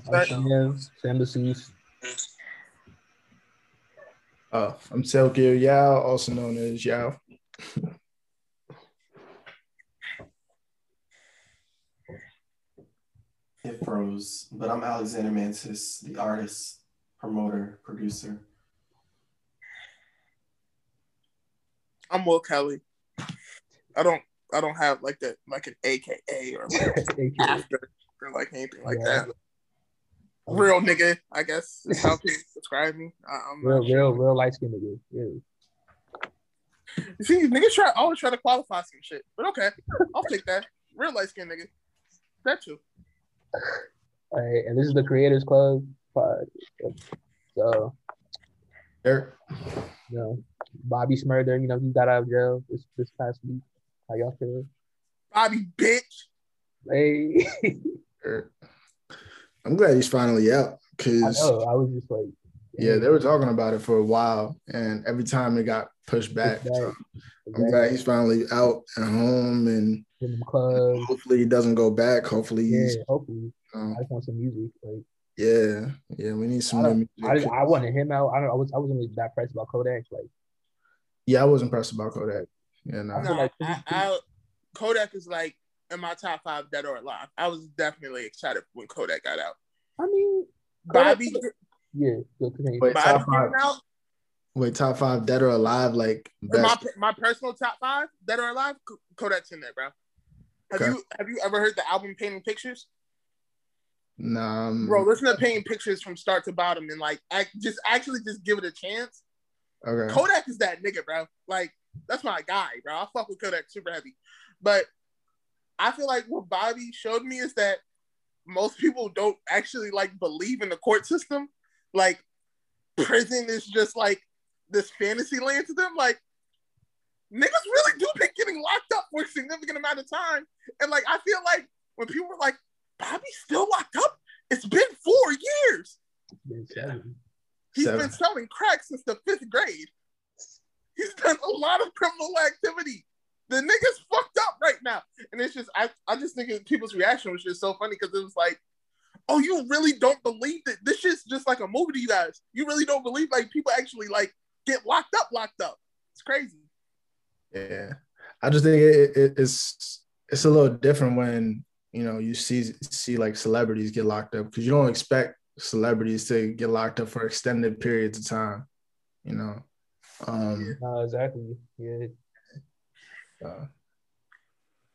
start. So know, I'm Sam, Sam. Uh, I'm Selkir Yao, also known as Yao. it froze, but I'm Alexander Mantis, the artist, promoter, producer. I'm Will Kelly. I don't I don't have like that like an AKA or like after or like anything like yeah. that. Real nigga, I guess is how people describe me. I'm real, real, real light skinned nigga. Yeah. You see, niggas try always try to qualify some shit, but okay, I'll take that. Real light skinned nigga. That too. All right, and this is the Creators Club. So, there, you know, Bobby Shmurda, you know, he got out of jail this this past week. How y'all feel? Bobby, bitch. Hey. I'm glad he's finally out because I I was just like, yeah, they were talking about it for a while, and every time it got pushed back. Pushed back. So I'm glad he's finally out at home and hopefully he doesn't go back. Hopefully he's yeah, hopefully. Um, I just want some music. Like yeah, yeah, we need some I, music. I, I wanted him out. I don't. I was. I wasn't really that pressed about Kodak. Like, yeah, I wasn't pressed about Kodak. Yeah, no. no I, I, Kodak is like in my top five dead or alive. I was definitely excited when Kodak got out. I mean, Bobby. Yeah, Wait, top five. Out, Wait, top five dead or alive? Like my my personal top five dead or alive. Kodak's in there, bro. Have okay. you have you ever heard the album Painting Pictures? Nah, um, bro. Listen to Painting Pictures from start to bottom and like act, just actually just give it a chance. Okay. Kodak is that nigga, bro. Like that's my guy, bro. I fuck with Kodak super heavy, but I feel like what Bobby showed me is that most people don't actually like believe in the court system. Like prison is just like this fantasy land to them. Like niggas really do be getting locked up for a significant amount of time. And like I feel like when people were like, Bobby's still locked up, it's been four years. Yeah. He's Seven. been selling crack since the fifth grade. He's done a lot of criminal activity. The nigga's fucked up right now. And it's just I, I just think people's reaction was just so funny because it was like, oh, you really don't believe that this is just like a movie to you guys. You really don't believe like people actually like get locked up, locked up. It's crazy. Yeah. I just think it, it, it's it's a little different when you know you see see like celebrities get locked up because you don't expect celebrities to get locked up for extended periods of time. You know, um, no, exactly. Yeah. Yeah,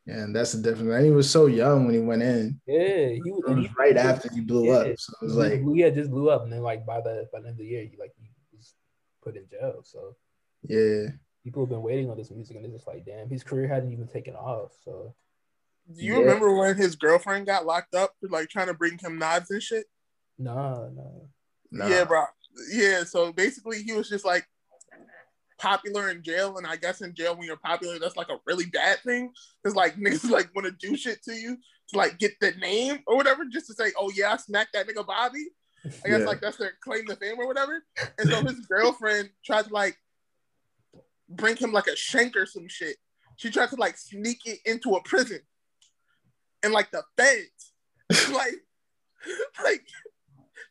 and that's the difference. And he was so young when he went in. Yeah, he was, was right after he blew yeah, up. So it was like yeah, just blew up, and then like by the by the end of the year, he like he was put in jail. So yeah, people have been waiting on this music, and it's just like, damn, his career hadn't even taken off. So do you yeah. remember when his girlfriend got locked up for like trying to bring him knives and shit? No, no. Nah. Yeah, bro. Yeah, so basically he was just like popular in jail, and I guess in jail when you're popular, that's like a really bad thing. Cause like niggas like want to do shit to you to like get the name or whatever, just to say, oh yeah, I smacked that nigga Bobby. I guess yeah. like that's their claim to fame or whatever. And so his girlfriend tried to like bring him like a shank or some shit. She tried to like sneak it into a prison. And like the feds, like, like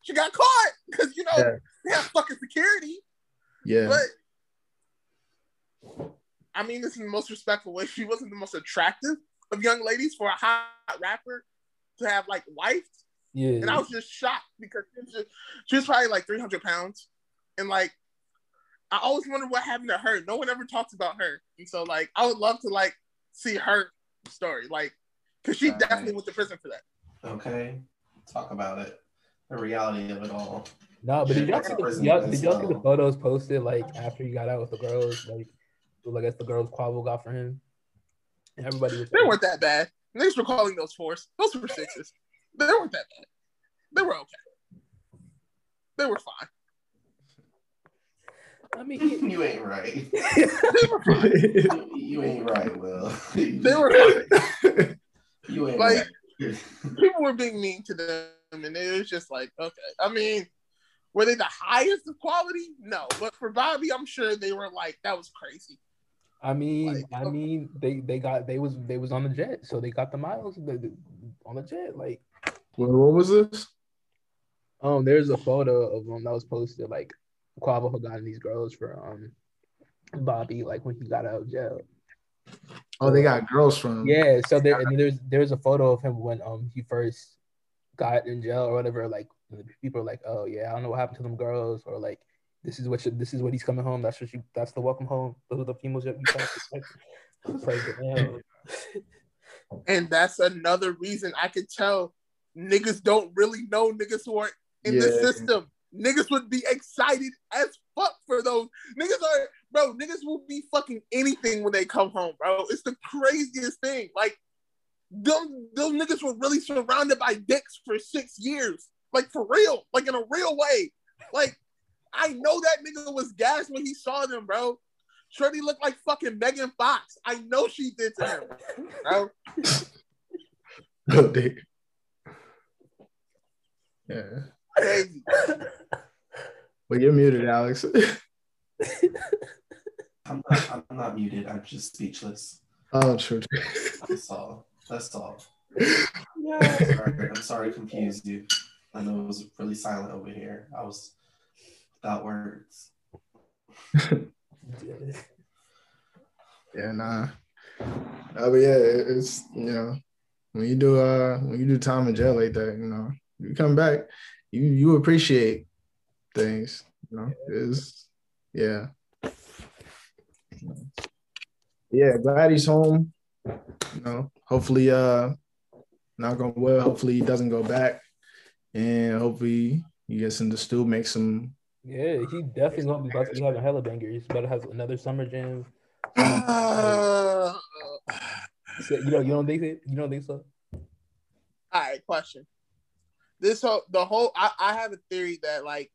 she got caught because you know yeah. they have fucking security. Yeah. But I mean this in the most respectful way. She wasn't the most attractive of young ladies for a hot rapper to have like wife. Yeah. And I was just shocked because she was, just, she was probably like 300 pounds. And like, I always wonder what happened to her. No one ever talks about her. And so like, I would love to like see her story. Like, cause she definitely went to prison for that. Okay. Talk about it. The reality of it all. No, but did y'all, see the, y'all did y'all see the photos posted like after you got out with the girls? Like, I guess the girls Quavo got for him. And everybody was. They weren't that bad. Niggas were calling those fours. Those were sixes. They weren't that bad. They were okay. They were fine. I mean, you ain't right. they were fine. You ain't right, Will. they were fine. You ain't like, right. people were being mean to them, and it was just like, okay. I mean, were they the highest of quality? No, but for Bobby, I'm sure they were like that was crazy. I mean, like, I mean, they they got they was they was on the jet, so they got the miles on the jet. Like, What, what was this? Um, there's a photo of him that was posted like Quavo had gotten these girls for um Bobby like when he got out of jail. Oh, they got girls from. Yeah, so there and there's there's a photo of him when um he first got in jail or whatever. Like people are like, oh yeah, I don't know what happened to them girls, or like this is what you, this is what he's coming home. That's what you that's the welcome home. Those are the females you like. It's. And that's another reason I can tell niggas don't really know niggas who are in the system. Niggas would be excited as fuck for those. Niggas are, bro, niggas will be fucking anything when they come home, bro. It's the craziest thing. Like, them, those niggas were really surrounded by dicks for six years. Like, for real. Like, in a real way. Like, I know that nigga was gassed when he saw them, bro. Shorty looked like fucking Megan Fox. I know she did to him, bro. Oh, they- yeah. Crazy. But you're muted, Alex. I'm not, I'm not muted. I'm just speechless. oh, true. That's all. That's all. Yeah. Sorry, I'm sorry to confuse you. I know it was really silent over here. I was without words. Yeah, nah. Uh, but yeah, it- it's you know when you do uh when you do time in jail like that, you know, you come back, you you appreciate things. You know, is yeah. Yeah, glad he's home. You know, hopefully uh not going well. Hopefully he doesn't go back. And hopefully he gets in the stew, make some Yeah, he definitely gonna be about to be having hella bangers. Better have another summer jam. Uh, You don't you don't think it? You don't think so? all right, question. This whole the whole I, I have a theory that like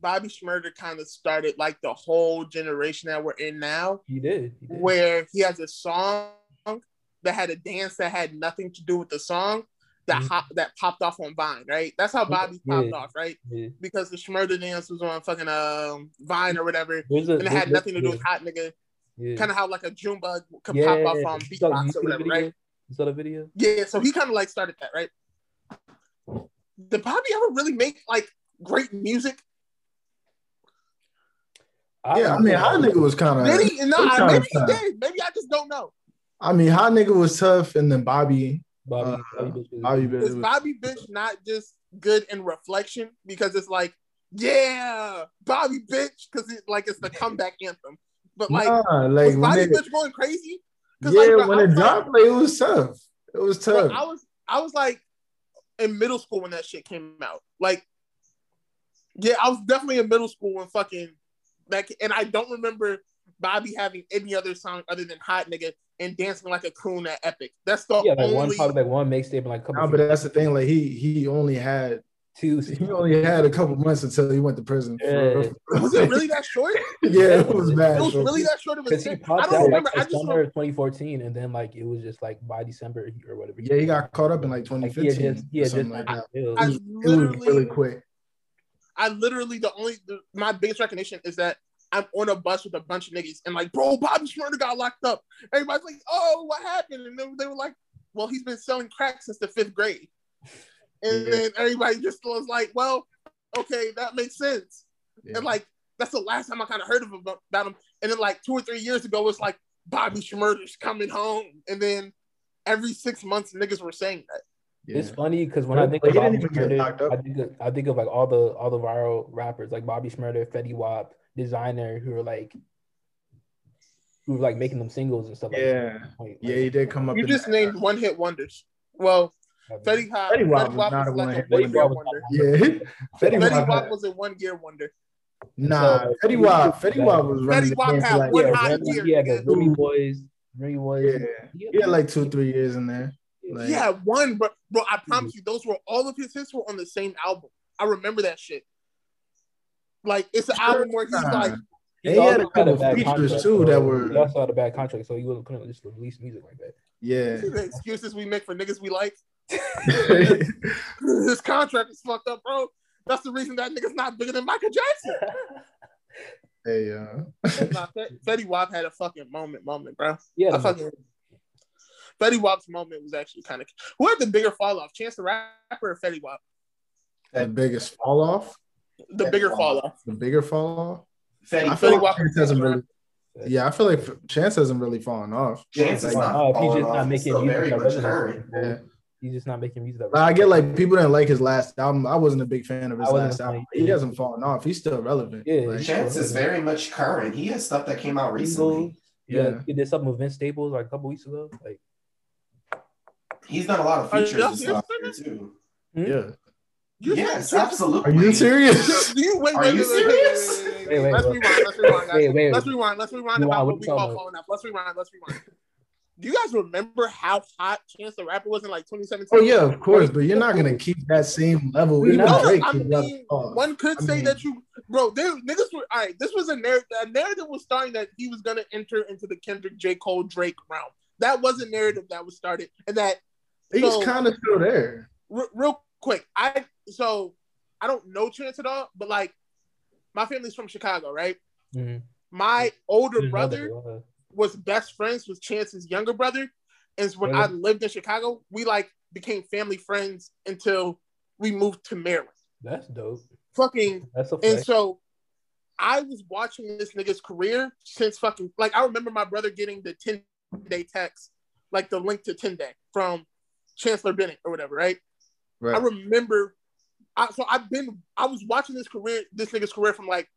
Bobby Shmurda kind of started like the whole generation that we're in now, He did. He did. where he has a song that had a dance that had nothing to do with the song that Mhm. hop, that popped off on Vine, right? That's how Bobby Yeah. popped off, right? Yeah. Because the Shmurda dance was on fucking um Vine or whatever, a, and it had nothing to do with hot nigga. yeah. Kind of how like a Jumba could yeah. pop off on You saw- you beatbox see or whatever, video? right? You saw the video? Yeah, so he kind of like started that, right? Did Bobby ever really make like great music? Yeah, I mean hot nigga was kind of Did he? No, maybe he did. Maybe I just don't know. I mean hot nigga was tough and then Bobby Bobby, Uh, Bobby, bitch was- Bobby Is Bobby bitch not just good in reflection because it's like, yeah, Bobby bitch, because it's like it's the comeback anthem. But like, nah, like was Bobby it, bitch going crazy? Yeah, like, bro, when it dropped, like, it was tough. It was Bro, tough. I was I was like in middle school when that shit came out. Like, yeah, I was definitely in middle school when fucking that, and I don't remember Bobby having any other song other than "Hot Nigga" and dancing like a coon at Epic. That's the yeah, like one only. probably like one mixtape and like a couple. Nah, but that's the thing. Like he he only had two. he only had a couple months until he went to prison. Yeah. was it really that short? yeah, it was bad. It was really that short of a Because he thing. I popped don't out remember. like I just summer of 2014, and then like it was just like by December or whatever. yeah, he got caught up in like Like, he had 2015. just he or just something like like, that. killed. I It was literally, really quick. I literally the only the, my biggest recognition is that I'm on a bus with a bunch of niggas and like, bro, Bobby Shmurda got locked up. Everybody's like, oh, what happened? And then they were like, well, he's been selling crack since the fifth grade. And Yeah. then everybody just was like, well, okay, that makes sense. Yeah. And like, that's the last time I kind of heard of him, about him. And then like two or three years ago, it's like Bobby Shmurda's coming home. And then every six months, niggas were saying that. yeah. It's funny because when But- I think but of Bobby didn't even get locked Shmurda. I think of, I think of like all the all the viral rappers like Bobby Shmurda, Fetty Wap, Desiigner, who are like who were like making them singles and stuff. like Yeah. that. Like, Yeah, he did come up. You in just that. named one hit wonders. Well, Fetty Wap, Fetty Wap was not a one-hit wonder. wonder. Yeah, Fetty Fetty Wap. Wap was a one year wonder. Nah, So- Fetty Wap. Fetty Wap was running Fetty Wap had like one yeah, hot year, he had the nigga. Remy Boyz, Remy Boyz. Yeah. He had like two, three years in there. Like, yeah, one, bro. Bro, I promise you, those were all of his hits were on the same album. I remember that shit. Like it's an album where he's like, And he had a also couple bad features contract, too so that were He also had a bad contract, so he wasn't couldn't just release music like that. yeah. The excuses we make for niggas we like. His contract is fucked up, bro. That's the reason that nigga's not bigger than Michael Jackson. hey, uh, Fetty Wap had a fucking moment, moment, bro. yeah, I fucking- Fetty Wap's moment was actually kind of. Who had the bigger fall off, Chance the Rapper or Fetty Wap? The biggest fall off, The Fetty bigger fall off. the bigger fall off. Fetty, I feel Fetty like Wap- Chance hasn't really. Yeah, I feel like Chance hasn't really fallen off. Chance is not. Oh, he's just off. not making still music very that much resonates current. with people. Yeah. He's just not making music that. But I get like people didn't like his last album. I wasn't a big fan of his I wasn't last a album. fan. He hasn't fallen off. He's still relevant. Yeah, Like, he's Chance is very much current. He has stuff that came out recently. yeah. Yeah. He did something with Vince Staples like a couple weeks ago. Like, He's done a lot of features and serious, stuff here too. Hmm? yeah. You Yes, said- Are absolutely. you serious? Do you wait? Are wait, you wait, wait, serious? wait, wait, wait, Wait, wait, Let's rewind. Let's rewind. guys. Wait, wait. Let's rewind. Let's rewind Rewind, about what what we you call talking about? falling up. Let's rewind. Let's rewind. Do you guys remember how hot Chance the Rapper was in like 2017? Oh yeah, of course, but you're not gonna keep that same level. We're Even not. Drake I mean, up- one could I say mean- that you, bro. There, niggas were all right. This was a narrative. A narrative was starting that he was gonna enter into the Kendrick, J. Cole, Drake realm. That was a narrative that was started, and that he's so- kind of still there. re- real quick. I so I don't know Chance at all, but like my family's from Chicago, right? mhm. My older Didn't know that brother he was. was best friends with Chance's younger brother. And when Really? I lived in Chicago, we like became family friends until we moved to Maryland. That's dope. Fucking That's a and so I was watching this nigga's career since fucking like I remember my brother getting the 10 day text, like the link to 10 day from Chancellor Bennett or whatever, right? I remember I so I've been I was watching this career, this nigga's career from like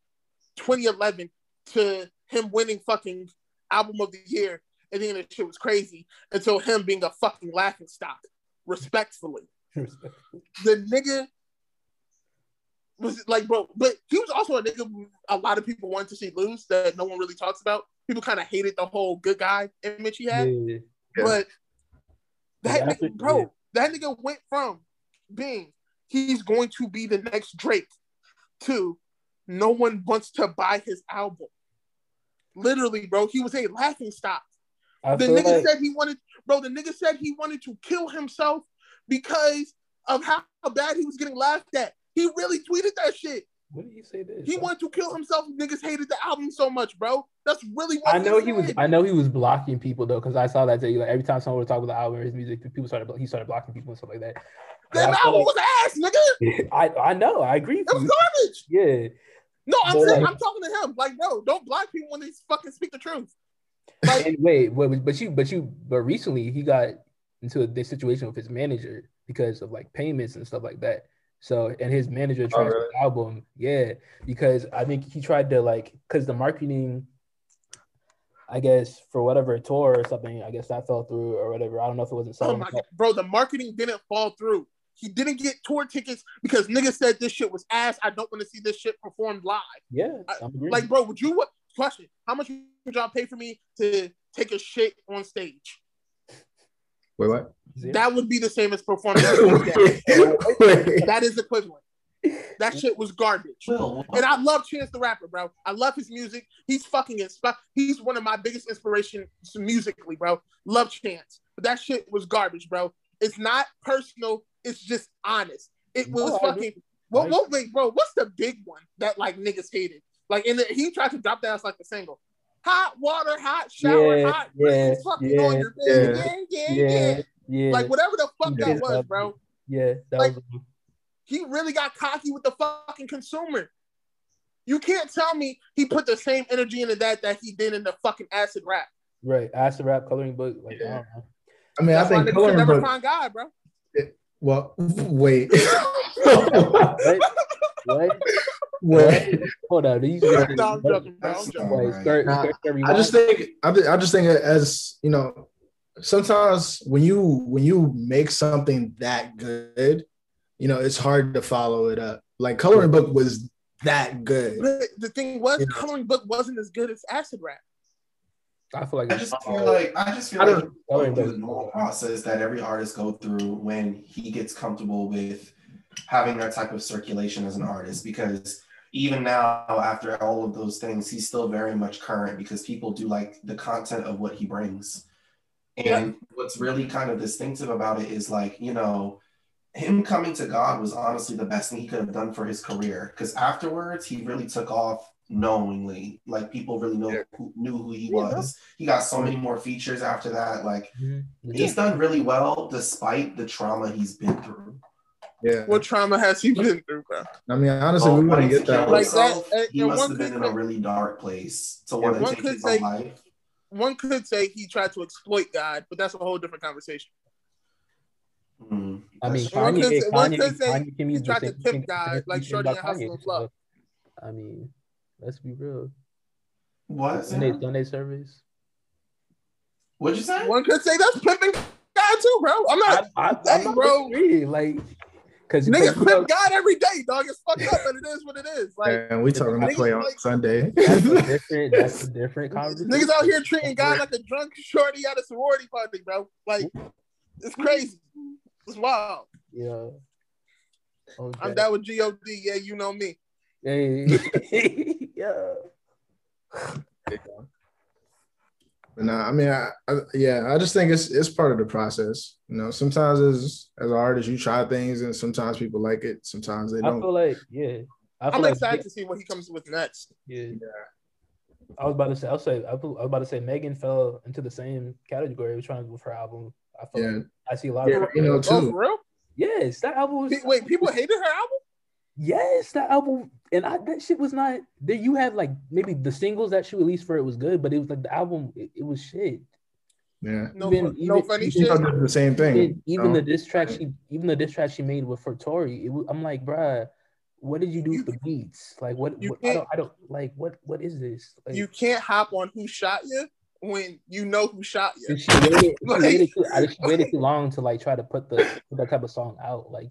2011 to him winning fucking album of the year, and then that shit was crazy until him being a fucking laughing stock, respectfully. The nigga was like, bro, but he was also a nigga a lot of people wanted to see lose that no one really talks about. People kind of hated the whole good guy image he had. yeah. But that Yeah, nigga, bro, that nigga went from being he's going to be the next Drake to no one wants to buy his album. Literally, bro, he was a laughing stock. I The nigga like, said he wanted, bro. The nigga said he wanted to kill himself because of how bad he was getting laughed at. He really tweeted that shit. What did you say this? He wanted to kill himself. Niggas hated the album so much, bro. That's really what I know he was. I know he was blocking people though, because I saw that day. Like every time someone would talk about the album or his music, people started. He started blocking people and stuff like that. But That I feel album was ass, nigga. I I know. I agree. It With was garbage. Yeah. No, I'm But, saying I'm talking to him. Like, no, don't block people when they fucking speak the truth. Like, And wait, wait, but you, but you, but recently he got into this situation with his manager because of like payments and stuff like that. So, and his manager oh, transferred really? the album, yeah, because I think he tried to like, because the marketing, I guess for whatever tour or something, I guess that fell through or whatever. I don't know if it wasn't oh my god, bro, the marketing didn't fall through. He didn't get tour tickets because niggas said this shit was ass. I don't want to see this shit performed live. Yeah, I- Like, bro, would you what? Question: How much would y'all pay for me to take a shit on stage? Wait, what? That would be the same as performing. Wait, wait. that is equivalent. That shit was garbage. Will, And I love Chance the Rapper, bro. I love his music. He's fucking inspi- He's one of my biggest inspirations musically, bro. Love Chance. But that shit was garbage, bro. It's not personal. It's just honest. It was No, fucking. agree. What, I what, wait, bro, what's the big one that like niggas hated? Like, in the, he tried to drop that as like a single. Hot water, hot shower, Yeah, hot yeah, breeze, fucking yeah, on your bed. yeah. Yeah, yeah, yeah. yeah, yeah, Like, whatever the fuck He that was, love bro. yeah. That like- was he really got cocky with the fucking consumer. You can't tell me he put the same energy into that that he did in the fucking acid rap. right. Acid rap coloring book. Like, I Yeah. don't know. I mean, That's I why think niggas should coloring never book. find God, bro. Well, wait, What? what? wait. Hold on. You No, I'm joking. I'm joking. Wait, Alright. skirt, Nah, skirt every I just think I, th- I just think as you know, sometimes when you when you make something that good, you know, it's hard to follow it up. Like coloring book was that good. But the thing was, Yeah. coloring book wasn't as good as acid rap. I feel like I just feel like I just feel I like don't- he's I don't going through the normal process that every artist go through when he gets comfortable with having that type of circulation as an artist. Because even now, after all of those things, he's still very much current because people do like the content of what he brings. And what's really kind of distinctive about it is like you know. Him coming to God was honestly the best thing he could have done for his career because afterwards he really took off knowingly. Like people really know Yeah. who knew who he Yeah. was. He got so many more features after that. Like Mhm. he's done really well despite the trauma he's been through. Yeah. What trauma has he been through, bro? I mean, honestly, Well, we wanting wouldn't to get that. Like that, uh, he and must one have been could in a say- really dark place to Yeah, want to take his own say- life. One could say he tried to exploit God, but that's a whole different conversation. Mm, I mean, that's One Kanye, could say- one Kanye, could say Kanye can he use the tried to same pimp thing- guys same like thing Shorty about and Hustle Kanye, and Flow. so, I mean, let's be real. What? Sunday, Sunday service. What'd you say? One could say that's pimping God too, bro. I'm not. I, Hey, I'm not bro. disagreeing, like, because Niggas pimp God every day, dog. It's fucked up, but it is what it is. Like and we talking to Niggas play on like- Sunday. that's a different. That's a different conversation. niggas out here treating God like a drunk shorty at a sorority party, bro. Like it's crazy. It's wild. Yeah. Okay. I'm down with God. Yeah, you know me. Hey. yeah. But nah, I mean, I, I, yeah, I just think it's it's part of the process. You know, sometimes as as an artist, you try things, and sometimes people like it, sometimes they don't. I feel like yeah. I feel I'm like excited to see what he comes with next. Yeah. yeah. I was about to say. I'll say. I was about to say. Megan fell into the same category of trying with her album. I feel Yeah. like I see a lot Yeah, of. you know, Oh, too. for real? Yes, that album was. Pe- Wait, people hated her album? Yes, that album, and I, that shit was not. There, you had like maybe the singles that she released for it was good, but it was like the album. It, it was shit. Yeah, No, Even- fu- no even- funny you shit. the same thing. Even, even you know? the diss track she, even the diss track she made with for Tory, it was, I'm like, bruh, what did you do You- with the beats? Like, what? what I don't, I don't like. What? What is this? Like, You can't hop on who shot you when you know who shot you. She waited, she waited, too, I, she waited too long to like try to put the put that type of song out. Like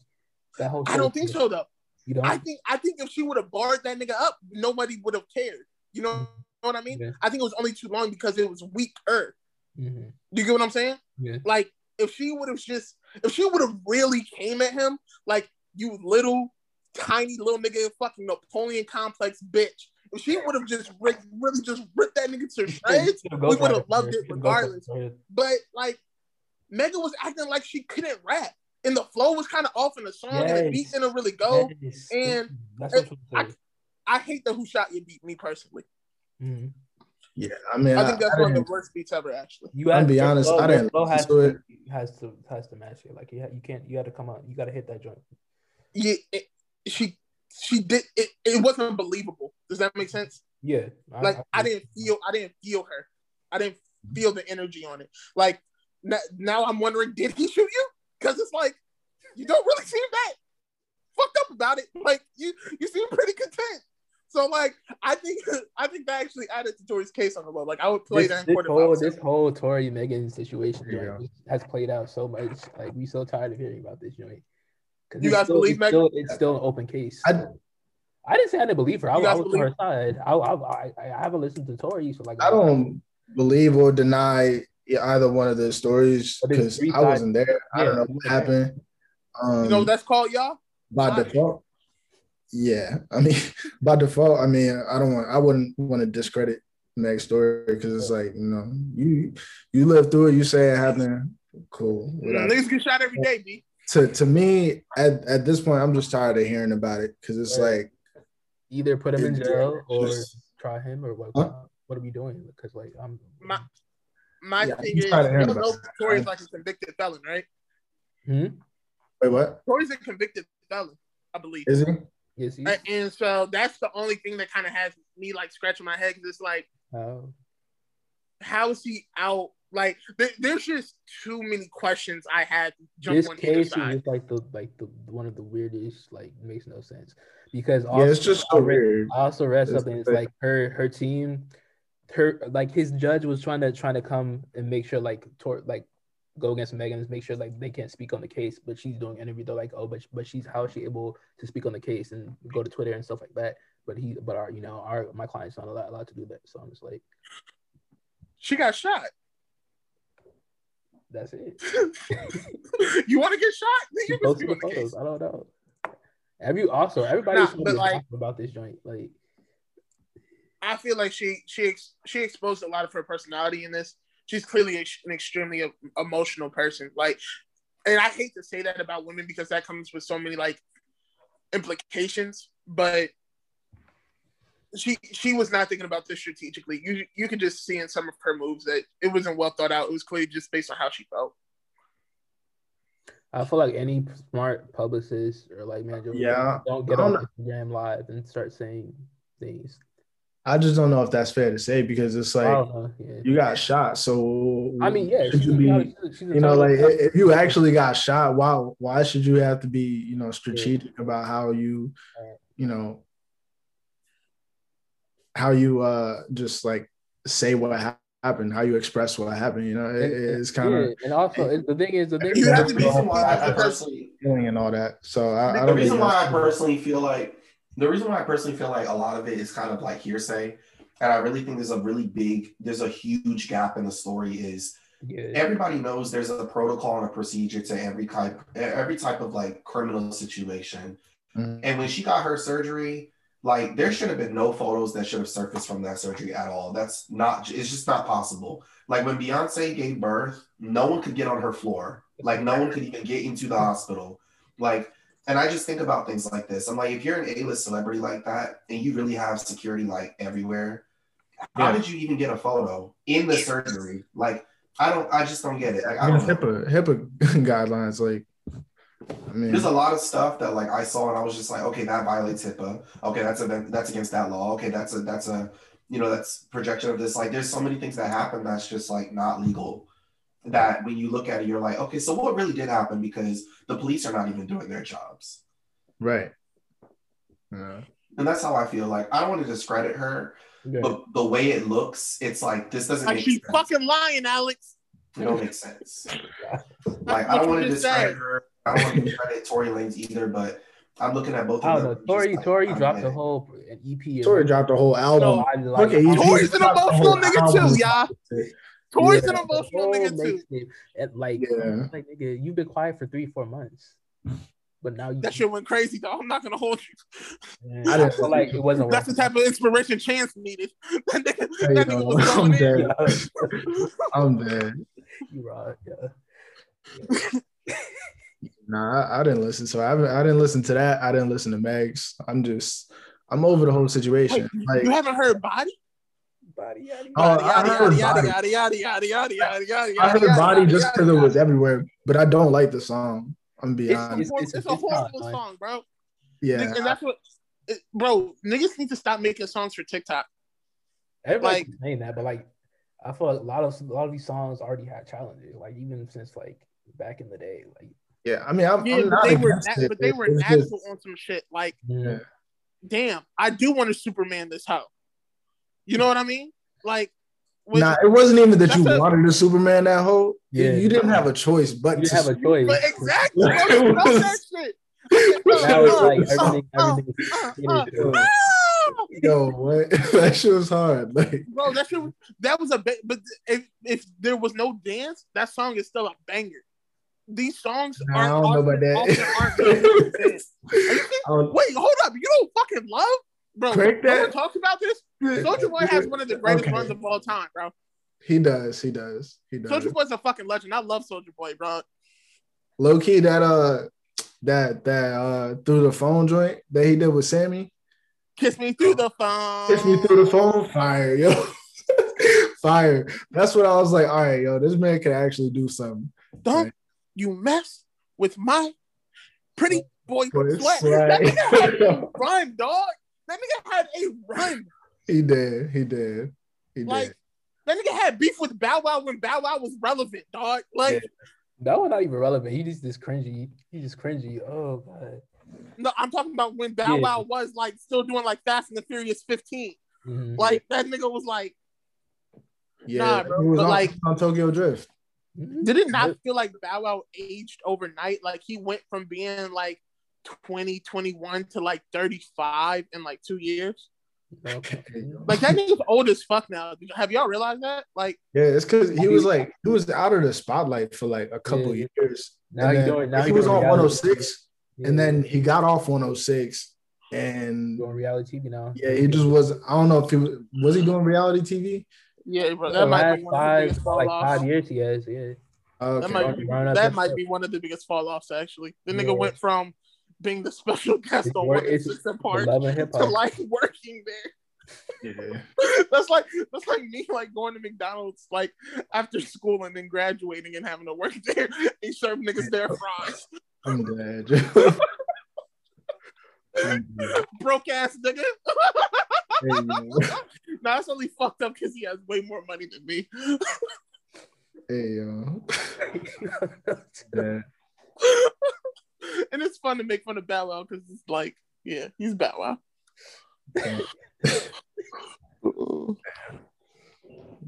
that whole. I don't think so though. You don't. I think I think if she would have barred that nigga up, nobody would have cared. You know, know what I mean? Yeah. I think it was only too long because it was weaker. Mhm. Do you get what I'm saying? Yeah. Like if she would have just if she would have really came at him like you little tiny little nigga fucking Napoleon complex bitch. If she would have just ri- really just ripped that nigga to shreds, we would've loved it regardless. But like Megan was acting like she couldn't rap. And the flow was kind of off in the song, and the Yes. beat didn't really go. Yes. and I- I'm saying. I hate the Who Shot You beat me personally. Mhm. Yeah, I mean, I think that's I one of the worst beats ever, actually. You I'll have be honest, flow- I your didn't flow has listen to to, has to has to match it. Like you, you can't. You got to come out. You got to hit that joint. Yeah, it, she she did it. It wasn't believable. Does that make sense? Yeah. Like I didn't feel I didn't feel her. I didn't feel the energy on it. Like n- now I'm wondering, did he shoot you? Because it's like you don't really seem that fucked up about it. Like you you seem pretty content. So like I think I think that actually added to Tory's case on the low. Like I would play This, that in this court if I whole was this whole Tory Megan situation There you joint has played out so much. Like we're so tired of hearing about this joint. 'Cause You it's guys still, believe it's Megan? still, it's still an open case. I- I didn't say I didn't believe her. I, I guys was on her side. I, I, I, I haven't listened to Tory, so like I don't believe or deny either one of the stories because I wasn't there. I don't know what happened. Um, You know what that's called, y'all? by Why? default. Yeah, I mean, by default, I mean, I don't want, I wouldn't want to discredit Meg's story because it's like, you know, you you live through it, you say it happened, cool. whatever. Niggas get shot every day, B. To to me, at, at this point, I'm just tired of hearing about it because it's Right. like, either put him in jail or just- try him or what? Huh? What are we doing? Because like I'm. My- My Yeah, thing is, tired of you don't know about. Tory's like a convicted felon, right? Hmm? wait, what Tory's a convicted felon, I believe. is he? Yes, he. And- And so that's the only thing that kind of has me like scratching my head because it's like, Oh. how is he out? Like, there, there's just too many questions I had This on case is side. just like the like the one of the weirdest. Like makes no sense because Yeah, it's just so I read- weird. I also read It's something. It's like- like her her team, her like his judge was trying to trying to come and make sure like tor- like go against Megan make sure like they can't speak on the case, but she's doing interview. They're like, oh, but but she's how is she able to speak on the case and go to Twitter and stuff like that. But he, but our you know our my client's not allowed, allowed to do that. So I'm just like, She got shot. that's it. you want to get shot? She posted the the case. photos. I don't know. Every also everybody's Nah, like- about this joint. Like I feel like she she ex- she exposed a lot of her personality in this. She's clearly ex- an extremely emotional person. Like, and I hate to say that about women because that comes with so many like implications. But she she was not thinking about this strategically. You you could just see in some of her moves that it wasn't well thought out. It was clearly just based on how she felt. I feel like any smart publicist or like manager, Yeah, don't get on don't Instagram live and start saying things. I just don't know if that's fair to say because it's like. Yeah. you got shot. So I mean, yeah, should she's you a- be she's a you know, like talented- if you actually got shot, why why should you have to be, you know, strategic about how you, you know, how you uh just like say what happened, how you express what happened, you know, it, And- it's kind of yeah, and also it, the thing is the thing You is have to be reason why I personally feeling and all that. So I, I the don't reason why I personally feel like the reason why I personally feel like a lot of it is kind of like hearsay, and I really think there's a really big, there's a huge gap in the story. Is yeah, everybody knows there's a protocol and a procedure to every type, every type of like criminal situation. Mhm. And when she got her surgery, like there should have been no photos that should have surfaced from that surgery at all. That's not, it's just not possible. Like when Beyonce gave birth, no one could get on her floor. Like no one could even get into the hospital. Like, and I just think about things like this. I'm like, if you're an A-list celebrity like that, and you really have security like everywhere, how Yeah. did you even get a photo in the surgery? Like, I don't, I just don't get it. Like, I don't know. HIPAA HIPAA guidelines, like I mean There's a lot of stuff that like I saw and I was just like, okay, that violates HIPAA. Okay, that's a that's against that law. Okay, that's a that's a you know that's projection of this. Like, there's so many things that happen that's just like not legal. That when you look at it, you're like, okay, so what really did happen? Because the police are not even doing their jobs, right. Yeah. and that's how I feel. Like, I don't want to discredit her, yeah. but the way it looks, it's like this doesn't Like make she's sense. fucking lying, Alex. It don't make sense. Like, I don't want to discredit said. her. I don't want to discredit Tory Lanez either, but I'm looking at both I of don't know. them. Tory, just like, Tory I dropped get the whole an EP. Tory dropped a whole album. No, I like. Look at I- an emotional whole nigga too, y'all. Tory's Yeah. an emotional whole nigga too. mixtape, And like, Yeah. like nigga, you've been quiet for three, four months, but now you. That shit went crazy, though. I'm not gonna hold you. Man, I I, didn't- feel like it wasn't. That's the type of inspiration Chance needed. That nigga, Hey, that nigga was I'm going in. dead. I'm dead. you right, yeah. Nah, I, I didn't listen. So I I didn't listen to that. I didn't listen to Megs. I'm just I'm over the whole Wait, situation. Like you haven't heard Body? Body, yada, Oh, yada. I Yada, heard yada, Body. yada, yada, yada, yada, yada, yada, I heard yada, Body yada, just because it yada. was everywhere, but I don't like the song. I'm be honest. It's, It's- it's, it's- a horrible song, bro. Yeah, And that's what, it, bro. Niggas need to stop making songs for TikTok. Everybody like- saying that, but like, I feel like a lot of a lot of these songs already had challenges. Like even since like back in the day, like yeah. I mean, I'm, Yeah, I'm but not they were, against na- it. but they were It's natural just- on some shit. Like, Yeah. damn, I do want to Superman this hoe. You know what I mean? Like, when- Nah, it wasn't even that you a- wanted a Superman that whole. Yeah. you didn't have a choice, but you to have a choice. but exactly, It was- that shit. Now it's like Uh, everything, uh, everything is uh, catered to- Ah! Yo, what? that shit was hard. Like, Bro, that shit, was- that was a ba- but if if there was no dance, that song is still a banger. These songs Nah, I aren't don't know about often- often aren't that. made to dance. Are you kidding? Wait, hold up. You don't fucking love, bro. Crank No one that. talks about this. Soulja Boy has one of the greatest Okay. runs of all time, bro. He does. He does. He does. Soulja Boy's a fucking legend. I love Soulja Boy, bro. Low key, that uh, that that uh, through the phone joint that he did with Sammie, Kiss me through the phone. kiss me through the phone, fire, yo, fire. That's what I was like. All right, yo, this man can actually do something. Don't Right. you mess with my pretty boy Boy, sweat. swag. That nigga had run, dog. That nigga had a run. He did. He did. He Like did. that nigga had beef with Bow Wow when Bow Wow was relevant, dog. Like Yeah. That was not even relevant. He just this cringy. He just cringy. Oh god. no, I'm talking about when Bow Yeah. Wow was like still doing like Fast and the Furious 15. Mhm. Like that nigga was like, Yeah, nah, bro, he was but on, like- on Tokyo Drift. Did it not feel like Bow Wow aged overnight? Like he went from being like 20, 21 to like 35 in like two years. Okay. Like that nigga's old as fuck now. Have y'all realized that? Like, Yeah, it's because he was like he was out of the spotlight for like a couple Yeah. years. Now And he doing. Now he was on 106, TV. and then he got off 106, and doing reality TV now. yeah, he just was. I don't know if he was, was he doing reality TV. yeah, bro, The that might be one of the five, biggest fall like offs. five years he has. Yeah. Oh, okay. That might be, that that might be one of the biggest fall offs actually. The Yeah. nigga went from being the special guest It's on wor- one and it's six and park Love to like working there. Yeah. that's like that's like me like going to McDonald's like after school and then graduating and having to work there and serve niggas their fries. I'm dead. Joe. Broke ass nigga. Hey, yo. nah, it's only fucked up because he has way more money than me. Hey, yo. Dead. and it's fun to make fun of Bow Wow because it's like, yeah, he's Bow Wow.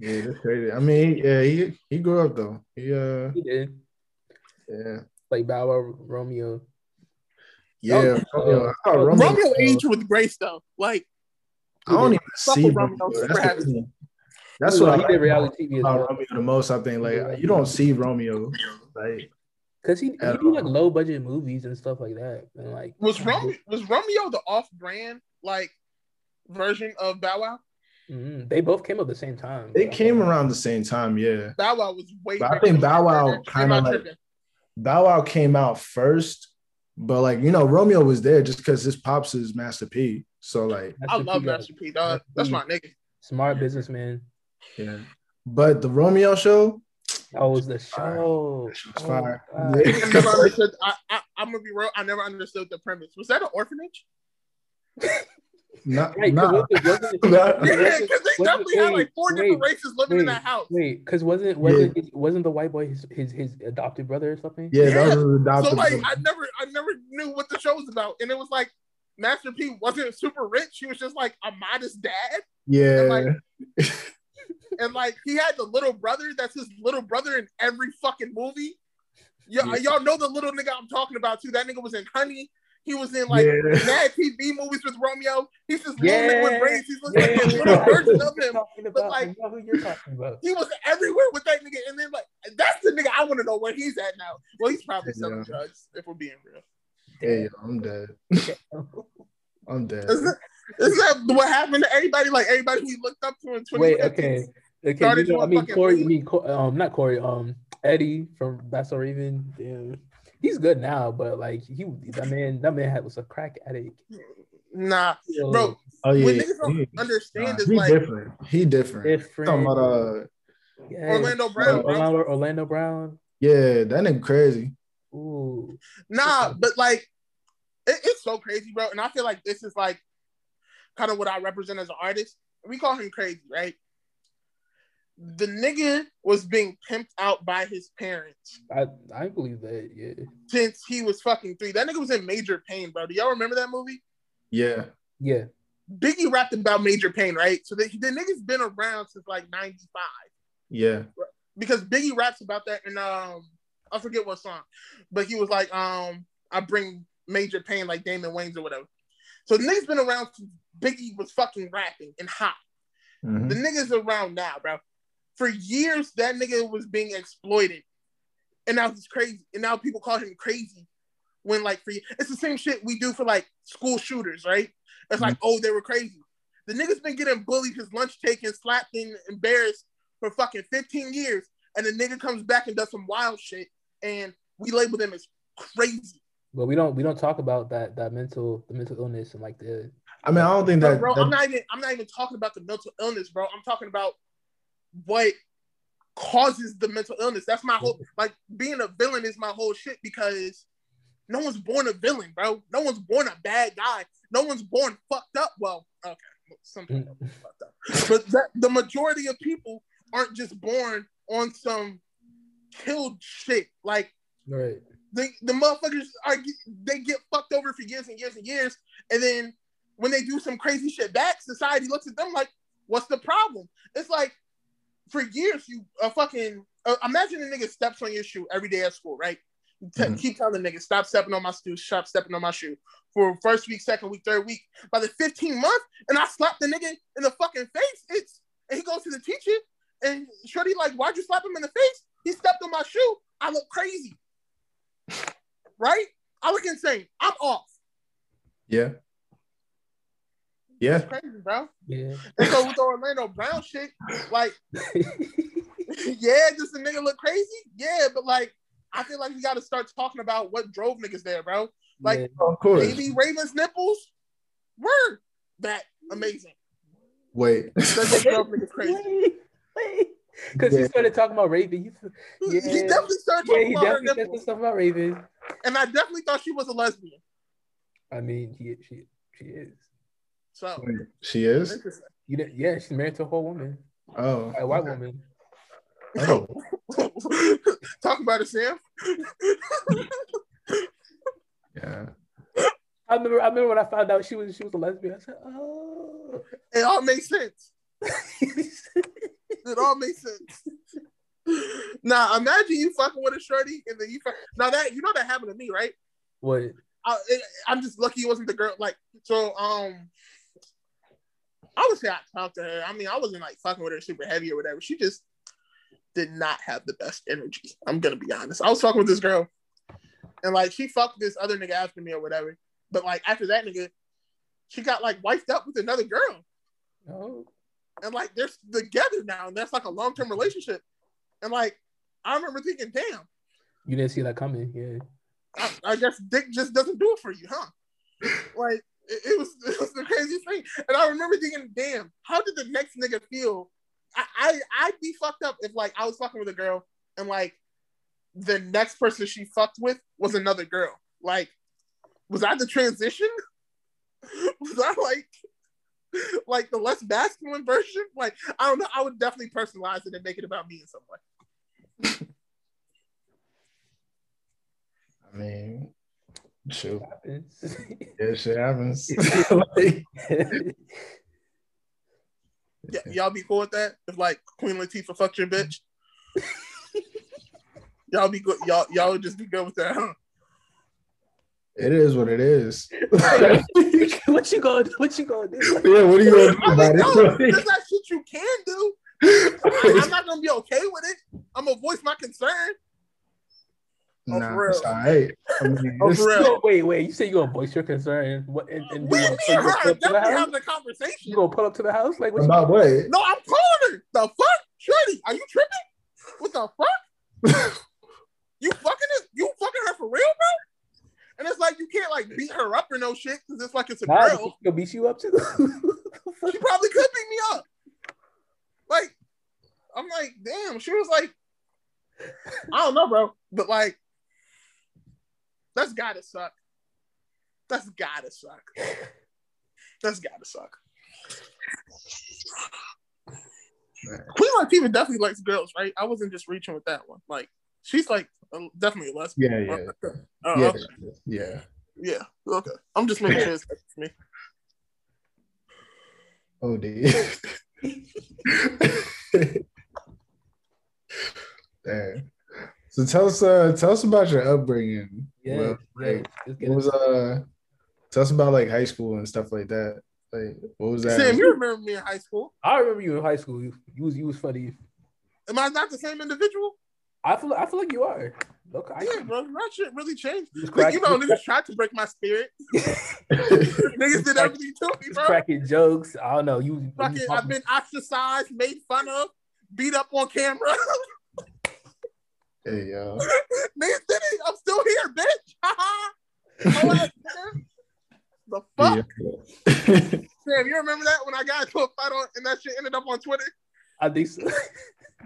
Yeah, that's crazy. I mean, yeah, he he grew up though. He uh, he did. yeah, Like Bow Wow, Romeo. yeah. Oh, Romeo, I Romeo, Romeo- aged with grace though. Like, I don't even see Romeo. Romeo. That's, Super the thing. That's what I he like did reality TV about. Romeo the most. I think like you don't see Romeo like Cause he he do like low budget movies and stuff like that. And like was Romeo was Romeo the off brand like version of Bow Wow? Mhm. they both came up at the same time. they came around the same time. Yeah, Bow Wow was way. But I think Bow Wow kinda like- Bow Wow came out first, but like you know Romeo was there just because his pops is Master P. So like I love P Master P. Dog. That's my nigga. smart businessman. yeah, but the Romeo show, Oh, that was the show. that shit Oh was my fire. God. Yeah. I never understood. I, I, I'm gonna be real. I never understood the premise. Was that an orphanage? Not, Right, 'cause nah. wasn't- wasn't- Nah. Yeah, because they wasn't- definitely had like wait, four different wait, races living in that house. Wait, because wasn't wasn't his, wasn't the white boy his, his his adopted brother or something? Yeah, Yeah. that was adopted. So like, brother. I never, I never knew what the show was about, and it was like Master P wasn't super rich. He was just like a modest dad, yeah, like- and like he had the little brother. That's his little brother in every fucking movie. Y'all, Yeah. y'all know the little nigga I'm talking about too. That nigga was in Honey. He was in like Yeah. mad TV movies with Romeo. He's this Yeah. little nigga with braids. He's looking Yeah, like a little version of him. talking about, like- I know who you're talking about. He was everywhere with that nigga, and then like that's the nigga I want to know where he's at now. Well, he's probably selling Yeah. drugs if we're being real. hey, I'm dead. I'm dead. Isn't that, isn't that what happened to everybody? Like everybody we looked up to in 2015. Wait, okay, okay. You know, I mean Corey. weed. I mean, Co- um, not Corey. Um, Eddie from That's So Raven. Damn, he's good now, but like he, that man, that man had was a crack addict. Nah, Yo, bro. Oh yeah, what niggas don't he, understand nah, is he like different. He different. different. Talking about uh, Yes. Orlando Brown, bro. Orlando, Orlando Brown. yeah, that nigga crazy. Ooh, Nah, but like it, it's so crazy, bro. And I feel like this is like kind of what I represent as an artist. We call him crazy, right? The nigga was being pimped out by his parents I I believe that. Yeah, since he was fucking three. That nigga was in Major Payne, bro. Do y'all remember that movie? Yeah, yeah. Biggie rapped about Major Payne, right? So the, the nigga's been around since like 95 yeah, because Biggie raps about that and um I forget what song, but he was like, um, I bring Major Payne like Damon Wayans or whatever. So the nigga's been around since Biggie was fucking rapping and hot. Mhm. The nigga's around now, bro. For years, that nigga was being exploited. And now he's crazy. And now people call him crazy. When like for it's the same shit we do for like school shooters, right? It's like, oh, they were crazy. The nigga's been getting bullied, his lunch taken, slapped, and embarrassed for fucking 15 years. And the nigga comes back and does some wild shit. And we label them as crazy. But we don't we don't talk about that that mental the mental illness and like the I mean, I don't think that. bro, that- I'm not even I'm not even talking about the mental illness, bro. I'm talking about what causes the mental illness. That's my whole like being a villain is my whole shit because no one's born a villain, bro. No one's born a bad guy. No one's born fucked up. Well, okay, some people fucked up, but that, the majority of people aren't just born on some killed shit. Like right. They the motherfuckers are they get fucked over for years and years and years, and then when they do some crazy shit back, society looks at them like, "What's the problem?" It's like for years you uh, fucking uh, imagine a nigga steps on your shoe every day at school, right? Te- Mhm. Keep telling the nigga, stop stepping on my shoe, stop stepping on my shoe. For first week, second week, third week, by the 15th month, and I slap the nigga in the fucking face. It's and he goes to the teacher, and Shorty like, why'd you slap him in the face? He stepped on my shoe. I look crazy, right? I look insane. I'm off. yeah, yeah, It's crazy, bro. Yeah. And so with the Orlando Brown shit, like, yeah, does the nigga look crazy? Yeah, but like, I feel like we got to start talking about what drove niggas there, bro. Like, Yeah. of course. Baby Raven's nipples were that amazing. Wait. That girl nigga's crazy. Wait, wait. Because he started talking about Raven. He, yeah, He definitely started yeah, talking he about her definitely said stuff about Raven. And I definitely thought she was a lesbian. I mean, he, she, she is. So She is? You know, yeah, she's married to a whole woman, Oh. a white okay. woman. Oh. Talk about it, Sam. Yeah. I remember, I remember when I found out she was she was a lesbian. I said, oh. It all makes sense. It all makes sense. Now imagine you fucking with a shorty and then you fuck. Now that you know that happened to me, right? what? I, I'm just lucky it wasn't the girl. Like so, um, I would say I talked to her. I mean, I wasn't like fucking with her super heavy or whatever. She just did not have the best energy. I'm gonna be honest. I was fucking with this girl, and like she fucked this other nigga after me or whatever. But like after that nigga, she got like wifed up with another girl. No. And like they're together now, and that's like a long term mm-hmm. relationship. And like I remember thinking, damn, You didn't see that coming. Yeah. I, I guess dick just doesn't do it for you, huh? Like it, it was it was the craziest thing. And I remember thinking, damn, how did the next nigga feel? I, I I'd be fucked up if like I was fucking with a girl and like the next person she fucked with was another girl. Like, was I the transition? was I like like the less masculine version? Like, I don't know. I would definitely personalize it and make it about me in some way. I mean, shoot. Happens. Yeah, shit happens. Like, Y- y'all be cool with that? If like Queen Latifah fucked your bitch, y'all be good. Y'all y'all would just be good with that, huh? It is what it is. what you gonna what you gonna do? yeah, what are you gonna do about mean, no, it? there's not shit you can do. I, I'm not gonna be okay with it. I'm gonna voice my concern. Oh, nah, for real. all right. I mean, Oh, for real. No, wait, wait. You say you're gonna voice your concern? What? And, and We, what? me and gonna her pull are up the definitely having a conversation. You gonna pull up to the house? Like what? You, about what? No, I'm calling her. The fuck, Shorty? Are you tripping? What the fuck? You fucking it? You fucking her for real, bro? And it's like you can't like beat her up or no shit because it's like it's a nah, girl. she gonna beat you up too. She probably could beat me up. Like, I'm like, damn. She was like, I don't know, bro, but like, that's gotta suck. That's gotta suck. That's gotta suck. Man. Queen Latifah definitely likes girls, right? I wasn't just reaching with that one. Like, she's like a, definitely a lesbian. Yeah, yeah, Oh, yeah, okay. yeah. yeah. Okay. I'm just making sure it's me. Oh, dude. Damn. So tell us, uh, tell us about your upbringing. yeah, Well, like, Let's what was uh, tell us about like high school and stuff like that. Like, what was that? Sam, you remember me in high school? I remember you in high school. You, you was you was funny. Am I not the same individual? I feel I feel like you are. Look, I, Yeah, bro. That shit really changed. you Like, you know, niggas tried to break my spirit. niggas did everything to me, bro. cracking jokes. I don't know. You, you Fucking, I've been ostracized, made fun of, beat up on camera. hey, yo. niggas did it. I'm still here, bitch. Hoe ass the fuck? Yeah. Sam, you remember that when I got into a fight on and that shit ended up on Twitter? I think so.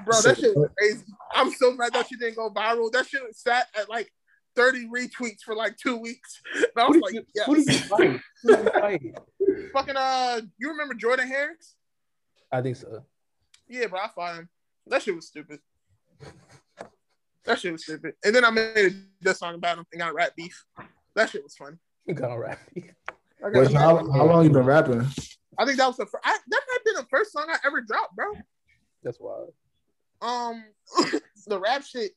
Bro, that shit was crazy. I'm so mad that she didn't go viral. That shit sat at like 30 retweets for like two weeks. And I was did like, you, yeah. who did you fight? Who did you fight? Fucking uh, you remember Jordan Harris? I think so. Yeah, bro, I fought him. That shit was stupid. That shit was stupid. And then I made a diss song about him and got rap beef. That shit was funny. You got all right. I, got Wait, how, how long you been rapping? I think that was the first. I, that might have been the first song I ever dropped, bro. That's wild. Um, the rap shit.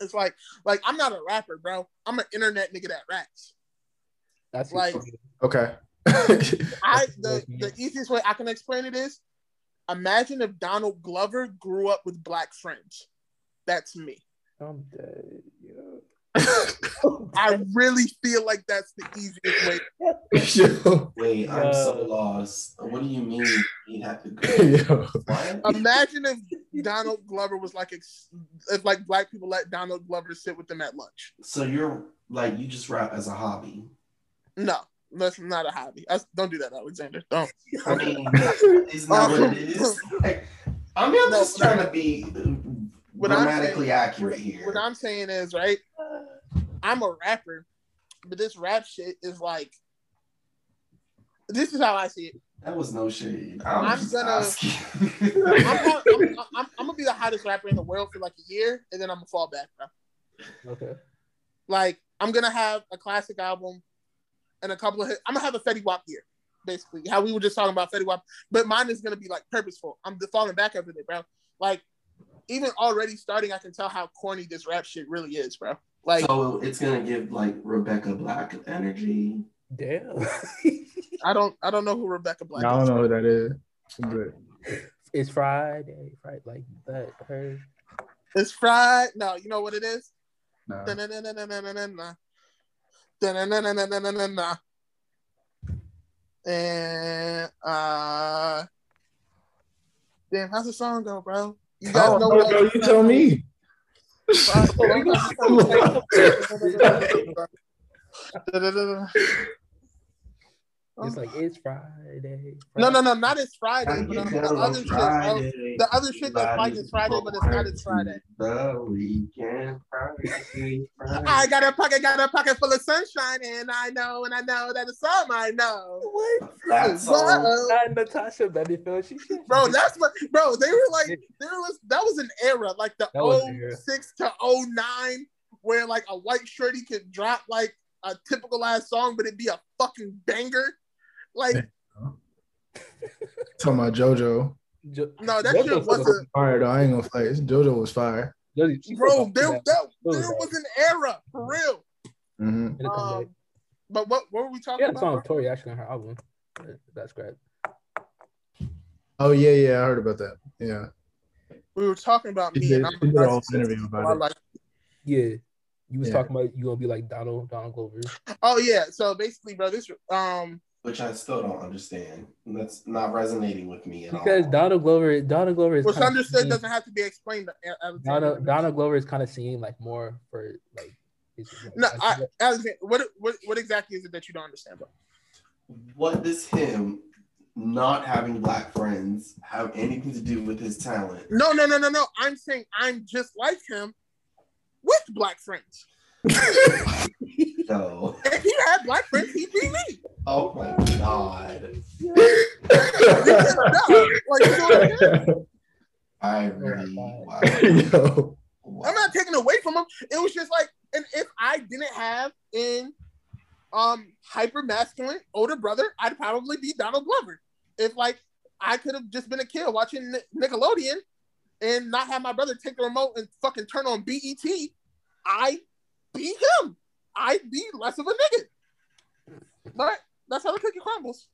It's like, like I'm not a rapper, bro. I'm an internet nigga that raps. That's Like- Okay. I the, the easiest way I can explain it is imagine if Donald Glover grew up with black friends. That's me. I'm dead. Yo. I really feel like that's the easiest way. yo, Wait, I'm so lost. What do you mean he had to go? yo. Imagine if Donald Glover was like ex- if like black people let Donald Glover sit with them at lunch. So you're like you just rap as a hobby. No, That's not a hobby. That's, don't do that, Alexander. Don't. I mean, it's not what it is. Like, I mean, I'm No, just what trying I- to be what I'm grammatically saying- accurate here. What I'm saying is, right? I'm a rapper, but this rap shit is like. This is how I see it. that was no shade. I'm, I'm just gonna- I'm, I'm, I'm, I'm, I'm gonna be the hottest rapper in the world for like a year, and then I'm gonna fall back, bro. Okay. Like I'm gonna have a classic album and a couple of hits. I'm gonna have a Fetty Wap year, basically. How we were just talking about Fetty Wap, but mine is gonna be like purposeful. I'm falling back every day, bro. Like even already starting, I can tell how corny this rap shit really is, bro. Like so it's gonna give like Rebecca Black energy. Damn. I don't, I don't know who Rebecca Black I don't is. know who that is. But it's Friday, right? like that. Her. It's fried. No, you know what it is? Da-na-na-na-na-na-na-na. And uh damn, how's the song go, bro? You I guys don't know know, what bro. You tell me. It's like it's Friday. No, no, no, not it's Friday, but you um, the other shit, bro. Friday? The other shit that's like it's Friday, but it's not it's Friday. The weekend Friday. Friday. I got a pocket, got a pocket full of sunshine, and I know, and I know that it's all I know. What? That song. Not Natasha Bedingfield. She should Bro, that's what, bro. They were like, there was that was an era, like the That was an era. 06 to 09, where like a white shorty could drop like a typical ass song, but it'd be a fucking banger. Like, Talking about JoJo. Jo- no, that JoJo shit was wasn't, Fire though. I ain't gonna fight. JoJo was fire. Jo- bro. There, that- that, was there was an era for real. hmm It'll come back. Um, but what, what were we She talking had a song about? with Tory actually on her album. but That's great. Oh yeah, yeah. I heard about that. Yeah. We were talking about me, did- and I'm did a whole about to- interview about it. like Yeah. You was Yeah. talking about you gonna be like Donald Donald Glover. Oh yeah, so basically, bro, this um Which I still don't understand. That's not resonating with me at Because all. Because Donald Glover Donald Glover is what's kinda understood seen- doesn't have to be explained. uh, Donald Donald Glover is kind of seen like more for like his, like, No, like, I, Alexander, what, what what exactly is it that you don't understand, bro? what does him not having black friends have anything to do with his talent? No, no, no, no, no. I'm saying I'm just like him with black friends. No. If he had black friends, he'd be me. Oh my god. no, like, you know what I'm? I really wow. Yo. Wow. I'm not taking away from him. It was just like, and if I didn't have an um hyper masculine older brother, I'd probably be Donald Glover. If like I could have just been a kid watching Nickelodeon and not have my brother take the remote and fucking turn on BET, I'd be him. I'd be less of a nigga. But that's how the cookie crumbles.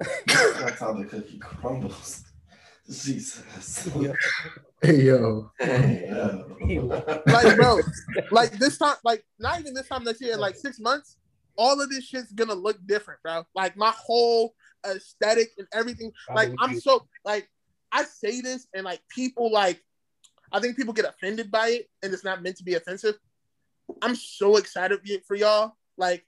That's how the cookie crumbles. Jesus. Yeah. Hey yo. Hey, yo. Like, bro, like this time, like not even this time next year, like six months, all of this shit's gonna look different, bro. Like my whole aesthetic and everything. Like I'm so like I say this and like people like I think people get offended by it and it's not meant to be offensive. I'm so excited for y'all. Like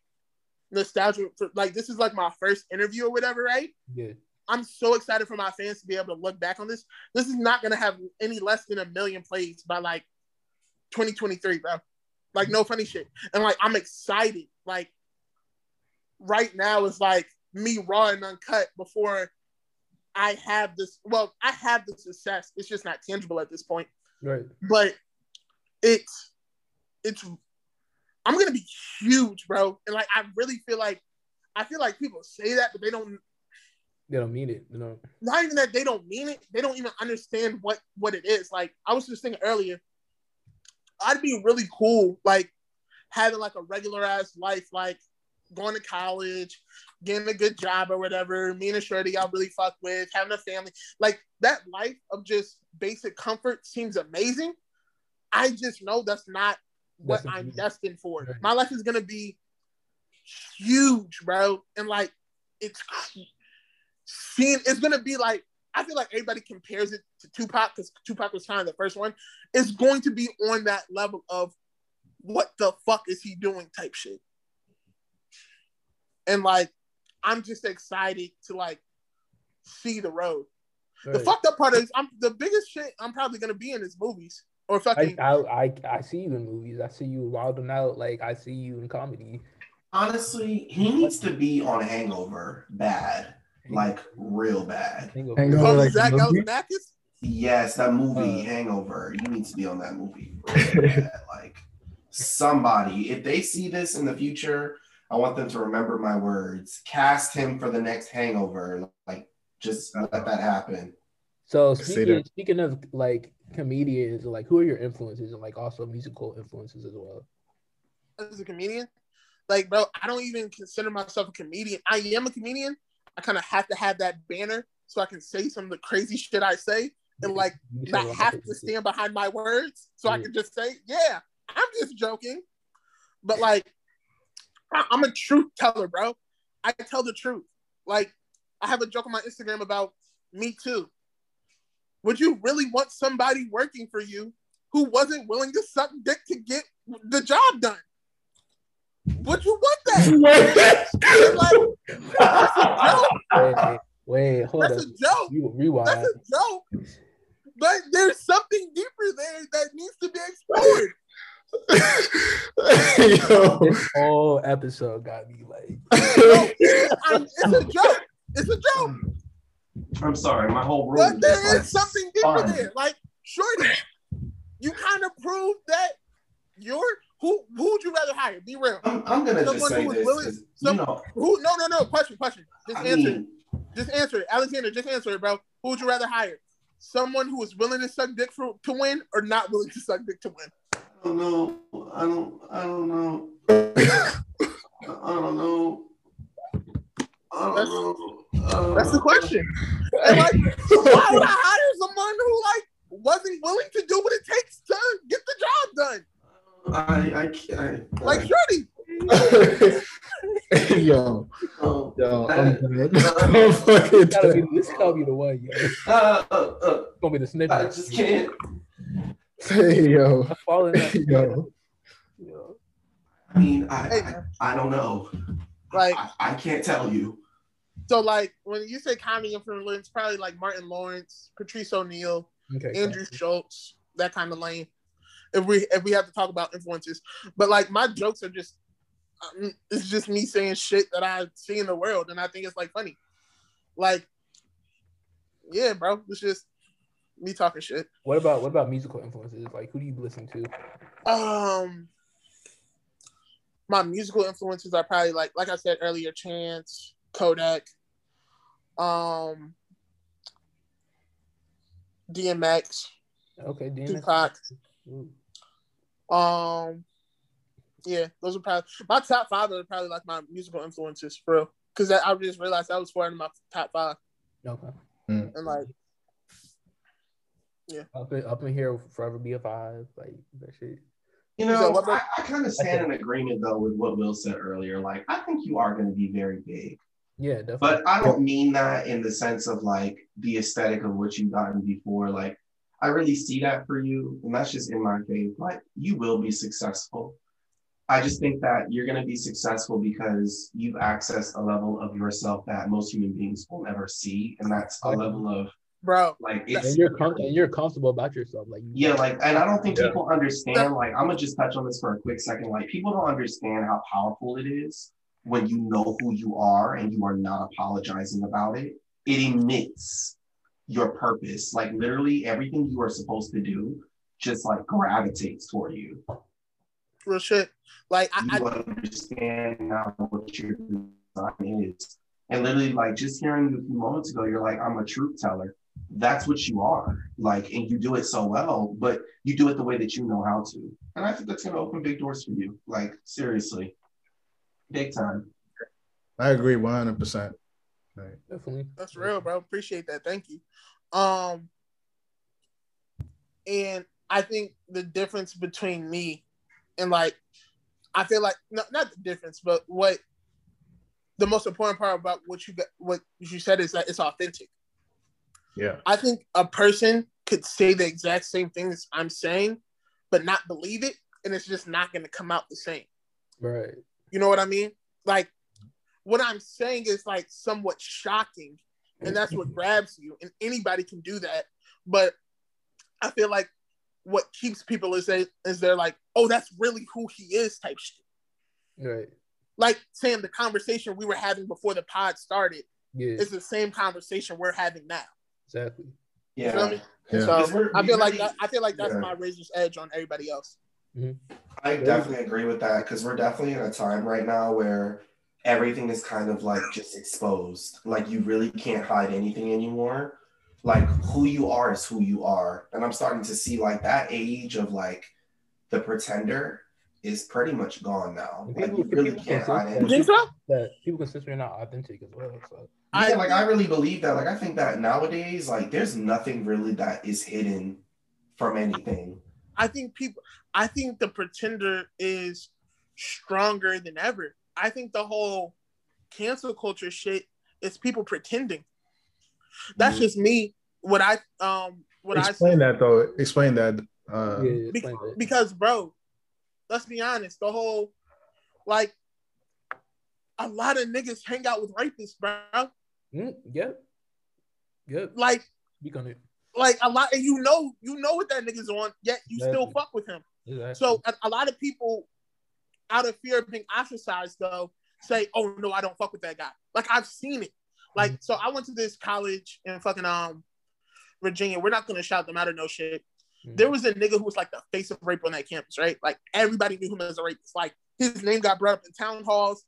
nostalgia for like this is like my first interview or whatever, right? yeah. I'm so excited for my fans to be able to look back on this. This is not gonna have any less than a million plays by like 2023, bro. Like no funny shit. And like I'm excited. Like right now is like me raw and uncut before I have this. Well, I have the success. It's just not tangible at this point. Right. But it's it's I'm gonna be huge, bro. And like I really feel like I feel like people say that, but they don't They don't mean it. You know. not even that they don't mean it, they don't even understand what what it is. Like I was just thinking earlier, I'd be really cool, like having like a regular ass life, like going to college, getting a good job or whatever. Me and a shorty I really fuck with, having a family, like that life of just basic comfort seems amazing. I just know that's not what I'm destined for. Right. My life is gonna be huge, bro, and like it's seeing it's gonna be like I feel like everybody compares it to Tupac because Tupac was kind of the first one. It's going to be on that level of what the fuck is he doing type shit. and like I'm just excited to like see the road. The fucked up part is I'm the biggest shit I'm probably gonna be in is movies or I, fucking I I I see you in movies. I see you wilding out. Like I see you in comedy. Honestly, he needs to be on Hangover bad, like real bad. Hangover. Hangover. oh, like Zach? Galifianakis. Yes, that movie Uh. Hangover. You need to be on that movie. bad. like somebody, if they see this in the future, I want them to remember my words. Cast him for the next Hangover. Like, just let that happen. So speaking speaking of like comedians, like who are your influences and like also musical influences as well? as a comedian. Like, bro, I don't even consider myself a comedian. I am a comedian. I kind of have to have that banner so I can say some of the crazy shit I say and like not have to stand behind my words so I can just say, yeah, I'm just joking. But like, I- I'm a truth teller, bro. I tell the truth. Like, I have a joke on my Instagram about me too. Would you really want somebody working for you who wasn't willing to suck dick to get the job done? Would you want that? And, like, that's a joke. Wait, wait, hold on. That's up. a joke. You rewind. That's a joke. But there's something deeper there that needs to be explored. Yo. This whole episode got me like No, it's, um, it's a joke. It's a joke. I'm sorry, my whole room. But is there like something different fun. there. Like, Shorty, you kind of proved that you're who who would you rather hire? Be real. I'm, I'm gonna just Someone say who was this. willing- 'cause, some- you know, Who no no no question, question. Just I answer it. mean, Just answer it. Alexander, just answer it, bro. Who would you rather hire? Someone who is willing to suck dick for, to win or not willing to suck dick to win? I don't know. I don't. I don't know. I don't know. I don't That's- know. I That's the question. And like, why would I hire someone who like wasn't willing to do what it takes to get the job done? I I can't. Like Shorty, yo, Oh, yo, uh, I'm dead. I'm fucking this gotta be dead. this gotta be the one, yo. It's uh, uh, uh, gonna be the snitch. I just can't. Hey, yo, I'm falling out. yo. Yo. I mean, I Hey, I. I don't know. like I, I can't tell you. So like when you say comedy influence, probably like Martin Lawrence, Patrice O'Neal, Okay. Andrew Schulz, that kind of lane. If we if we have to talk about influences, but like my jokes are just um, it's just me saying shit that I see in the world, and I think it's like funny. Like, yeah, bro, it's just me talking shit. What about what about musical influences? Like who do you listen to? Um, my musical influences are probably like like I said earlier, Chance, Kodak, um, DMX, Okay, DMX. Tupac. Ooh. Um, yeah, those are probably my top five are probably like my musical influences, for real. Because I just realized that was four in my top five, Okay. and like, Up in, up in here, forever be a five. Like that shit. You know, what I, I kind of stand in agreement though with what Will said earlier. Like, I think you are going to be very big, Yeah, definitely. but I don't mean that in the sense of like the aesthetic of what you've gotten before. Like, I really see that for you, and that's just in my faith. Like, you will be successful. I just think that you're going to be successful because you've accessed a level of yourself that most human beings will never see, and that's a level of bro, like and it's you're com- and you're comfortable about yourself. Like you- yeah, like, and I don't think Yeah. people understand. Like, I'm gonna just touch on this for a quick second. Like, people don't understand how powerful it is when you know who you are and you are not apologizing about it. It emits your purpose. Like, literally, everything you are supposed to do just like gravitates toward you. real shit. Like I, You I understand now what your design is, and literally, like, just hearing you a few moments ago, you're like, I'm a truth teller. That's what you are. Like, and you do it so well, but you do it the way that you know how to. And I think that's gonna open big doors for you. Like, seriously. Big time. I agree 100. percent definitely. That's real, bro. Appreciate that. Thank you. Um, and I think the difference between me and like, I feel like not not the difference, but what the most important part about what you got, what you said is that it's authentic. Yeah, I think a person could say the exact same things I'm saying, but not believe it, and it's just not going to come out the same. Right. You know what I mean? Like what I'm saying is like somewhat shocking, and that's what grabs you, and anybody can do that. But I feel like what keeps people is they is they're like, oh, that's really who he is type shit. Right. Like saying the conversation we were having before the pod started Yeah. is the same conversation we're having now. Exactly. You feel me? Yeah. So I feel like that, I feel like that's yeah. my razor's edge on everybody else. Mm-hmm. I definitely agree with that because we're definitely in a time right now where everything is kind of like just exposed. Like you really can't hide anything anymore. Like who you are is who you are. And I'm starting to see like that age of like the pretender is pretty much gone now. Like you People- really people can't can hide sense You anything. think so? That people consider you're not authentic as well. So Yeah, like I really believe that. Like I think that nowadays, like there's nothing really that is hidden from anything. I think people I think the pretender is stronger than ever. I think the whole cancel culture shit is people pretending. That's Mhm. just me. What I um what I Explain I that though. Explain that. Uh, yeah, Be- explain that. because bro, let's be honest, the whole like a lot of niggas hang out with rapists, bro. Mm, yep. Yep. Like Speak on it. like a lot and you know you know what that nigga's on, yet you still fuck with him. Exactly. So a, a lot of people, out of fear of being ostracized, though, say, "Oh no, I don't fuck with that guy." Like I've seen it. Like so, I went to this college in fucking um Virginia. We're not gonna shout them out or no shit. Mhm. There was a nigga who was like the face of rape on that campus, right? Like everybody knew him as a rapist. Like his name got brought up in town halls,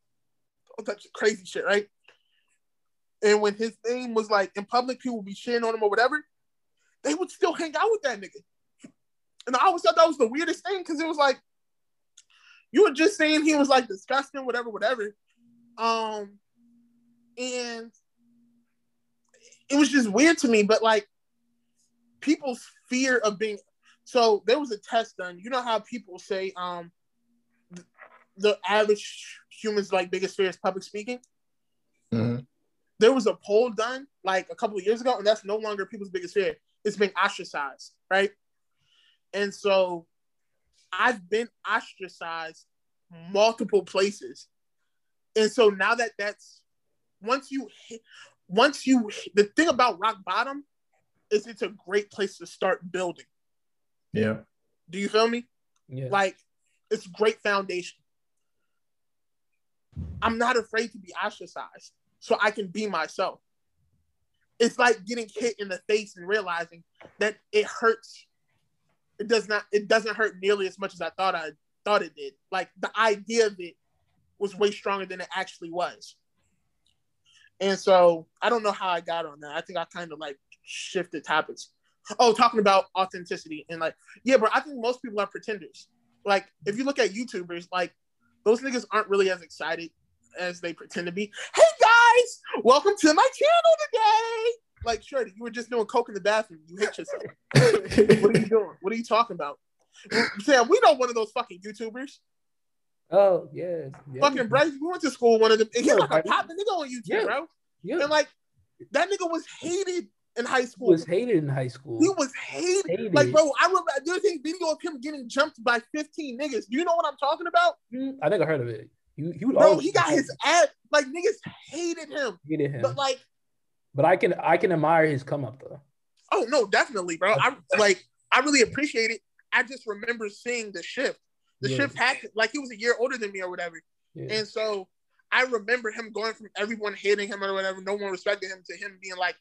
all types of crazy shit, right? And when his name was like in public, people would be shitting on him or whatever. They would still hang out with that nigga. And I always thought that was the weirdest thing because it was like you were just saying he was like disgusting, whatever, whatever. Um, and it was just weird to me, but like people's fear of being so there was a test done. You know how people say um th- the average human's like biggest fear is public speaking. mhm. There was a poll done like a couple of years ago, and that's no longer people's biggest fear. It's been ostracized, right? And so I've been ostracized multiple places. And so now that that's once you hit, once you the thing about rock bottom is it's a great place to start building. Yeah. Do you feel me? yeah. Like it's great foundation. I'm not afraid to be ostracized so I can be myself. It's like getting hit in the face and realizing that it hurts. It does not it doesn't hurt nearly as much as I thought I thought it did. Like the idea of it was way stronger than it actually was. And so I don't know how I got on that. I think I kind of like shifted topics. Oh, talking about authenticity and like yeah, bro, I think most people are pretenders. Like, if you look at YouTubers, like, those niggas aren't really as excited as they pretend to be. Hey guys, welcome to my channel today. Like, sure, you were just doing coke in the bathroom. You hate yourself. What are you doing? What are you talking about? Sam, we know one of those fucking YouTubers. oh yeah. yeah. Fucking Bryce, we went to school with one of them. He's Yeah, like a popping nigga on YouTube, Yeah. bro. Yeah. And like, that nigga was hated in high He school. was hated in high school. he was hated. hated. Like, bro, I remember there's a video of him getting jumped by 15 niggas. Do you know what I'm talking about? Mm, I think I heard of it. He, he would Bro, he got his ass like niggas hated him. hated him. But like, But I can I can admire his come up though. oh no, definitely, bro. I like I really appreciate it. I just remember seeing the shift. The Yeah. shift happened like he was a year older than me or whatever. Yeah. And so I remember him going from everyone hating him or whatever, no one respecting him to him being like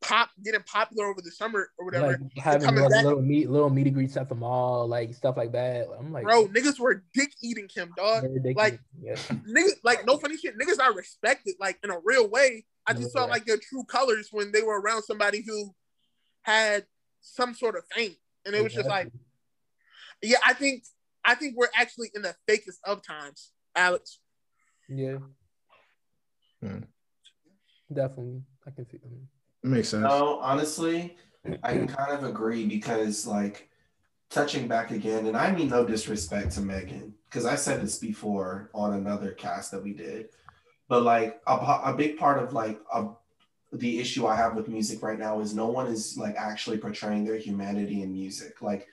pop getting popular over the summer or whatever. like having coming like, back- little meet little meaty greets at the mall, like stuff like that. I'm like, Bro, niggas were dick eating him, dog. like- yeah. niggas like no funny shit. Niggas are respected like in a real way. I just saw Yeah. like their true colors when they were around somebody who had some sort of fame, and it was just like, yeah, I think I think we're actually in the fakest of times, Alex. yeah, Hmm. definitely. I can see them. Makes sense. No, honestly, I can kind of agree because, like, touching back again, and I mean no disrespect to Megan, because I said this before on another cast that we did, but like a, a big part of like a, the issue I have with music right now is no one is like actually portraying their humanity in music. Like,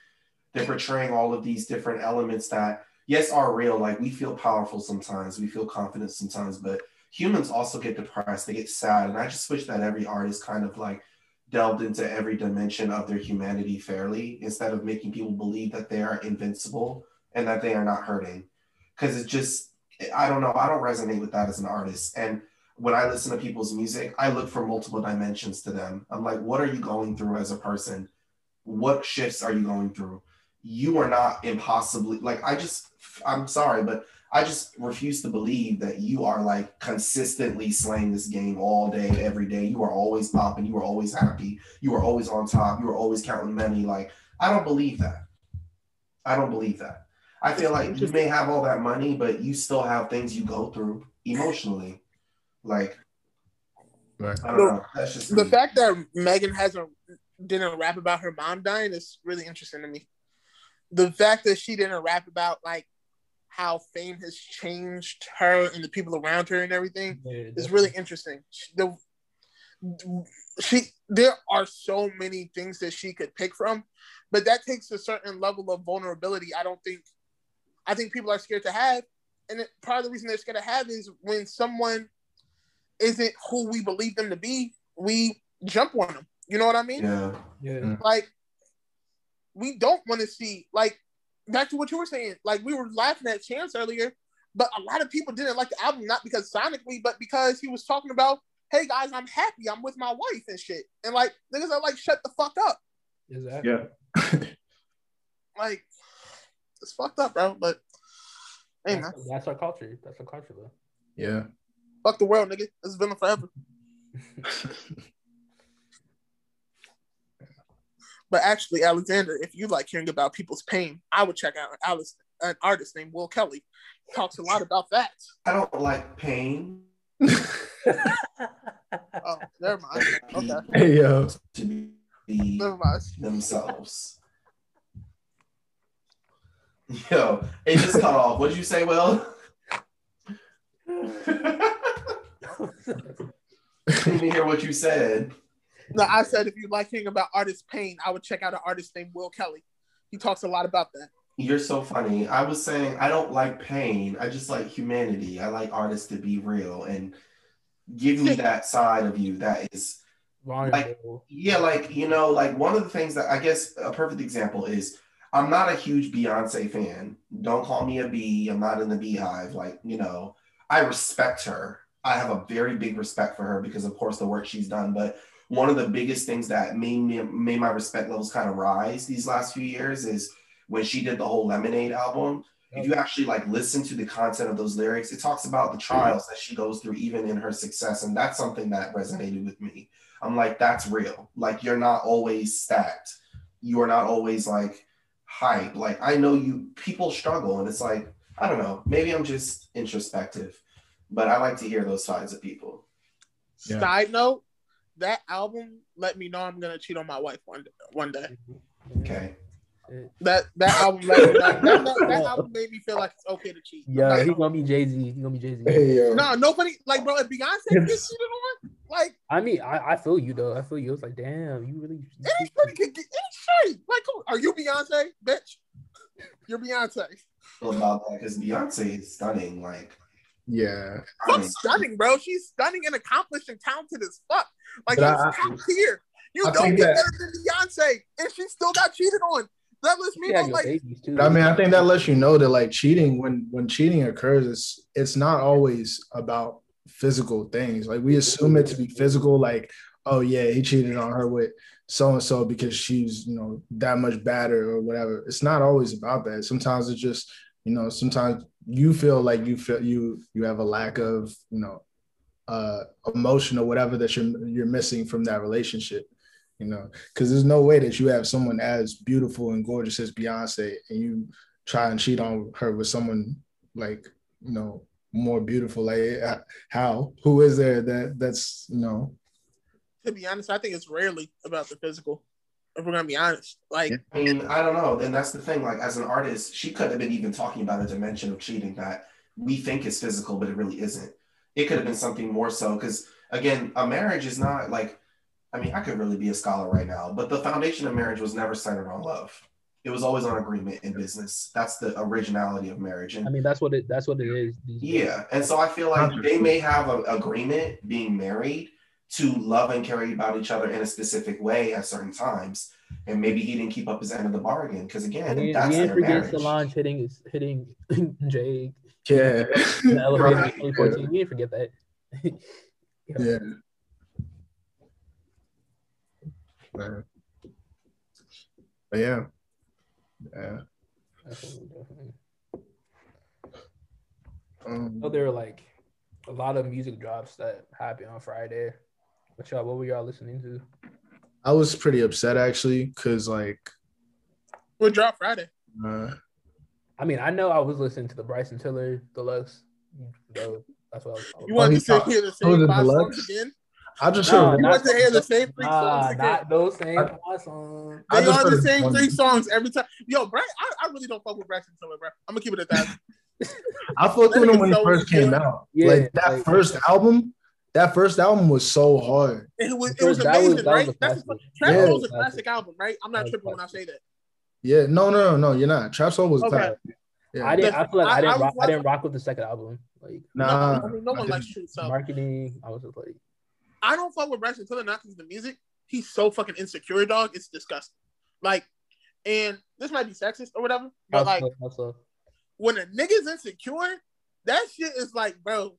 they're portraying all of these different elements that, yes, are real. Like, we feel powerful sometimes, we feel confident sometimes, but humans also get depressed, they get sad. And I just wish that every artist kind of like delved into every dimension of their humanity fairly instead of making people believe that they are invincible and that they are not hurting. Because it just, I don't know, I don't resonate with that as an artist. And when I listen to people's music, I look for multiple dimensions to them. I'm like, what are you going through as a person? What shifts are you going through? You are not impossibly, like, I just, I'm sorry, but I just refuse to believe that you are like consistently slaying this game all day, every day. You are always popping. You are always happy. You are always on top. You are always counting money. Like, I don't believe that. I don't believe that. I feel like you may have all that money, but you still have things you go through emotionally. Like, Right. I don't know. That's just The me. fact that Megan hasn't didn't rap about her mom dying is really interesting to me. The fact that she didn't rap about like how fame has changed her and the people around her and everything Yeah, is really interesting. She, the, she there are so many things that she could pick from, but that takes a certain level of vulnerability. I don't think I think people are scared to have, and it, part of the reason they're scared to have is when someone isn't who we believe them to be, we jump on them. You know what I mean? Yeah. Yeah. Like we don't want to see like back to what you were saying. Like we were laughing at Chance earlier, but a lot of people didn't like the album not because sonically, but because he was talking about, "Hey guys, I'm happy. I'm with my wife and shit." And like niggas are like, "Shut the fuck up!" Exactly. Yeah. Like it's fucked up, bro. But hey man, That's, that's our culture. That's our culture, bro. Yeah. fuck the world, nigga. It's villain forever. But actually, Alexander, if you like hearing about people's pain, I would check out Alice, an artist named Will Kelly. He talks a lot about that. I don't like pain. Oh, never mind. Okay, Hey yo. To be never mind. themselves. Yo, it just cut off. What did you say, Will? Didn't hear what you said. No, I said if you like hearing about artist pain, I would check out an artist named Will Kelly. He talks a lot about that. You're so funny. I was saying I don't like pain. I just like humanity. I like artists to be real and give me that side of you that is Vulnerable. Yeah, like you know, like one of the things that I guess a perfect example is I'm not a huge Beyonce fan. Don't call me a bee. I'm not in the beehive. Like, you know, I respect her. I have a very big respect for her because of course the work she's done. But one of the biggest things that made me made my respect levels kind of rise these last few years is when she did the whole Lemonade album. If you actually like listen to the content of those lyrics, it talks about the trials that she goes through even in her success. And that's something that resonated with me. I'm like, that's real. Like you're not always stacked. You are not always like hype. Like I know you people struggle and it's like, I don't know, maybe I'm just introspective, but I like to hear those sides of people. Yeah. Side note, that album let me know I'm gonna cheat on my wife one day, one day. Okay. That that album let me know. That, that, that album made me feel like it's okay to cheat. Yeah, Like, he gonna be Jay Z. He gonna be Jay Z. Hey yo. no, nobody like bro. If Beyonce gets cheated on, like I mean, I, I feel you though. I feel you. It's like, damn, you really. anybody could get any shit. Like, are you Beyonce, bitch? You're Beyonce. Feel about that because Beyonce is stunning. Like, Yeah. I Fuck mean, stunning, bro. She's stunning and accomplished and talented as fuck. Like, But it's I- top tier. You I don't get that- better than Beyonce, and she still got cheated on. That lets me know, like, too. I mean, I think that lets you know that like cheating, when when cheating occurs, it's it's not always about physical things. Like we assume it to be physical, like, oh yeah, he cheated on her with so and so because she's, you know, that much better or whatever. It's not always about that. Sometimes it's just, you know, sometimes you feel like you feel you you have a lack of, you know, uh emotion or whatever that you're you're missing from that relationship you know, because there's no way that you have someone as beautiful and gorgeous as Beyonce and you try and cheat on her with someone like, you know, more beautiful. Like, uh, how? Who is there that that's, you know, to be honest, I think it's rarely about the physical. If we're gonna be honest, like, I mean, I don't know. And that's the thing. Like, as an artist, she could have been even talking about a dimension of cheating that we think is physical, but it really isn't. It could have been something more so. Because again, a marriage is not like, I mean, I could really be a scholar right now, but the foundation of marriage was never centered on love. It was always on agreement in business. That's the originality of marriage. And I mean, that's what it. That's what it is. days. yeah, and so I feel like they may have an agreement being married to love and care about each other in a specific way at certain times, and maybe he didn't keep up his end of the bargain because again, We, we that's didn't their forget marriage. Solange hitting hitting Jay Yeah. in the elevator Right. in 2014. We didn't forget that. yeah. Man. But yeah. Yeah. Definitely, definitely. Um, know there were like a lot of music drops that happened on Friday. What y'all? What were y'all listening to? I was pretty upset actually, cause like We'll drop Friday. uh, I mean, I know I was listening to the Bryson Tiller Deluxe. So that's what I was. I was You want he to sit thought- the oh, same five deluxe? songs again? I just No, heard You want to hear the same three Nah, songs again? not those same I- five songs. I They just are the same one. three songs every time. Yo, Brett, I, I really don't fuck with Bryson Tiller, bro. I'm gonna keep it at that. I fucked That with him when he so first came out. Yeah, like that like- first album, that first album was so hard. It was it First, was that was- amazing, that was right? a That's classic. Trap Yeah. Soul's a classic album, right? I'm not was tripping when I say that. Yeah, no, no, no, no, you're not. Trap Soul was Okay. tight. Yeah. I didn't. I feel like I, I- didn't. I rock, I didn't rock with the second album. Like Nah, no, I mean, no one didn't. likes True Self. marketing, I was just like, I don't fuck with Bryson Tiller not because of the music. He's so fucking insecure, dog. It's disgusting. Like, and this might be sexist or whatever, but like also, also, when a nigga's insecure, that shit is like, bro,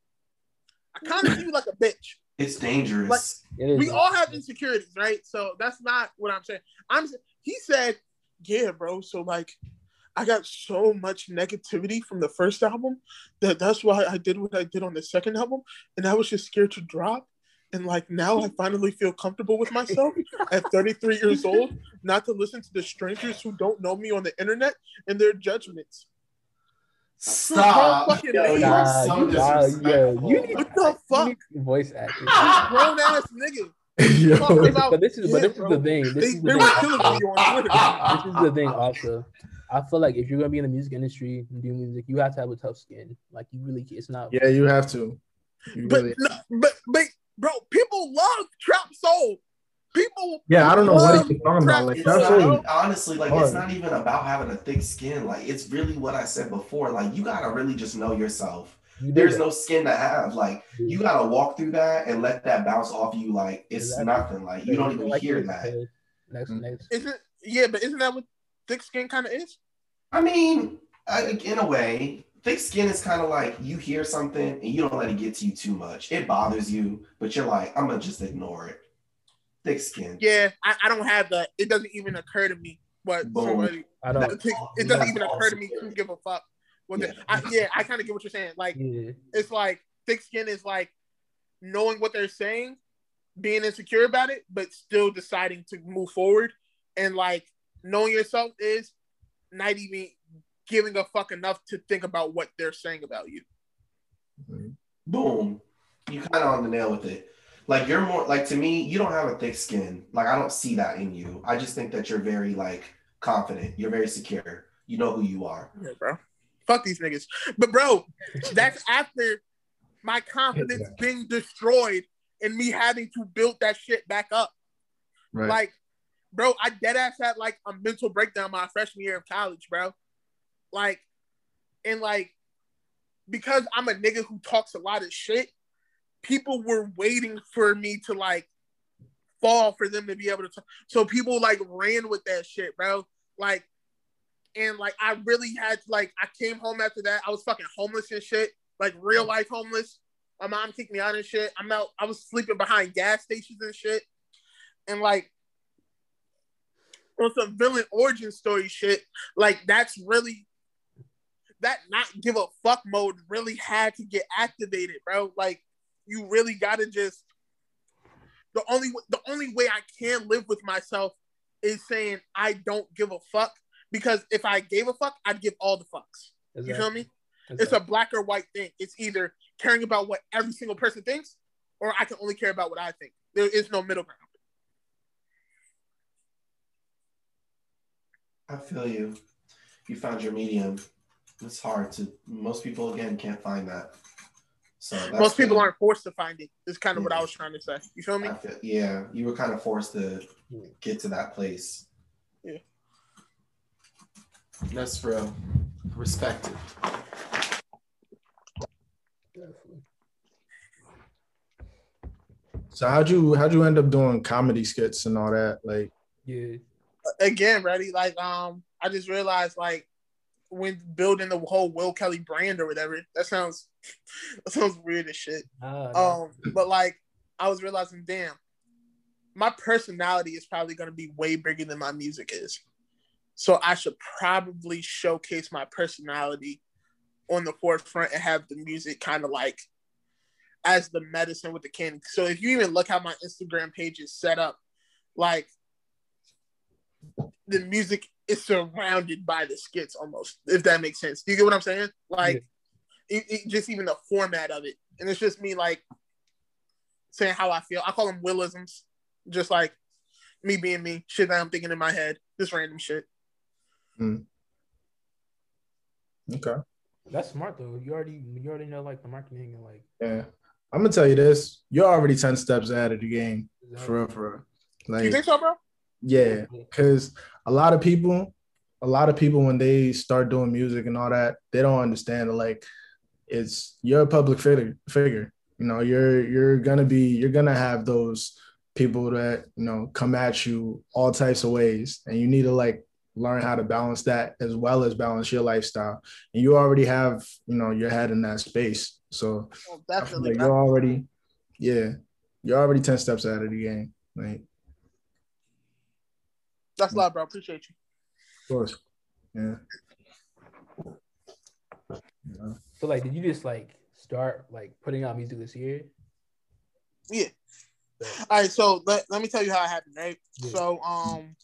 I kind of see you like a bitch. It's dangerous. it is. We all have insecurities, right? So that's not what I'm saying. I'm. He said, yeah, bro. So like, I got so much negativity from the first album that that's why I did what I did on the second album, and I was just scared to drop. And like now, I finally feel comfortable with myself at 33 years old, not to listen to the strangers who don't know me on the internet and their judgments. Stop. fucking Yo, you are Nah, so you- nah, yo, you need- What the you fuck? need voice acting. This grown ass nigga. Yo. But this is but this is the thing. This They, is the thing. killing me on Twitter. this is the thing also. I feel like if you're gonna be in the music industry and do music, you have to have a tough skin. Like you really, it's not. Yeah, you have to. You But, really- no, but but bro, people love trap soul. People. yeah, I don't know what love he's talking about. Like It's Trap not honestly, like hard. it's not even about having a thick skin. Like it's really what I said before. Like you gotta really just know yourself. You There's that. no skin to have. Like you gotta walk through that and let that bounce off you. Like it's Exactly. nothing. Like you don't even Like hear you that. said, Next, Mm. next. Isn't yeah, but isn't that what thick skin kind of is? I mean, I, in a way, thick skin is kind of like you hear something and you don't let it get to you too much. It bothers you, but you're like, I'm gonna just ignore it. Thick skin. Yeah, I, I don't have that. It doesn't even occur to me what Boom. somebody. I don't. Oh, it doesn't even occur to me to give a fuck. What the- Yeah. I, yeah, I kind of get what you're saying. Like Yeah. it's like thick skin is like knowing what they're saying, being insecure about it, but still deciding to move forward. And like knowing yourself is not even giving a fuck enough to think about what they're saying about you. Mm-hmm. Boom. You kind of on the nail with it. Like you're more like to me, you don't have a thick skin. Like I don't see that in you. I just think that you're very like confident. You're very secure. You know who you are. Yeah, bro. Fuck these niggas. But bro, that's after my confidence being destroyed and me having to build that shit back up. right? Like, bro, I dead ass had like a mental breakdown my freshman year of college, bro. Like, and like, because I'm a nigga who talks a lot of shit, people were waiting for me to like fall for them to be able to talk. So people like ran with that shit, bro. Like, and like I really had to like I came home after that. I was fucking homeless and shit, like real mm. life homeless. My mom kicked me out and shit. I'm out. I was sleeping behind gas stations and shit, and like on some villain origin story shit. Like that's really that not give a fuck mode really had to get activated, bro. Like you really gotta just the only the only way I can live with myself is saying I don't give a fuck because if I gave a fuck, I'd give all the fucks. You feel me? It's a black or white thing. It's either caring about what every single person thinks, or I can only care about what I think. There is no middle ground. I feel you. You found your medium. It's hard to. Most people again can't find that. So that's Most people good. aren't forced to find it. it. Is kind of what I was trying to say. You feel me? Feel, yeah, you were kind of forced to get to that place. Yeah. That's real. Respect it. Definitely. So how'd you how'd you end up doing comedy skits and all that? Like, Yeah. again, ready? Like, um, I just realized like when building the whole Will Kelly brand or whatever, that sounds that sounds weird as shit. Ah, no. Um, but like I was realizing, damn, my personality is probably gonna be way bigger than my music is. So I should probably showcase my personality on the forefront and have the music kind of like as the medicine with the candy. So if you even look how my Instagram page is set up, like the music is surrounded by the skits almost, if that makes sense. Do you get what I'm saying? Like it, it- just even the format of it. And it's just me like saying how I feel. I call them willisms, just like me being me, shit that I'm thinking in my head, just random shit. Mm. okay, That's smart though. You already you already know like the marketing and like yeah. I'm gonna tell you this: you're already ten steps ahead of the game, for real, for real. you Like, think so, bro? Yeah, because a lot of people, a lot of people when they start doing music and all that, they don't understand like it's you're a public figure. Figure, you know, you're you're gonna be you're gonna have those people that you know come at you all types of ways, and you need to like learn how to balance that as well as balance your lifestyle. And you already have you know your head in that space, so Oh, I feel definitely. like you're already, yeah, you're already ten steps out of the game. Like, That's a lot, bro. Appreciate you. of course, yeah. Yeah. So like, did you just like start like putting out music this year? Yeah. All right, so let, let me tell you how it happened, right? Yeah. So um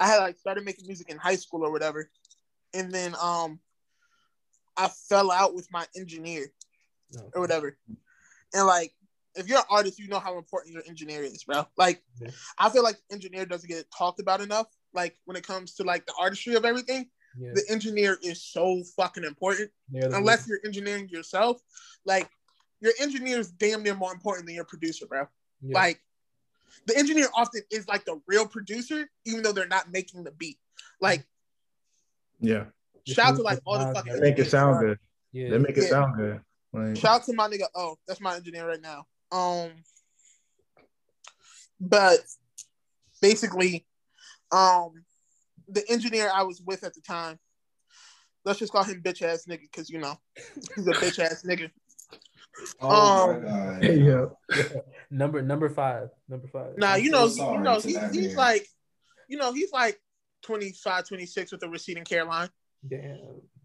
I had like started making music in high school or whatever. And then um I fell out with my engineer No. or whatever. And like if you're an artist, you know how important your engineer is, bro. Like Yeah. I feel like engineer doesn't get talked about enough. Like when it comes to like the artistry of everything, Yeah. the engineer is so fucking important. They're the- Unless you're engineering yourself, like your engineer is damn near more important than your producer, bro. yeah. Like the engineer often is like the real producer, even though they're not making the beat. Like yeah, shout to like all the fucking they make it sound good. yeah. They make it Yeah. sound good. Like, Shout out to my nigga. Oh, that's my engineer right now. Um, but basically, um, the engineer I was with at the time, let's just call him bitch ass nigga because you know he's a bitch ass nigga. Oh Um, my god. yeah, number number five. Number five. Nah, you know, sorry you know, to he, he's man. like, you know, he's like 25, 26 with a receding hairline. Damn.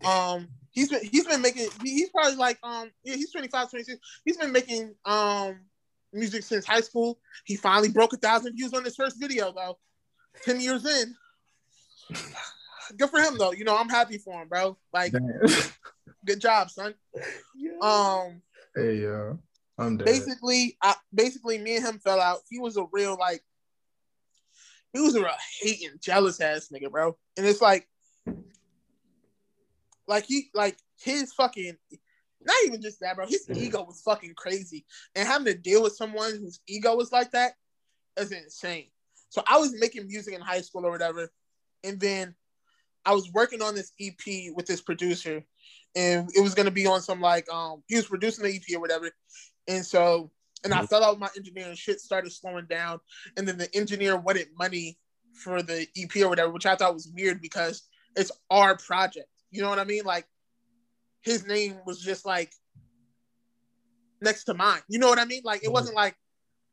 Um, he's been he's been making he's probably like um yeah he's 25, 26. He's been making um music since high school. He finally broke a thousand views on his first video though. Ten years in. Good for him though. You know, I'm happy for him, bro. Like, Damn. good job, son. Yeah. Um, hey yo, I'm dead. basically, I basically me and him fell out. He was a real like, he was a real hating, jealous ass nigga, bro. And it's like, like he like his fucking, not even just that, bro. His ego was fucking crazy, and having to deal with someone whose ego was like that is insane. So I was making music in high school or whatever, and then I was working on this EP with this producer, and it was gonna be on some like um he was producing the EP or whatever, and so and I fell out with my engineer and shit started slowing down, and then the engineer wanted money for the EP or whatever, which I thought was weird because it's our project. You know what I mean? Like his name was just like next to mine. You know what I mean? Like it wasn't like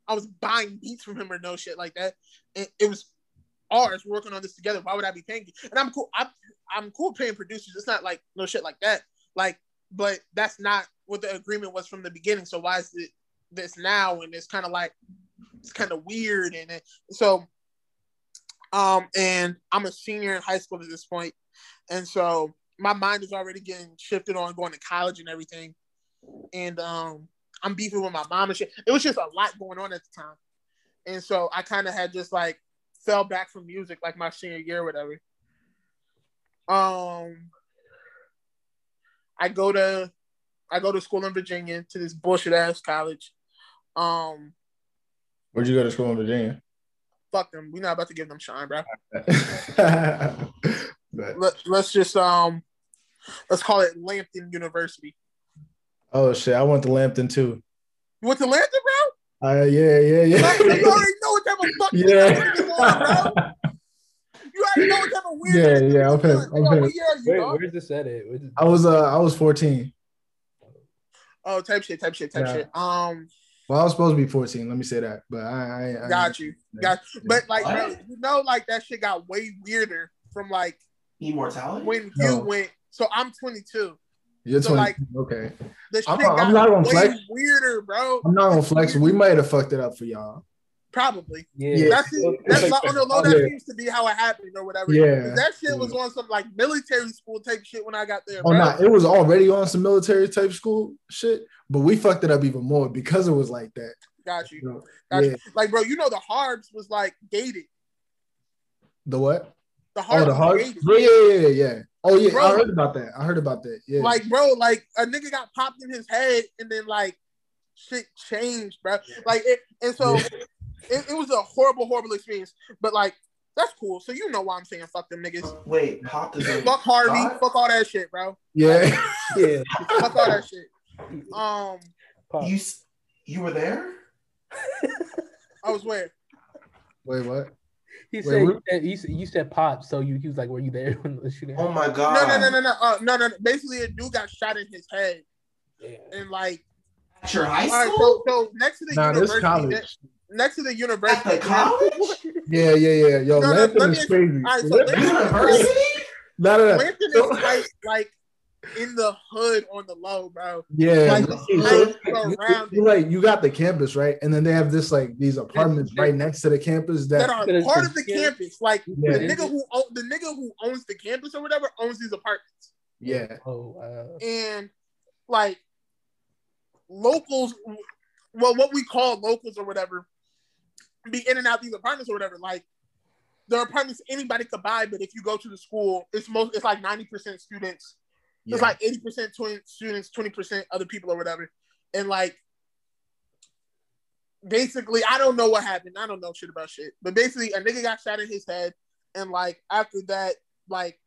I was buying beats from him or no shit like that. It, it was ours. We're working on this together. Why would I be paying you? And I'm cool. I'm, I'm cool paying producers. It's not like no shit like that. Like, but that's not what the agreement was from the beginning. So why is it this now? And it's kind of like it's kind of weird. And it, so, um, and I'm a senior in high school at this point, and so my mind is already getting shifted on going to college and everything. And um, I'm beefing with my mom and shit. It was just a lot going on at the time. And so I kind of had just like fell back from music like my senior year or whatever. Um I go to I go to school in Virginia to this bullshit ass college. Um Where'd you go to school in Virginia? fuck them. We're not about to give them shine, bro. But Let, let's just um, let's call it Lambton University. oh shit, I went to Lambton too. You went to Lambton, bro? Uh, yeah, yeah, yeah. Like, you already know what type of fucking Yeah. niggas on, bro. You already know what type of weird. Yeah, yeah, I'm on. hip, Nigga, I'm What hip. you, Where, dog? where's this at? It. Where's this- I was uh I was 14. Oh, type shit, type shit, type Yeah. shit. Um, Well, I was supposed to be 14. Let me say that, but I, I, I got you, got. You. But like, bro, you know, like that shit got way weirder from like Immortality? when No. you went. So I'm 22. You're So, 20. like- okay. The shit I'm got not- I'm not gonna flex. weirder, bro. I'm not gonna flex. We might have fucked it up for y'all. Probably. Yeah, That's it. That's like- not on the low. oh, That yeah. seems to be how it happened or whatever. Yeah. 'Cause That shit was on some like military school type shit when I got there, Oh, bro. no, it was already on some military type school shit, but we fucked it up even more because it was like that. Got you. You? Got Yeah. you. Like, bro, you know the Harbs was like gated. The what? The Oh, the heart. Yeah, yeah, yeah, yeah. Oh yeah, Bro. I heard about that. I heard about that. Yeah. Like, bro, like a nigga got popped in his head and then like shit changed, bro. Like it, and so Yeah. it, it was a horrible, horrible experience. But like, that's cool. So you know why I'm saying fuck them niggas. Wait, popped is in Fuck Harvey. God? Fuck all that shit, bro. yeah. yeah. Fuck all that shit. Um, Pop. You you were there? I was where? Wait, what? He Wait, said, we- you said you said, you said pop, so you he was like, "Were you there when the shooting?" Oh my god. no, no, no, no, uh, no, no, no. Basically, a dude got shot in his head, Yeah. and like, At your high all right, school? so so next to the Nah, this university, college. next to the university, At the college? Yeah, yeah, yeah. Yo, No, no, Lampton let is crazy. all right, so Lampton- University? no, no, no. Lampton is like like in the hood on the low, bro. Yeah, Like, no, it's you- around you you got the campus right, and then they have this like these apartments right next to the campus that that are part of the campus. Like Yeah. the nigga who the nigga who owns the campus or whatever owns these apartments, yeah Oh, wow. and like locals, well, what we call locals or whatever, be in and out these apartments or whatever. Like the apartments anybody could buy, but if you go to the school, it's most it's like ninety percent students. Yeah. It's like eighty percent students, twenty percent other people or whatever, and like basically, I don't know what happened. I don't know shit about shit, but basically, a nigga got shot in his head, and like after that, like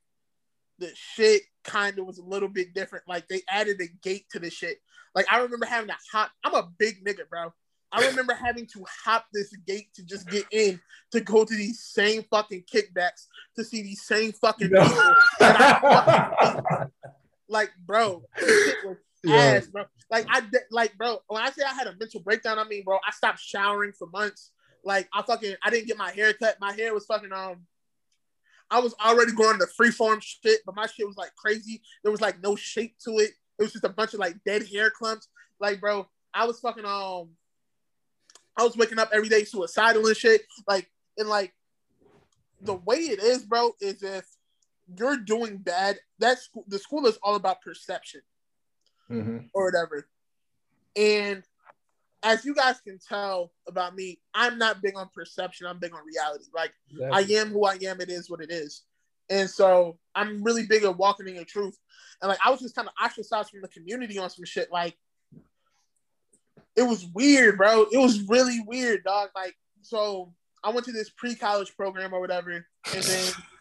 the shit kind of was a little bit different. Like they added a gate to the shit. Like I remember having to hop. I'm a big nigga, bro. I remember having to hop this gate to just get in to go to these same fucking kickbacks to see these same fucking No. people. that I fucking hate. Like, bro, shit was Yeah. ass, bro. Like I like, bro. When I say I had a mental breakdown, I mean, bro, I stopped showering for months. Like, I fucking, I didn't get my hair cut. My hair was fucking um. I was already going to freeform shit, but my shit was like crazy. There was like no shape to it. It was just a bunch of like dead hair clumps. Like, bro, I was fucking um. I was waking up every day suicidal and shit. Like, and like, the way it is, bro, is if you're doing bad, that school, the school is all about perception Mhm. or whatever. And as you guys can tell about me, I'm not big on perception. I'm big on reality. Like I am who I am. It is what it is. And so I'm really big at walking in your truth. And like I was just kind of ostracized from the community on some shit. Like it was weird, bro. It was really weird, dog. Like so I went to this pre-college program or whatever, and then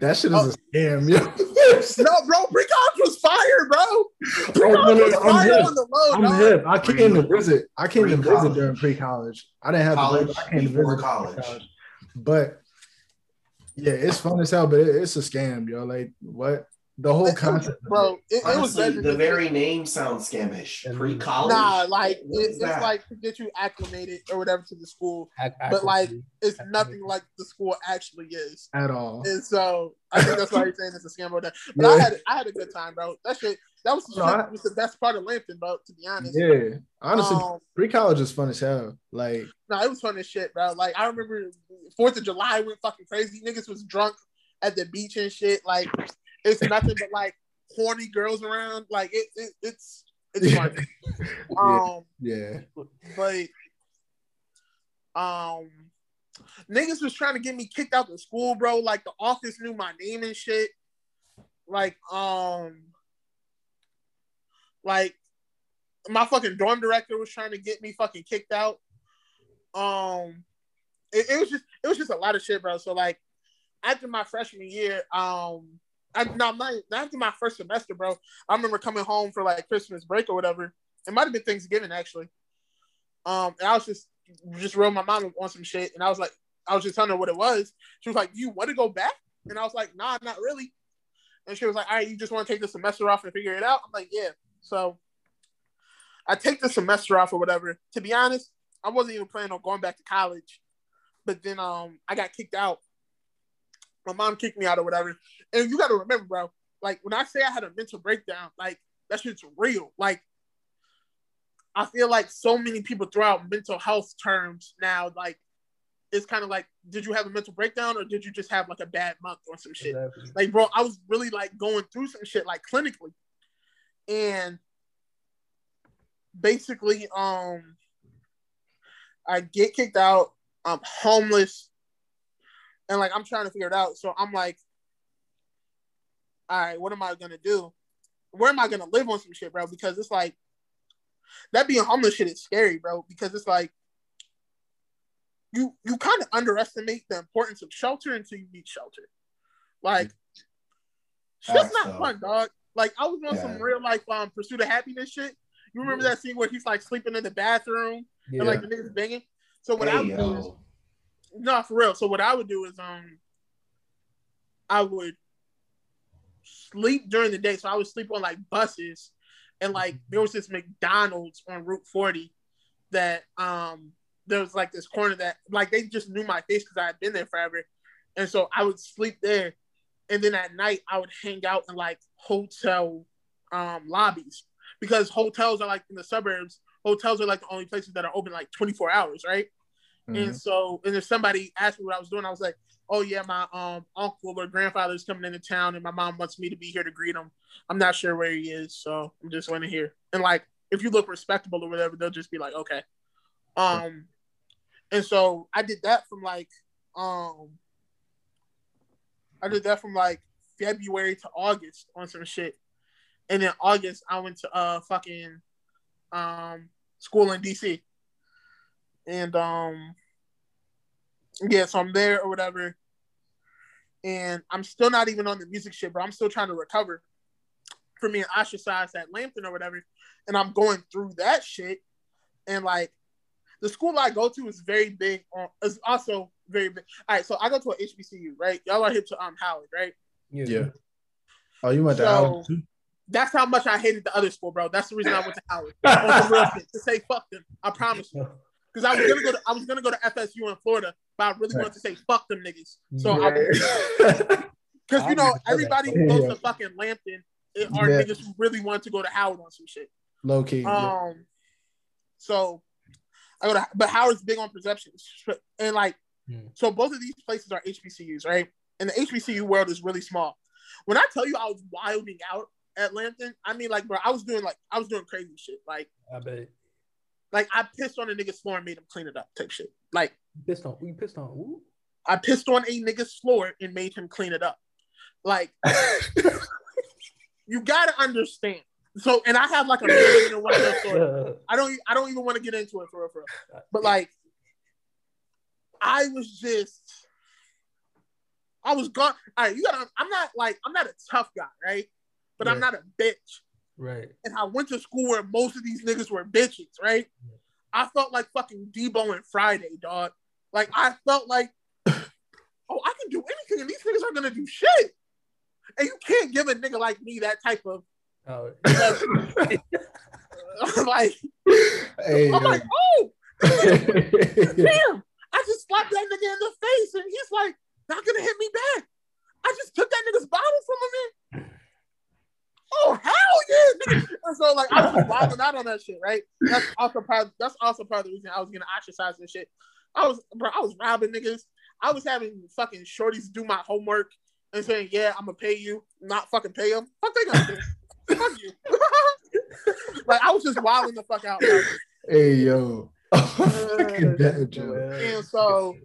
That shit is Oh. a scam, yo. no, bro, pre-college was fire, bro. No, no, was no, I'm fire hip. on the low, I'm dog. hip. I came to visit. I came to visit during pre-college. I didn't have College to. go, I came to before visit college. But yeah, it's fun as hell. But it, it's a scam, yo. Like what? The whole It- it- concept, bro. It, it was Honestly, better the very name sounds scamish. Pre-college. Nah, like What it, is that? like to get you acclimated or whatever to the school. Ac- but, like. It's Acclimated. nothing like the school actually is. at all. And so I think that's why you're saying it's a scam or that. But I had I had a good time, bro. That shit that was, the No, shit- I- was the best part of Lampton, bro. To be honest, Yeah, honestly, Um, pre-college is fun as hell. Like no, it was fun as shit, bro. Like I remember Fourth of July went fucking crazy. Niggas was drunk at the beach and shit. Like it's nothing but like horny girls around. Like it, it it's it's fun. Um, yeah, but um niggas was trying to get me kicked out of school, bro. Like the office knew my name and shit. Like, um like my fucking dorm director was trying to get me fucking kicked out. Um it, it was just it was just a lot of shit, bro. So like after my freshman year, um I, no, my, after my first semester, bro. I remember coming home for like Christmas break or whatever. It might have been Thanksgiving actually. Um, and I was just just wrote my mom on some shit, and I was like, I was just telling her what it was. She was like, "You want to go back?" And I was like, "Nah, not really." And she was like, "All right, you just want to take the semester off and figure it out?" I'm like, "Yeah." So I take the semester off or whatever. To be honest, I wasn't even planning on going back to college, but then um I got kicked out. My mom kicked me out or whatever. And you got to remember, bro. Like when I say I had a mental breakdown, like that shit's real. Like I feel like so many people throw out mental health terms now. Like it's kind of like, did you have a mental breakdown or did you just have like a bad month or some shit? Exactly. Like, bro, I was really like going through some shit like clinically, and basically, um, I get kicked out. I'm homeless, and like I'm trying to figure it out. So I'm like, all right, what am I gonna do? Where am I gonna live on some shit, bro? Because it's like that being homeless shit is scary, bro. Because it's like you you kind of underestimate the importance of shelter until you need shelter. Like, that's not so. fun, dog. Like I was on yeah. some real life um pursuit of happiness shit. You remember yeah. that scene where he's like sleeping in the bathroom yeah. and like the niggas banging? So what hey, I would yo. do is no for real. So what I would do is um I would sleep during the day. So I would sleep on like buses and like there was this McDonald's on Route 40 that um there was like this corner that like they just knew my face because I had been there forever. And so I would sleep there. And then at night I would hang out in like hotel um lobbies because hotels are like in the suburbs, hotels are like the only places that are open like 24 hours, right? Mm-hmm. And so and if somebody asked me what I was doing, I was like, oh yeah, my um uncle or grandfather is coming into town, and my mom wants me to be here to greet him. I'm not sure where he is, so I'm just going to here. And like, if you look respectable or whatever, they'll just be like, okay. Um, and so I did that from like um, I did that from like February to August on some shit, and then August I went to uh fucking um school in DC, and um yeah, so I'm there or whatever and I'm still not even on the music shit, but I'm still trying to recover from being ostracized at Lambton or whatever. And I'm going through that shit. And like the school I go to is very big on is also very big. All right, so I go to a HBCU, right? Y'all are here to um Howard, right? Yeah. yeah. Oh, you went so, to Howard too? That's how much I hated the other school, bro. That's the reason I went to Howard. to say fuck them. I promise you. Because I was gonna go to I was gonna go to FSU in Florida, but I really right. wanted to say fuck them niggas. So yeah. I because you know everybody who goes yeah. to fucking Lambton are yeah. niggas who really want to go to Howard on some shit. Low key. Um, so I go to, but Howard's big on perceptions, and like, hmm. so both of these places are HBCUs, right? And the HBCU world is really small. When I tell you I was wilding out at Lambton, I mean like, bro, I was doing like I was doing crazy shit. Like, I bet. Like I pissed on a nigga's floor and made him clean it up, type shit. Like pissed on you pissed on who? I pissed on a nigga's floor and made him clean it up. Like you gotta understand. So and I have like a million and one story. I don't I don't even want to get into it for real, for real. But like I was just I was gone. All right, you gotta I'm not like I'm not a tough guy, right? But I'm not a bitch. Right. And I went to school where most of these niggas were bitches, right? Yeah. I felt like fucking Debo and Friday, dog. Like I felt like, oh, I can do anything, and these niggas are gonna do shit. And you can't give a nigga like me that type of. Oh. like, hey, I'm yo. like, oh, damn! I just slapped that nigga in the face, and he's like, not gonna hit me back. I just took that nigga's bottle from him. And, oh hell yeah! and so like I was wilding out on that shit, right? That's also part. That's also part of the reason I was getting ostracized and shit. I was, bro, I was robbing niggas. I was having fucking shorties do my homework and saying, "Yeah, I'm gonna pay you." Not fucking pay them. Fuck they gonna do? fuck you. like I was just wilding the fuck out. Bro. Hey yo. Uh, and so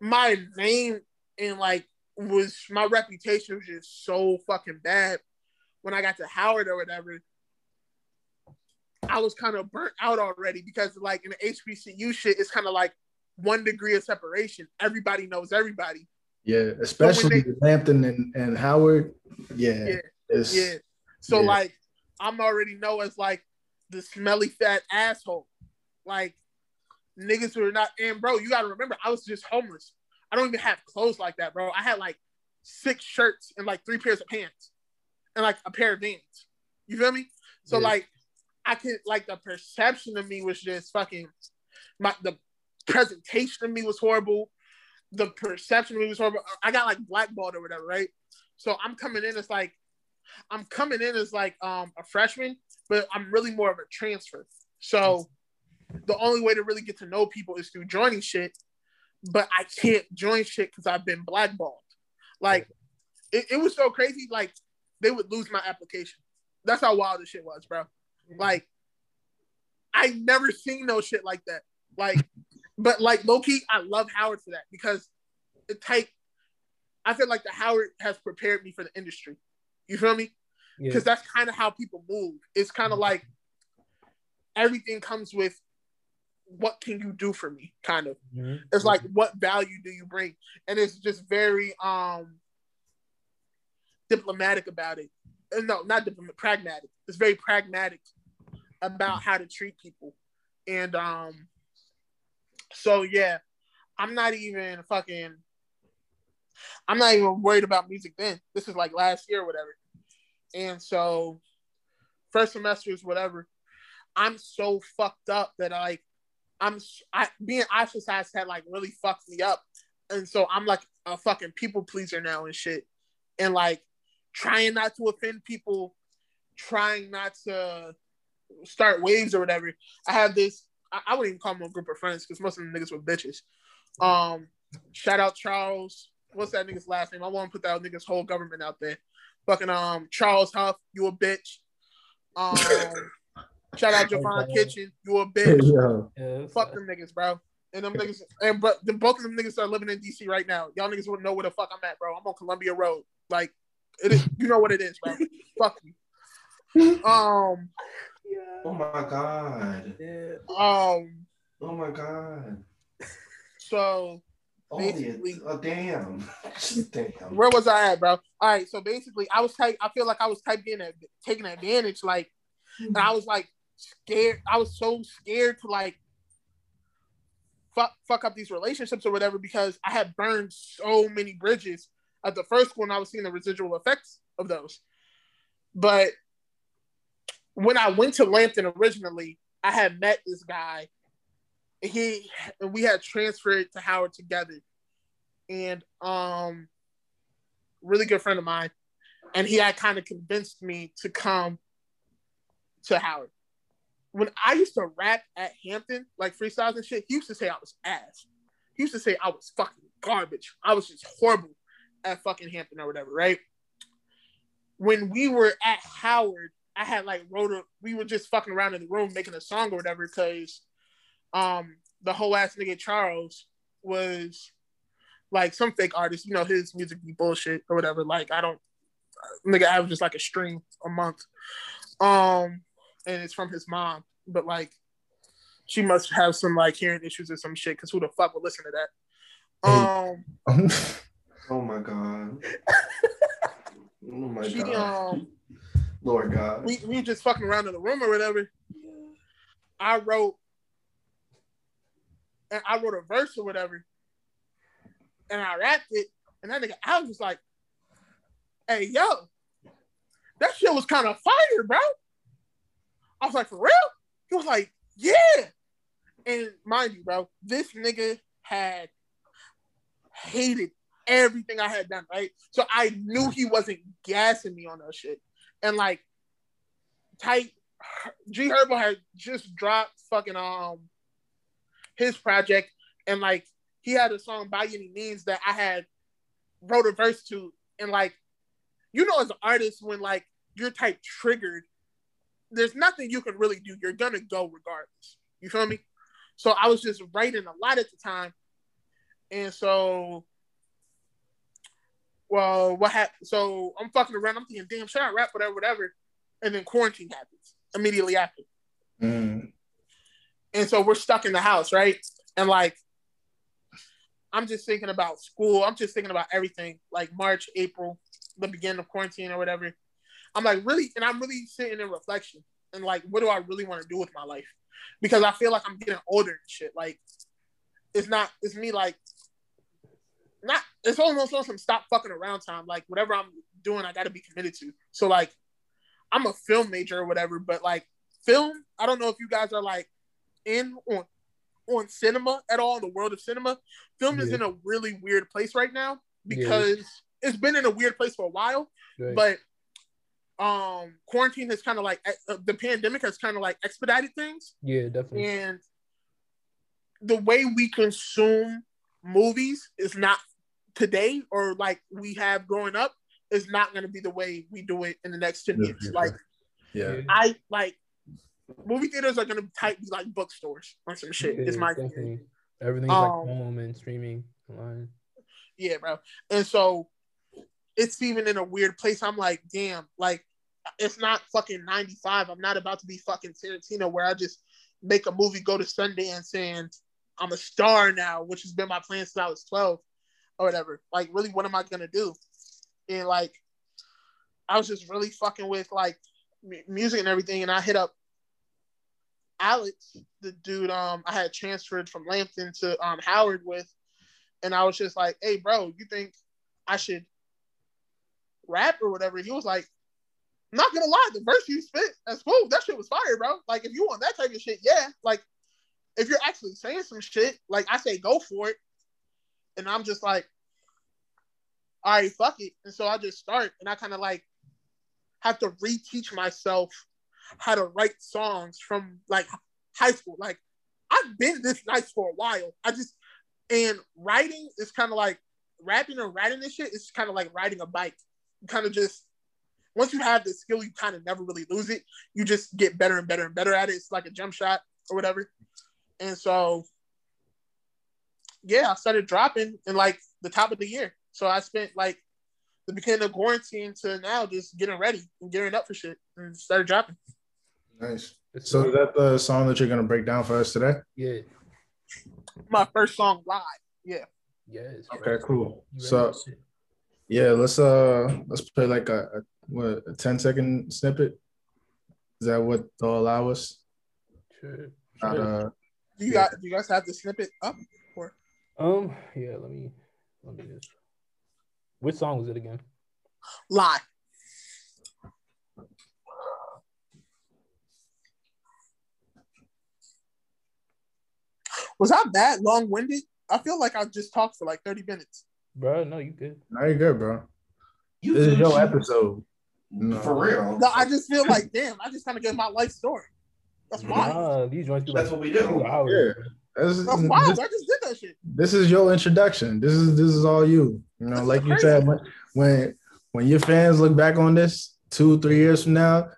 my name and like was my reputation was just so fucking bad when I got to Howard or whatever. I was kind of burnt out already because like in the HBCU shit, it's kind of like one degree of separation. Everybody knows everybody. Yeah, especially they- Lampton and, and Howard. Yeah, Yeah, Yeah. So Yeah. like I'm already know as like the smelly fat asshole. Like niggas who are not and bro, you gotta remember I was just homeless. I don't even have clothes like that, bro. I had like six shirts and like three pairs of pants and like a pair of Vans. You feel me? So Yeah. like I could like the perception of me was just fucking my the presentation of me was horrible. The perception of me was horrible. I got like blackballed or whatever, right? So I'm coming in as like I'm coming in as like um a freshman, but I'm really more of a transfer. So the only way to really get to know people is through joining shit, but I can't join shit because I've been blackballed. Like it, it was so crazy, like they would lose my application. That's how wild this shit was, bro. Mm-hmm. Like I never seen no shit like that. Like, but like low key, I love Howard for that because it take. I feel like the Howard has prepared me for the industry. You feel me? Yeah. Because that's kind of how people move. It's kind of mm-hmm. like everything comes with what can you do for me, kind of. Mhm. It's like what value do you bring? And it's just very um diplomatic about it. Uh, No, not diplomatic, pragmatic. It's very pragmatic about how to treat people. And um so yeah, I'm not even fucking I'm not even worried about music then. This is like last year or whatever. And so first semester is whatever. I'm so fucked up that I I'm I being ostracized had like really fucked me up. And so I'm like a fucking people pleaser now and shit. And like trying not to offend people, trying not to start waves or whatever. I have this, I, I wouldn't even call them a group of friends because most of them niggas were bitches. Um, shout out Charles. What's that nigga's last name? I want to put that nigga's whole government out there. Fucking um Charles Huff, you a bitch. Um shout out Javon Kitchen, you a bitch. Yeah, Fuck them niggas, bro. And them niggas, and but the, both of them niggas are living in DC right now. Y'all niggas wouldn't know where the fuck I'm at, bro. I'm on Columbia Road. Like, it is. You know what it is, bro. fuck you. Um, Oh my god. Yeah. um. Oh my god. So Oh, Basically- oh damn. Damn. where was I at, bro? All right. So basically, I was type. I feel like I was type being a, taking advantage, like, and I was like scared. I was so scared to like fuck fuck up these relationships or whatever because I had burned so many bridges at the first one. I was seeing the residual effects of those, but when I went to Lampton originally, I had met this guy. He and we had transferred to Howard together, and um, really good friend of mine, and he had kind of convinced me to come to Howard. When I used to rap at Hampton, like freestyles and shit, he used to say I was ass. He used to say I was fucking garbage. I was just horrible at fucking Hampton or whatever, right? When we were at Howard, I had like wrote a, we were just fucking around in the room making a song or whatever because um the whole ass nigga Charles was like some fake artist, you know, his music be bullshit or whatever. Like I don't nigga I was just like a stream a month. Um and it's from his mom, but like she must have some like hearing issues or some shit because who the fuck would listen to that? Um Oh my god. Oh my she god. um Lord God. we, we just fucking around in the room or whatever. I wrote and I wrote a verse or whatever. And I rapped it. And that nigga I was just like, hey yo, that shit was kind of fire, bro. I was like, for real? He was like, yeah. And mind you, bro, this nigga had hated everything I had done, right? So I knew he wasn't gassing me on that shit. And like tight G Herbo had just dropped fucking um his project and like he had a song by any means that I had wrote a verse to and like you know as an artist when like you're type triggered there's nothing you can really do. You're gonna go regardless. You feel me? So I was just writing a lot at the time. And so well what happened so I'm fucking around. I'm thinking damn should I rap? Whatever whatever. And then quarantine happens. Immediately after. Mm. and so we're stuck in the house, right? And like, I'm just thinking about school. I'm just thinking about everything, like March, April, the beginning of quarantine or whatever. I'm like really, and I'm really sitting in reflection and like, what do I really want to do with my life? Because I feel like I'm getting older and shit. Like, it's not, it's me like, not, it's almost on some stop fucking around time. Like, whatever I'm doing, I got to be committed to. So, like, I'm a film major or whatever, but like, film, I don't know if you guys are like in on on cinema at all in the world of cinema. Film is in a really weird place right now because it's been in a weird place for a while, Right. but um quarantine has kind of like uh, the pandemic has kind of like expedited things yeah, definitely. and the way we consume movies is not today or like we have growing up is not going to be the way we do it in the next 10 years yeah. like Yeah. i like movie theaters are going to type be like bookstores or some shit is Yeah, my theory. definitely. Everything's Um, like home and streaming online. Yeah, bro. And so it's even in a weird place. I'm like, damn, like it's not fucking 95. I'm not about to be fucking Tarantino where I just make a movie, go to Sundance, and I'm a star now, which has been my plan since I was 12 or whatever. Like, really, what am I gonna do? And like, I was just really fucking with like mu- music and everything, and I hit up Alex, the dude um I had transferred from Lambton to um Howard with, and I was just like, "Hey, bro, you think I should rap or whatever?" He was like, "I'm not gonna lie, the verse you spit, that's cool. That shit was fire, bro. Like, if you want that type of shit, yeah. Like, if you're actually saying some shit, like I say, go for it." And I'm just like, "All right, fuck it." And so I just start, and I kind of like have to reteach myself how to write songs from like high school. Like, I've been this nice for a while. I just and writing is kind of like rapping or writing this shit is kind of like riding a bike. Kind of just once you have the skill, you kind of never really lose it. You just get better and better and better at it. It's like a jump shot or whatever. And so, yeah, I started dropping in like the top of the year. So I spent like the beginning of quarantine to now just getting ready and gearing up for shit and started dropping. Nice. So is that the song that you're gonna break down for us today? yeah, My first song live. Yeah. yes. Okay, cool. So yeah, let's uh let's play like a, a what a 10 second snippet. Is that what they'll allow us? Sure. Not, sure. uh, Do you Yeah. got do you guys have the snippet up? Um, yeah. Let me let me just. Which song was it again? Lie. Was I that long winded? I feel like I just talked for like 30 minutes. Bro, no, you good. now you're good, bro. You This is your shit. episode. No. For real. No, I just feel like, damn, I just kind of gave my life story. That's wild. Nah, these joints That's like what we do. Yeah. bro. This, That's wild. this, I just did that shit. this is your introduction. This is this is all you. You know, This is like you said, when when when your fans look back on this two, three years from now,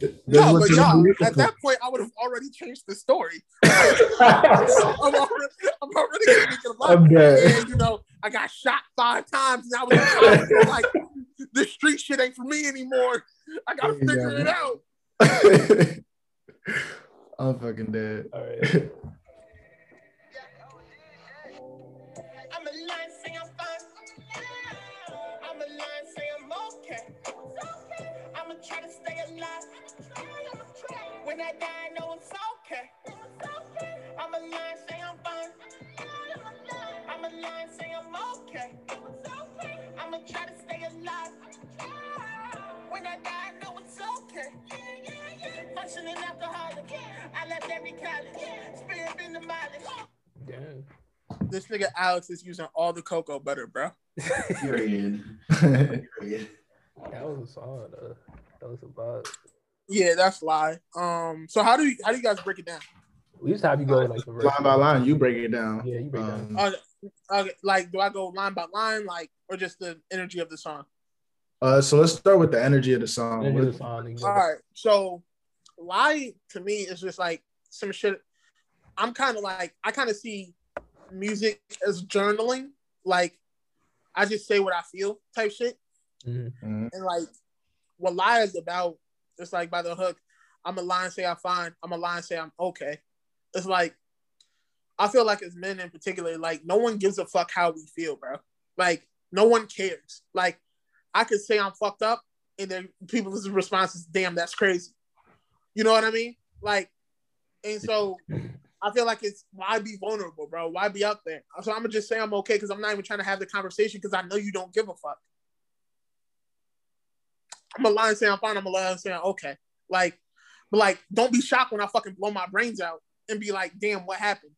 th- this is No, but you're gonna y'all, at that point, I would have already changed the story. I'm already, I'm already thinking about I'm dead. and you know, I got shot five times and I was like the street shit ain't for me anymore. I gotta Yeah. figure it out. I'm fucking dead. All right. I'm a line, say I'm fine. I'm a line, say I'm okay. I'ma try to stay alive. When I die, I know it's okay. I'm a line, say I'm fine. I'm a line, say I'm okay. I'ma try to stay alive. When I die, I know it's okay. Functioning alcoholic. I left every college. Spirit in the mileage. Damn. This nigga Alex is using all the cocoa butter, bro. Period. Period. That was a song. Uh, that was a vibe. Yeah, that's lie. Um, so how do you how do you guys break it down? We just have you go like the verse. line by line, you break it down. Yeah, you break it Um, Uh, okay, like, do I go line by line, like, or just the energy of the song? Uh, so let's start with the energy of the song. Then do the song, then you go- All right. So, lie to me is just like some shit. I'm kind of like I kind of see music as journaling. Like, I just say what I feel, type shit. Mhm. Mhm. And like, what lie is about, it's like by the hook. I'm a lie and say I'm fine. I'm a lie and say I'm okay. It's like I feel like as men in particular, like no one gives a fuck how we feel, bro. Like no one cares. Like I could say I'm fucked up, and then people's response is, "Damn, that's crazy." You know what I mean? Like, and so I feel like it's why be vulnerable, bro? Why be out there? So I'm gonna just say I'm okay because I'm not even trying to have the conversation because I know you don't give a fuck. I'm gonna lie and say I'm fine. I'm gonna lie and say okay. Like, but like, don't be shocked when I fucking blow my brains out and be like, "Damn, what happened?"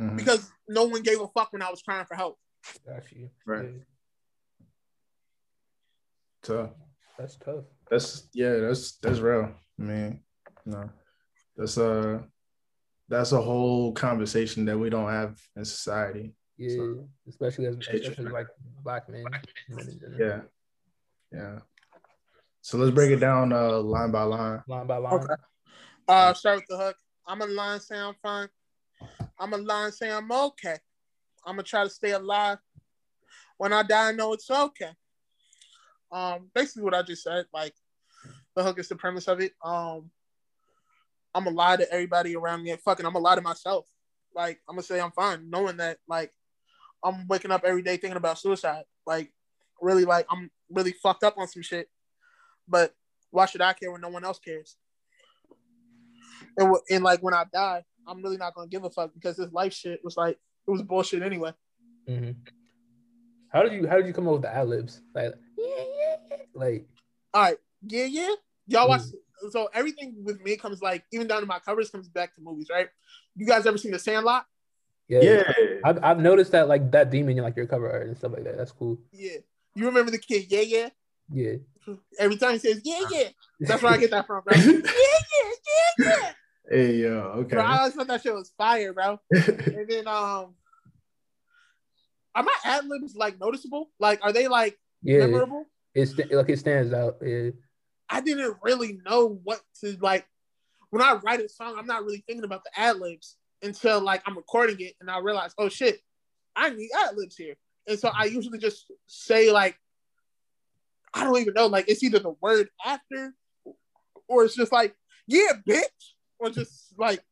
Mhm. Because no one gave a fuck when I was crying for help. Got you. Right. Yeah, Tough. that's tough. That's yeah, that's that's real. I mean, no, that's a that's a whole conversation that we don't have in society. Yeah, So- especially as Shit, especially like black men. men in general. Yeah, yeah. So let's break it down uh, line by line. Line by line. Okay. Uh, start with the hook. I'm a I'm fine. I'm a line say I'm okay. I'm gonna try to stay alive. When I die, I know it's okay. Um, basically what I just said, like the hook is the premise of it. Um, I'm gonna lie to everybody around me and fucking I'm gonna lie to myself. Like I'm gonna say I'm fine, knowing that like I'm waking up every day thinking about suicide. Like really like I'm really fucked up on some shit. But why should I care when no one else cares? And, and like when I die, I'm really not gonna give a fuck because this life shit was like it was bullshit anyway. hmm How did you How did you come up with the ad libs? Like, yeah, yeah, yeah. like, All right, yeah, yeah. Y'all watch. Mm. So everything with me comes like even down to my covers comes back to movies, right? You guys ever seen The Sandlot? yeah. Yeah, I've I've noticed that like that demon in like your cover art and stuff like that. That's cool. Yeah. You remember the kid? Yeah, yeah. Yeah. Every time he says yeah, yeah, that's where I get that from, bro. yeah, yeah, yeah, yeah. Hey yo, okay. Bro, I always thought that shit was fire, bro. And then um, are my ad libs like noticeable? Like, are they like Yeah. memorable? It's like it stands out. Yeah. I didn't really know what to like. When I write a song, I'm not really thinking about the ad libs until like I'm recording it and I realize, oh shit, I need ad libs here. And so I usually just say like, I don't even know, like it's either the word after or it's just like, yeah, bitch, or just like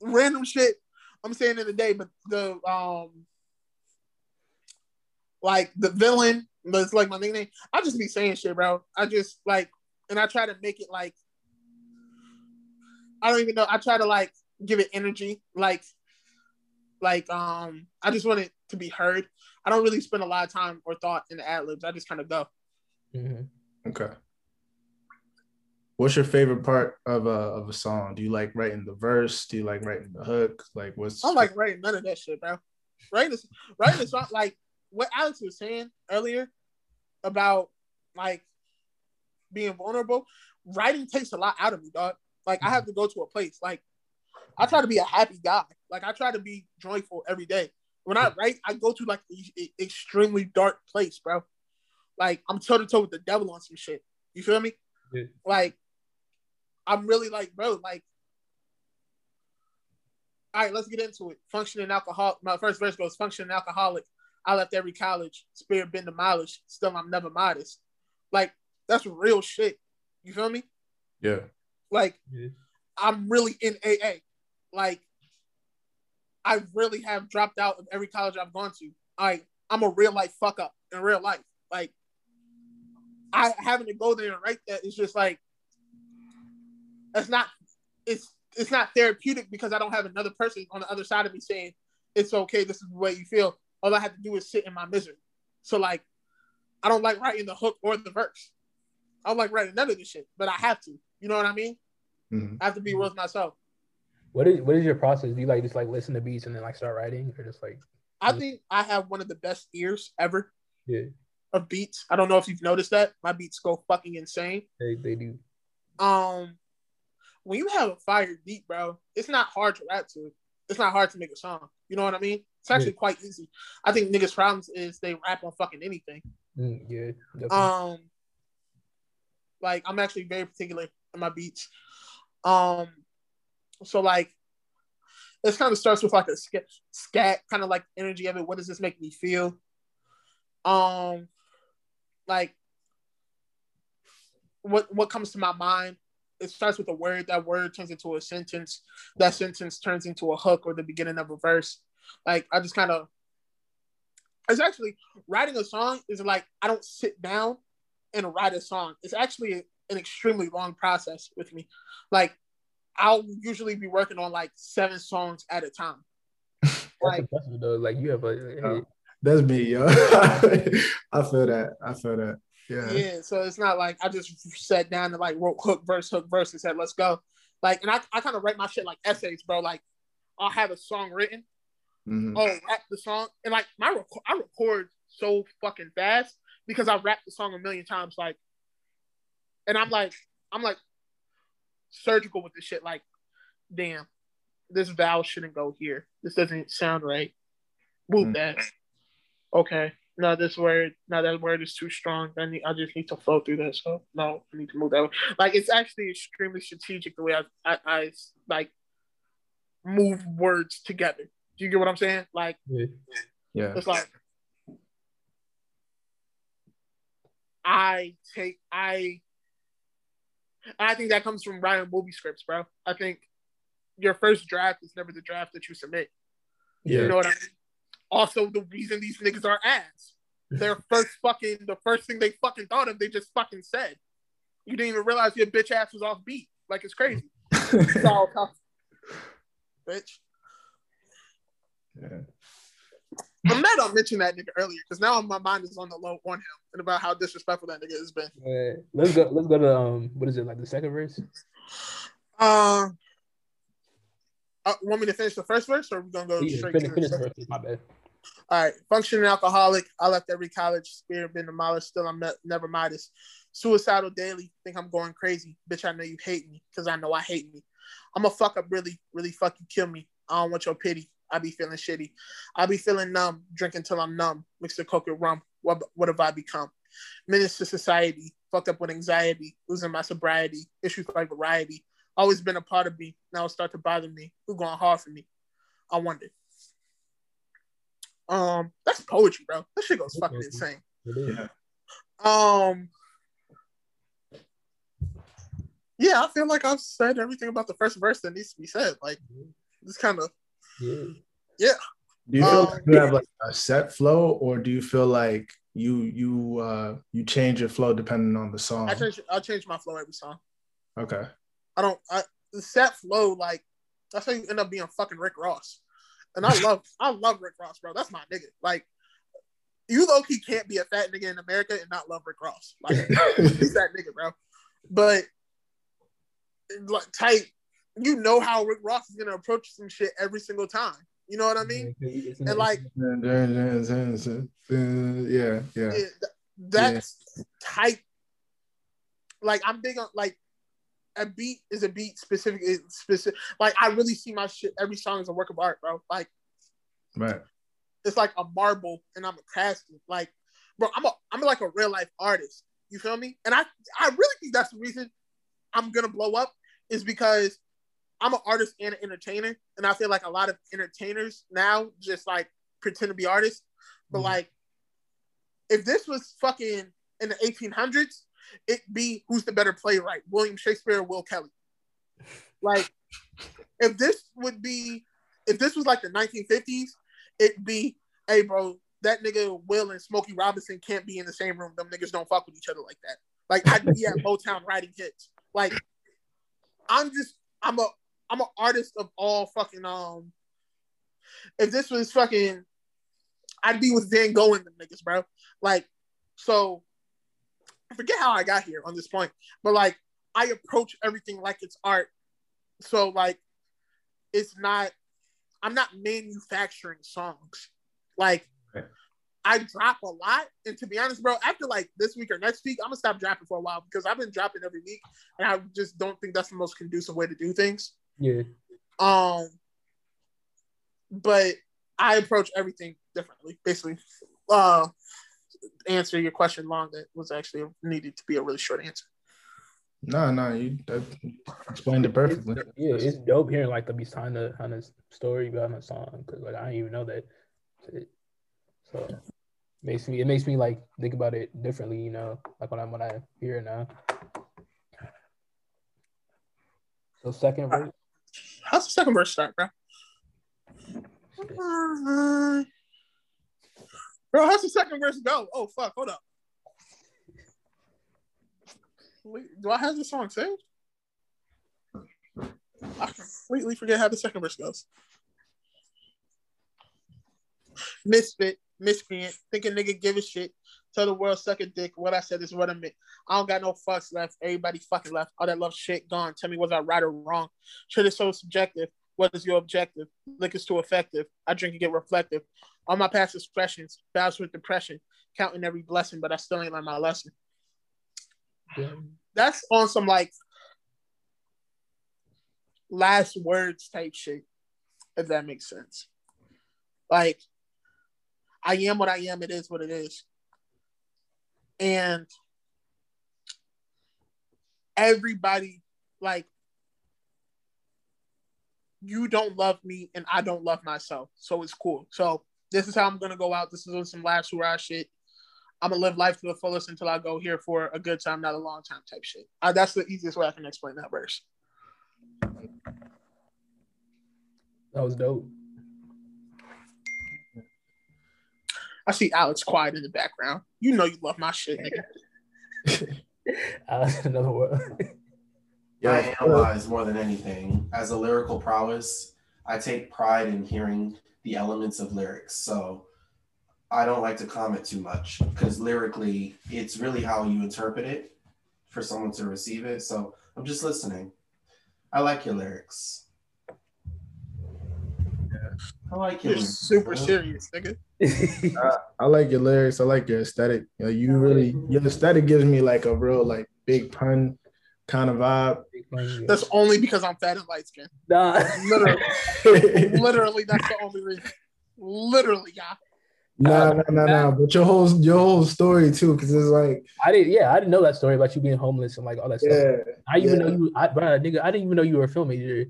random shit I'm saying in the day. But the um, like the villain, that's like my nickname. I just be saying shit, bro. I just like and I try to make it like I don't even know. I try to like give it energy, like like um I just want it to be heard. I don't really spend a lot of time or thought in the ad libs. I just kind of go. hmm okay. What's your favorite part of a of a song? Do you like writing the verse? Do you like writing the hook? Like what's I don't like writing none of that shit, bro. Writing this, writing a song like what Alex was saying earlier about like being vulnerable. Writing takes a lot out of me, dog. Like I have to go to a place. Like I try to be a happy guy. Like I try to be joyful every day. When I write, I go to like an extremely dark place, bro. Like I'm toe to toe with the devil on some shit. You feel me? Yeah. Like I'm really like, bro, like all right, let's get into it. Functioning alcoholic. My first verse goes functioning alcoholic. I left every college, spirit been demolished. Still, I'm never modest. Like that's real shit. You feel me? yeah. Like Yeah. I'm really in AA. Like I really have dropped out of every college I've gone to. I I'm a real life fuck up in real life. Like I having to go there and write that is just like it's not it's it's not therapeutic because I don't have another person on the other side of me saying it's okay, this is the way you feel. All I have to do is sit in my misery. So like I don't like writing the hook or the verse. I don't like writing none of this shit, but I have to. You know what I mean? Mhm. I have to be real with myself. What is What is your process? Do you like just like listen to beats and then like start writing, or just like I think I have one of the best ears ever yeah, of beats. I don't know if you've noticed that. My beats go fucking insane. they they do. Um, when you have a fire beat, bro, it's not hard to rap to. It's not hard to make a song. You know what I mean? It's actually quite easy. I think niggas' problems is they rap on fucking anything. Mm, yeah. definitely. Um, like I'm actually very particular in my beats. Um, so like, this kind of starts with like a scat, scat kind of like energy of it. What does this make me feel? Um, like, what what comes to my mind? It starts with a word. That word turns into a sentence. That sentence turns into a hook or the beginning of a verse. Like I just kind of. It's actually writing a song is like I don't sit down and write a song. It's actually an extremely long process with me. Like I'll usually be working on like seven songs at a time. That's Like. Like you have a Oh. That's me, yo. I feel that. I feel that. Yeah. yeah, so it's not like I just sat down and like wrote hook verse hook verse and said let's go. Like and I, I kind of write my shit like essays, bro. Like I'll have a song written, Mhm. oh rap the song, and like my rec- I record so fucking fast because I rap the song a million times. Like, and I'm like I'm like surgical with this shit. Like, damn, this vowel shouldn't go here. This doesn't sound right. Move Mm. that. Okay. No, this word, no, that word is too strong. I need, I just need to flow through that. So no, I need to move that way. Like it's actually extremely strategic the way I, I, I like move words together. Do you get what I'm saying? Like yeah. Yeah. it's like I take I I think that comes from writing movie scripts, bro. I think your first draft is never the draft that you submit. Yeah. You know what I mean? Also, the reason these niggas are ass. Their first fucking the first thing they fucking thought of, they just fucking said. You didn't even realize your bitch ass was off beat. Like it's crazy. It's all tough. Bitch. yeah. I'm mad I mentioned that nigga earlier because now my mind is on the low on him and about how disrespectful that nigga has been. Let's go. Let's go to um. What is it like the second verse? Uh, uh, want me to finish the first verse or are we gonna go Yeah, straight finish, to finish the verse. My bad. All right, functioning alcoholic. I left every college, spirit been demolished. Still, I'm ne- never modest. Suicidal daily. Think I'm going crazy, bitch. I know you hate me because I know I hate me. I'm a fuck up, really, really fucking kill me. I don't want your pity. I be feeling shitty. I be feeling numb, drinking till I'm numb. Mix the coke with rum. What what have I become? Menace to society. Fucked up with anxiety. Losing my sobriety. Issues like variety. Always been a part of me. Now it start to bother me. Who going hard for me? I wonder. Um, that's poetry, bro. That shit goes fucking insane. It is. Yeah. Um, yeah, I feel like I've said everything about the first verse that needs to be said. Like, it's kind of Yeah. Do you feel Um, like you have like a set flow, or do you feel like you you uh you change your flow depending on the song? I change. I'll change my flow every song. Okay. I don't. I the set flow like that's how you end up being fucking Rick Ross. And I love I love Rick Ross, bro. That's my nigga. Like you low key can't be a fat nigga in America and not love Rick Ross. Like he's that nigga, bro. But like tight, you know how Rick Ross is gonna approach some shit every single time. You know what I mean? And like yeah, yeah. yeah, th- that's tight. Like I'm big on like a beat is a beat specific is specific. Like I really see my shit. Every song is a work of art, bro. Like Right. it's like a marble, and I'm a craftsman. Like, bro, I'm a I'm like a real life artist. You feel me? And I I really think that's the reason I'm gonna blow up is because I'm an artist and an entertainer, and I feel like a lot of entertainers now just like pretend to be artists, but Mhm. like if this was fucking in the 1800s, it'd be who's the better playwright, William Shakespeare or Will Kelly? Like, if this would be, if this was like the 1950s, it'd be, hey, bro, that nigga Will and Smokey Robinson can't be in the same room. Them niggas don't fuck with each other like that. Like, I'd be at Motown writing hits. Like, I'm just, I'm a, I'm an artist of all fucking, um, if this was fucking, I'd be with Van Gogh and them niggas, bro. Like, so forget how I got here on this point, but like I approach everything like it's art. So like it's not I'm not manufacturing songs. Like Okay. I drop a lot. And to be honest, bro, after like this week or next week, I'm gonna stop dropping for a while because I've been dropping every week and I just don't think that's the most conducive way to do things. Yeah. Um but I approach everything differently, basically. Uh answer your question long that was actually needed to be a really short answer. No, no, you that explained it perfectly. Yeah, it's dope hearing like the behind the behind the story behind the song because like I didn't even know that. shit. So makes me it makes me like think about it differently, you know, like when I'm when I hear it now. So second verse. How's the second verse start, bro? Bro, how's the second verse go? Oh fuck, hold up. Do I have this song saved? I completely forget how the second verse goes. Misfit, miscreant, think a nigga give a shit. Tell the world suck a dick. What I said is what I meant. I don't got no fucks left. Everybody fucking left. All that love shit gone. Tell me was I right or wrong? Shit is so subjective. What is your objective? Liquor's too effective. I drink and get reflective. All my past expressions, bounce with depression, counting every blessing, but I still ain't learned my lesson. Yeah. That's on some like last words type shit, if that makes sense. Like, I am what I am, it is what it is. And everybody, like, you don't love me and I don't love myself. So it's cool. So this is how I'm gonna go out. This is on some last hurrah shit. I'm gonna live life to the fullest until I go here for a good time, not a long time type shit. Uh, that's the easiest way I can explain that verse. That was dope. I see Alex quiet in the background. You know you love my shit, nigga. Uh, another one. I analyze more than anything. As a lyrical prowess, I take pride in hearing the elements of lyrics. So I don't like to comment too much because lyrically, it's really how you interpret it for someone to receive it. So I'm just listening. I like your lyrics. I like your You're lyrics, super bro. serious, nigga. I, I like your lyrics. I like your aesthetic. You, know, you really your aesthetic gives me like a real like big pun kind of vibe. That's only because I'm fat and light skinned. nah. Literally, literally, that's the only reason. Literally, yeah. Nah, uh, nah, nah, nah. But your whole your whole story too, because it's like, I didn't. Yeah, I didn't know that story about you being homeless and like all that stuff. yeah, I even yeah. know you, I, bro, nigga. I didn't even know you were a film major.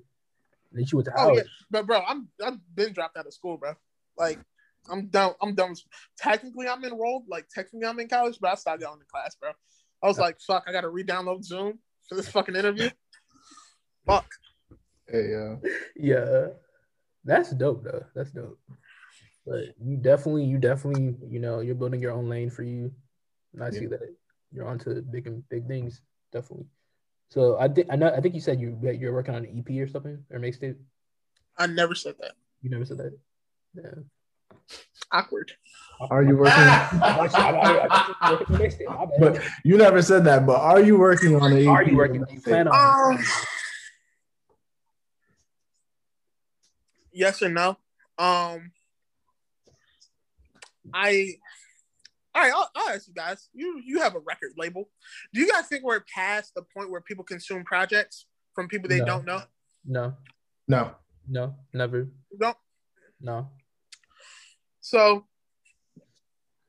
That you went to Oh Howard. yeah, but bro, I'm I've been dropped out of school, bro. Like I'm done. I'm done. Technically, I'm enrolled. Like technically, I'm in college, but I stopped going to class, bro. I was like, fuck, I gotta re-download Zoom for this fucking interview. Fuck. Hey, uh, Yeah, that's dope though. That's dope. But you definitely, you definitely, you know, you're building your own lane for you. And I see that you're onto big and big things. Definitely. So I think I know. I think you said you you're working on an EP or something or mixtape. I never said that. You never said that. Yeah. Awkward. are you working? but you never said that. But are you working on an? Are you working? or You plan on? Um, yes and no. Um, I. All right, I'll, I'll ask you guys. You you have a record label. Do you guys think we're past the point where people consume projects from people they No. don't know? No, No. no, never. Don't. No. So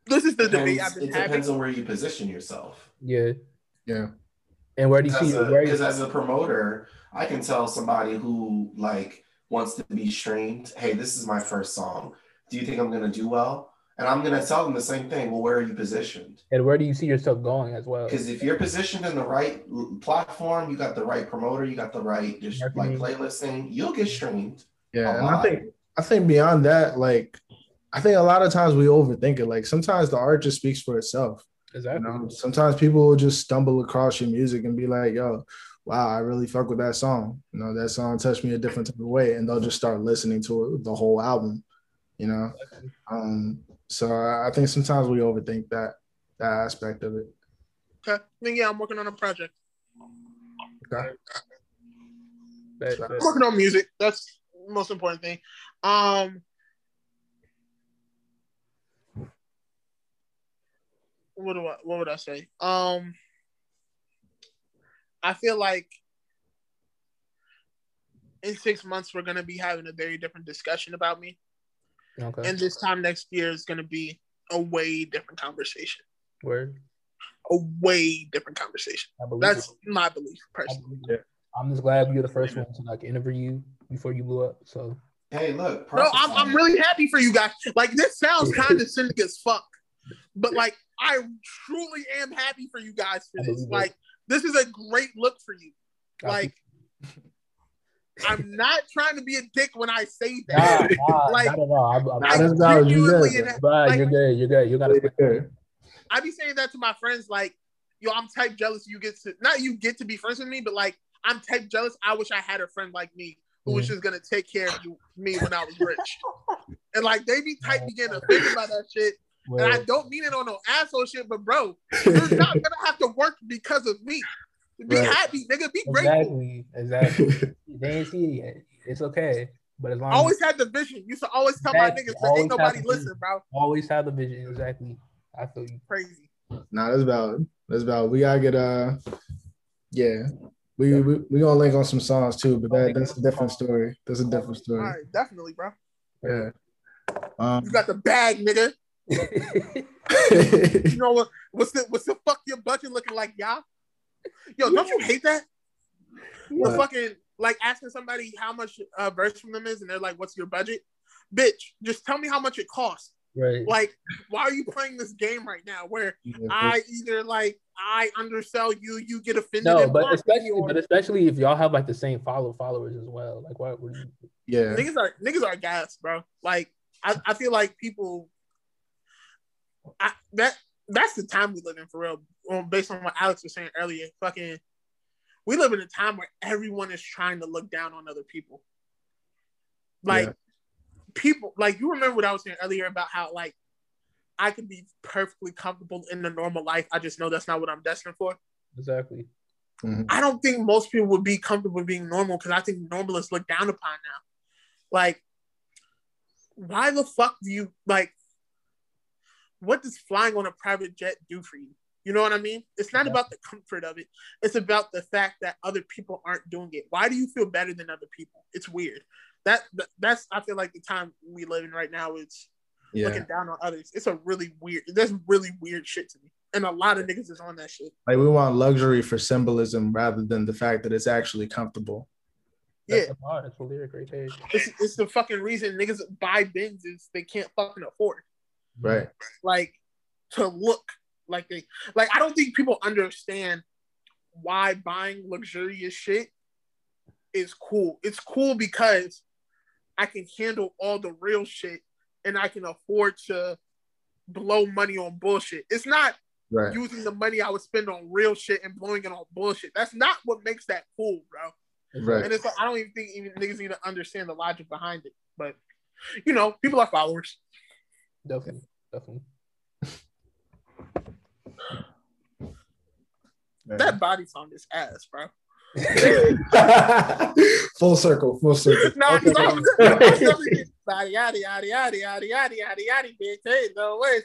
this is the debate I've been it having. depends on where you position yourself. Yeah. Yeah. And where do you see? Because Where you, as a promoter, I can tell somebody who like wants to be streamed, hey, this is my first song. Do you think I'm gonna do well? And I'm gonna tell them the same thing. Well, where are you positioned? and where do you see yourself going as well? Because if you're positioned in the right platform, you got the right promoter, you got the right just like Marketing. playlisting, you'll get streamed. Yeah, and I think I think beyond that, like I think a lot of times we overthink it. Like sometimes the art just speaks for itself. You Exactly. know, sometimes people will just stumble across your music and be like, "Yo, wow, I really fuck with that song. You know, that song touched me a different type of way," and they'll just start listening to it, the whole album. You know, um, so I I think sometimes we overthink that that aspect of it. Okay. Then yeah, I'm working on a project. Okay. Bet, bet. I'm working on music. That's the most important thing. Um what do I what would I say? Um I feel like in six months we're gonna be having a very different discussion about me. Okay. And this time next year is gonna be a way different conversation. Word. A way different conversation. I believe That's it. my belief personally. believe. I'm just glad you're the first one to like interview you before you blew up. So Hey, look, No, I'm, I'm really happy for you guys. Like this sounds condescending as fuck, but like I truly am happy for you guys for this. Like this is a great look for you. Like I'm not trying to be a dick when I say that. Nah, nah, Like- not at all. I'm, I'm, Nah, I that's valid. You genuinely good. in that- like- you're good. You're good. You gotta. You're good. I be saying that to my friends, like, yo, I'm type jealous. You get to not you get to be friends with me, but like, I'm type jealous. I wish I had a friend like me who was mm. just gonna take care of you, me when I was rich. and like, they be type be to think about that shit. And I don't mean it on no asshole shit, but bro, you're not gonna have to work because of me. Be Right. happy, nigga. Be grateful. Exactly. Exactly. they ain't see it yet. It's okay. But as long as Always had the vision. Used to always tell my Exactly. niggas that Always ain't have nobody the vision. listen, bro. always have the vision. Exactly. I feel you. Crazy. Nah, that's valid. That's valid. We gotta get uh yeah. We we we gonna link on some songs too, but that, that's a different story. That's a different story. right, definitely, bro. Yeah. Um, You got the bag, nigga. You know what? What's the what's the fuck your budget looking like, y'all? Yo, don't you hate that? The What? fucking like asking somebody how much uh verse from them is, and they're like, "What's your budget?" Bitch, just tell me how much it costs. right. Like, why are you playing this game right now? Where yeah, I either like I undersell you, you get offended. No, but especially, or- but especially if y'all have like the same follow followers as well. Like, what would you? yeah. niggas are niggas are gas, bro. Like I, I feel like people I that that's the time we live in for real. Um, based on what Alex was saying earlier. Fucking we live in a time where everyone is trying to look down on other people. Like Yeah. people like you remember what I was saying earlier about how like I can be perfectly comfortable in the normal life. I just know that's not what I'm destined for. Exactly. Mhm. I don't think most people would be comfortable being normal because I think normal is looked down upon now. Like, why the fuck do you like? What does flying on a private jet do for you? You know what I mean? It's not Yeah. about the comfort of it. It's about the fact that other people aren't doing it. Why do you feel better than other people? It's weird. That, that that's I feel like the time we live in right now is Yeah. looking down on others. It's a really weird. That's really weird shit to me. And a lot of niggas is on that shit. Like we want luxury for symbolism rather than the fact that it's actually comfortable. That's Yeah. the bar. That's the lyric right there. It's, it's the fucking reason niggas buy Benzes they can't fucking afford. Right. Like to look like they like. I don't think people understand why buying luxurious shit is cool. It's cool because I can handle all the real shit and I can afford to blow money on bullshit. It's not Right. using the money I would spend on real shit and blowing it on bullshit. That's not what makes that cool, bro. Right. And it's like I don't even think even niggas even understand the logic behind it. But you know, people are followers. Definitely. Definitely. That body song is ass, bro. full circle. Full circle. no, Okay. no, I'm definitely body yaddy yaddy yaddy yaddy yaddy yaddy yaddy bitch. Hey, no way,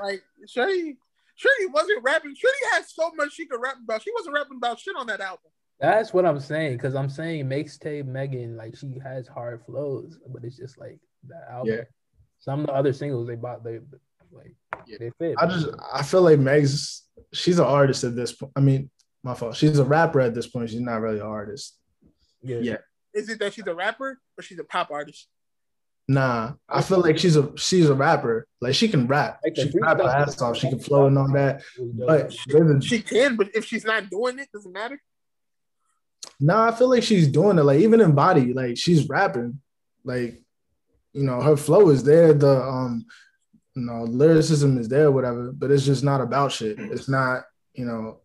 Like Shady, Shady wasn't rapping. Shady had so much she could rap about. She wasn't rapping about shit on that album. That's what I'm saying. Cause I'm saying mixtape Megan, like she has hard flows, but it's just like that album. Yeah. Some of the other singles they bought, they like Yeah. they fit. I just I feel like Meg's she's an artist at this point. I mean, my fault. She's a rapper at this point. She's not really an artist. yeah. yeah. Is it that she's a rapper or she's a pop artist? Nah, I feel like she's a she's a rapper. Like she can rap. Like She can rap her ass off. She can flow and all that. It was dope. But there's a- She can, but if she's not doing it, doesn't matter. Nah, I feel like she's doing it. Like even in body, like she's rapping. Like, you know, her flow is there. The um, you know, lyricism is there, whatever. But it's just not about shit. It's not, you know,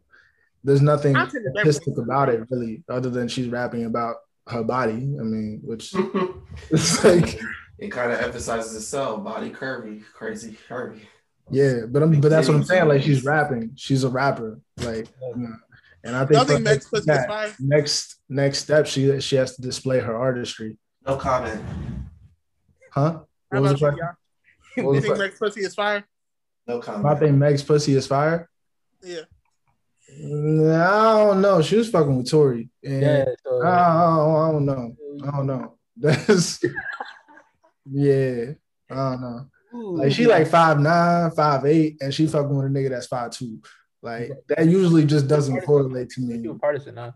there's nothing artistic about it really, other than she's rapping about her body. I mean, which it's like, it kind of emphasizes itself. Body curvy, crazy curvy. yeah. But I'm, but that's what I'm saying. Like she's rapping. She's a rapper. Like, you know, and I think Y'all think for- Meg's pussy is that next next step, she she has to display her artistry. No comment. Huh? How What was about the you, question? y'all? What was You think question? Meg's pussy is fire? No I comment. think Meg's pussy is fire. Yeah. I don't know. She was fucking with Tory. And yeah. So, I, don't, I don't know. I don't know. That's yeah. I don't know. Like she like five nine, five eight, and she fucking with a nigga that's five two. Like that usually just doesn't correlate to me. you partisan, huh?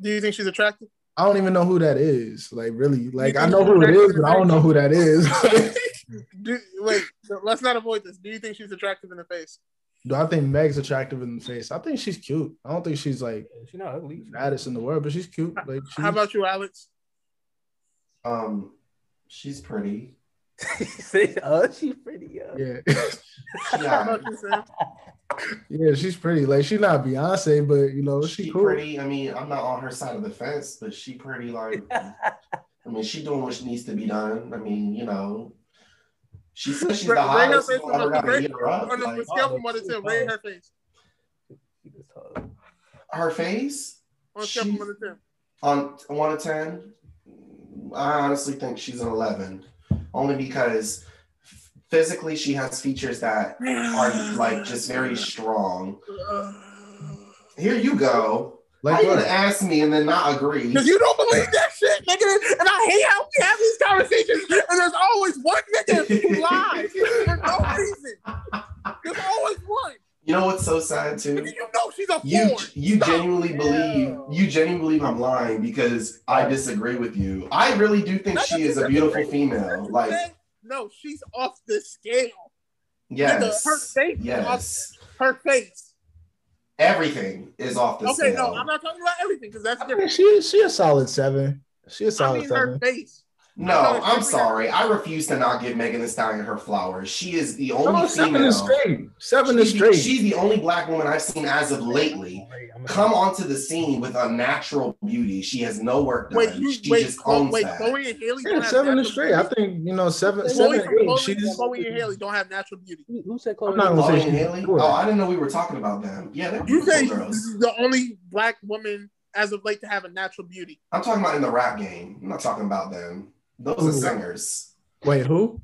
Do you think she's attractive? I don't even know who that is. Like really, like I know who it is, but I don't know who that is. Do, wait, so let's not avoid this. Do you think she's attractive in the face? Do I think Meg's attractive in the face? I think she's cute. I don't think she's like She's not ugly. the baddest in the world, but she's cute. Like she's, How about you, Alex? Um, she's pretty. oh, she's pretty. Uh, yeah, How Yeah, about you, Sam? Yeah, she's pretty. Like she's not Beyonce, but you know she, she cool. pretty. I mean, I'm not on her side of the fence, but she pretty. Like, I mean, she doing what she needs to be done. I mean, you know, she says she's the Rate her hottest. face so I on the eat her up. on the scale from one to ten. Rate her face. She just hug. her face On a scale from one to ten. on one to ten. I honestly think she's an eleven, only because physically she has features that are like just very strong. Here you go. How Like you gonna ask me and then not agree? Because you don't believe that shit, nigga. And I hate how we have these conversations. And there's always one nigga who lies for no reason. There's always one. You know what's so sad too? Nigga, you know she's a You four. you Stop. genuinely believe you genuinely believe I'm lying because I disagree with you. I really do think Not she that is you a beautiful female. Like no, she's off the scale. yes, her face is yes, Her face. everything is off the Okay, scale. Okay, no, I'm not talking about everything because that's I mean, different. she she a solid seven. She a solid mean her seven. face. No, I'm sorry. I refuse to not give Megan Thee Stallion her flowers. She is the only No, seven female. is straight. Seven is She's, straight. she's the only black woman I've seen as of lately come onto the scene with a natural beauty. She has no work done. Wait, you she wait, just Chloe, owns wait, that. Chloe and Halle Yeah, seven natural is straight. I think you know seven, Chloe, seven, Chloe, eight. She's. Chloe and Halle don't have natural beauty. Who who said Chloe? I'm not Chloe say and Haley? sure. Oh, I didn't know we were talking about them. Yeah, they're You beautiful say girls. the only black woman as of late to have a natural beauty. I'm talking about in the rap game. I'm not talking about them. Those Ooh. are singers. Wait, who?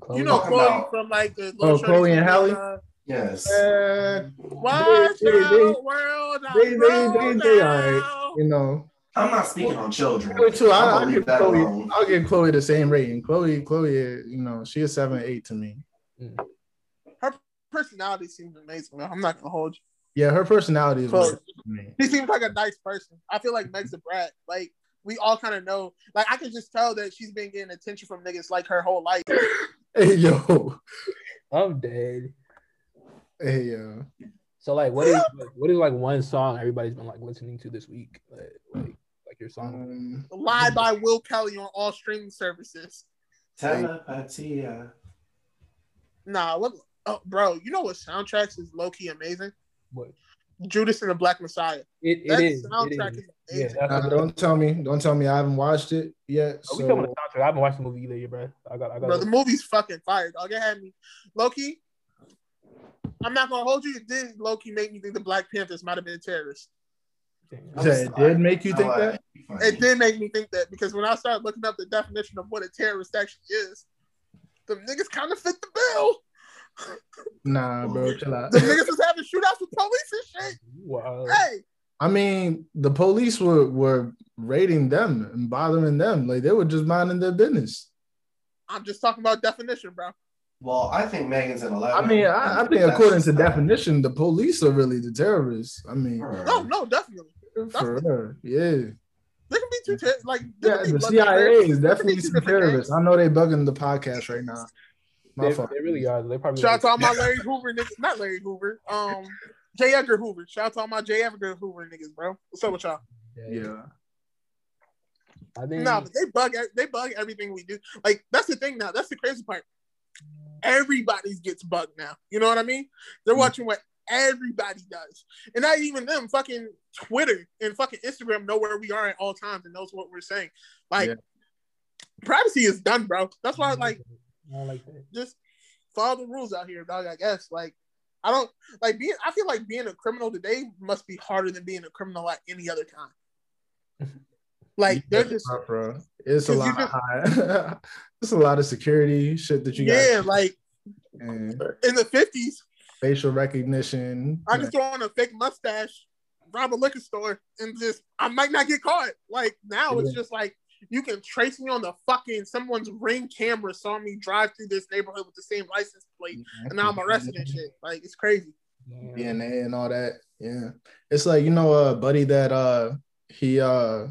Chloe? You know Chloe about- from like the Oh, Chloe and from, Halle? uh, Yes. Uh, Watch They- they- out, they- world, they- they- roll they- they alright. you know, I'm not speaking on children. Chloe too. I, I'm I'll gonna give Chloe. alone. I'll give Chloe the same rating. Chloe, Chloe, you know, she is seven, eight to me. Her personality seems amazing. I'm not gonna hold you. Yeah, her personality is Chloe. what to me. He seems like a nice person. I feel like Meg's a brat. Like we all kind of know. Like I can just tell that she's been getting attention from niggas like her whole life. Hey yo, I'm dead. hey yo. So like, what is what is like one song everybody's been like listening to this week? Like, like, like your song. Um, Lie by Will Kelly on all streaming services. Telepatia. Nah, what? Oh, bro, you know what soundtracks is low key amazing? What? Judas and the Black Messiah. It, That it is. soundtrack it is, is. Yeah, amazing. nah, don't tell me. Don't tell me. I haven't watched it yet. Oh, we talking about the soundtrack. I haven't watched the movie either, yet, bro. I got, I got. Bro, the movie's fucking fire, dog. It had me. low key, I'm not gonna hold you. It did low key make me think the Black Panthers might have been terrorists. I'm Yeah, it did make you think know that? It did make me think that because when I started looking up the definition of what a terrorist actually is, the niggas kind of fit the bill. Nah, bro, oh, chill out. The niggas was having shootouts with police and shit. Wow. Hey, I mean, the police were were raiding them and bothering them. Like they were just minding their business. I'm just talking about definition, bro. Well, I think Megan's an 11. I mean, I, I think according to that. definition, the police are really the terrorists. I mean, No, no, definitely. for her, yeah. There can be two ter- like Yeah, the blood CIA terrorists. is definitely some terrorists. gangs. I know they bugging the podcast right now. My They, fault. they really are. They probably. Shout out to all my Larry Hoover niggas. Not Larry Hoover. Um, J. Edgar Hoover. Shout out to all my J. Edgar Hoover niggas, bro. What's up with y'all? Yeah. I think. No, but they bug. They bug everything we do. Like that's the thing now. That's the crazy part. Everybody's gets bugged now. You know what I mean? They're Mhm. watching what everybody does, and not even them. Fucking Twitter and fucking Instagram know where we are at all times and knows what we're saying. Like Yeah. privacy is done, bro. That's why like I don't like that. just follow the rules out here, dog. I guess like. I don't like being. I feel like being a criminal today must be harder than being a criminal at any other time. Like they're just bro. It's a lot just- high. it's a lot of security shit that you got. yeah, like and in the fifties, facial recognition. I can throw on a fake mustache, rob a liquor store, and just I might not get caught. Like now, it's just like you can trace me on the fucking someone's ring camera saw me drive through this neighborhood with the same license plate, and now I'm arrested and shit. Like it's crazy. Yeah. DNA and all that. Yeah. It's like, you know, a buddy that uh he uh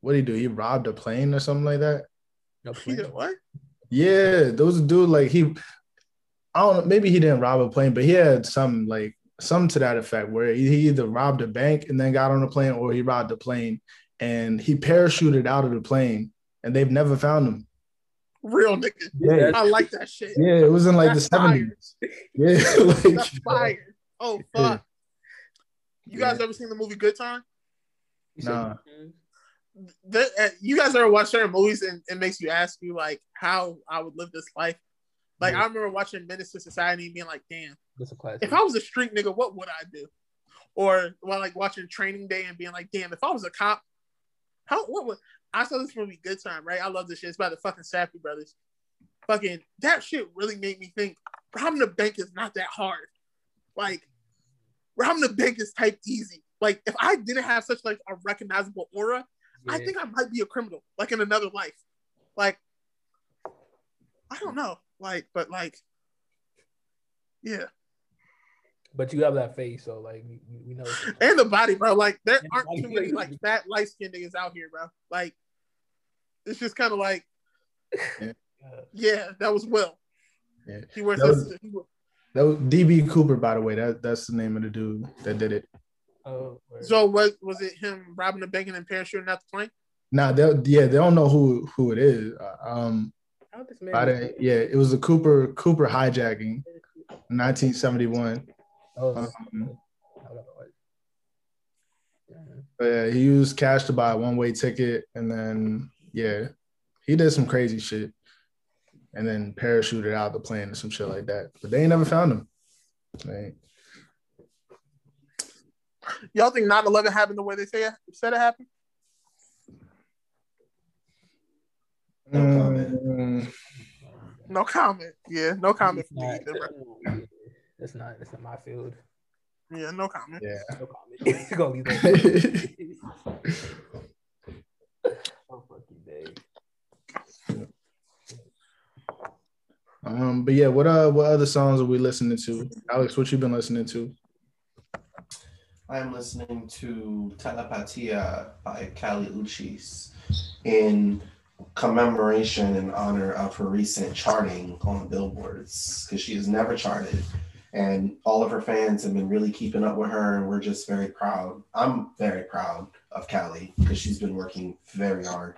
what did he do? He robbed a plane or something like that. No He plan. did what? Yeah, those was dude like he I don't know, maybe he didn't rob a plane, but he had some like some to that effect where he he either robbed a bank and then got on a plane or he robbed a plane and he parachuted out of the plane and they've never found him. Real nigga. Yeah, I like that shit. yeah, it was in like That's the fire. 70s. Yeah, like, That's fire. Oh fuck. You guys ever seen the movie Good Time? You Nah. The, uh, you guys ever watch certain movies and it makes you ask you like how I would live this life? Like Yeah. I remember watching Menace to Society and being like, damn, if I was a street nigga, what would I do? Or while like watching Training Day and being like, damn, if I was a cop, how what would I saw this movie Good Time, right? I love this shit. It's about the fucking Safdie brothers. Fucking that shit really made me think robbing a bank is not that hard. Like robbing a bank is type easy. Like if I didn't have such like a recognizable aura, I think I might be a criminal, like in another life. Like I don't know. Like, but like yeah. But you have that face, so like we, we know. and the body, bro. Like there And aren't body. too many like fat, light skinned niggas out here, bro. Like it's just kind of like, Uh, yeah, that was Will. Yeah. He wears That was- That was DB Cooper, by the way. That that's the name of the dude that did it. oh, word. so was was it him robbing the bank and then parachuting out the plane? Nah, they yeah, they don't know who who it is. Uh, Um, How this man? I didn't, yeah, it was a Cooper Cooper hijacking, 1971. Oh, Um, I don't know what- Yeah. Yeah, he used cash to buy a one way ticket, and then yeah, he did some crazy shit, and then parachuted out the plane or some shit like that. But they ain't never found him. Right. Y'all think 9-11 happened the way they say it, said it happened? No comment. Mm, No comment. Yeah, no comment. From me not, either, bro. That's not that's not my field. Yeah, no comment. yeah. No comment. Go leave that. oh fucking day. um, but yeah, what uh, what other songs are we listening to? Alex, what you been listening to? I am listening to Telepatia by Kali Uchis in commemoration and honor of her recent charting on the billboards because she has never charted and all of her fans have been really keeping up with her and we're just very proud. I'm very proud of Kali because she's been working very hard.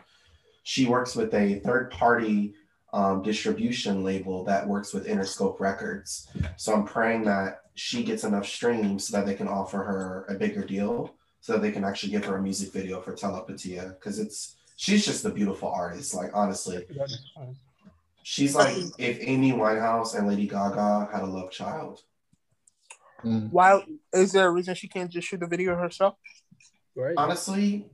She works with a third party um, distribution label that works with interscope records. So i'm praying that she gets enough streams so that they can offer her a bigger deal so that they can actually give her a music video for telepatia because it's she's just a beautiful artist like honestly. She's like if amy winehouse and lady gaga had a love child Mm. Why is there a reason she can't just shoot the video herself? Right. honestly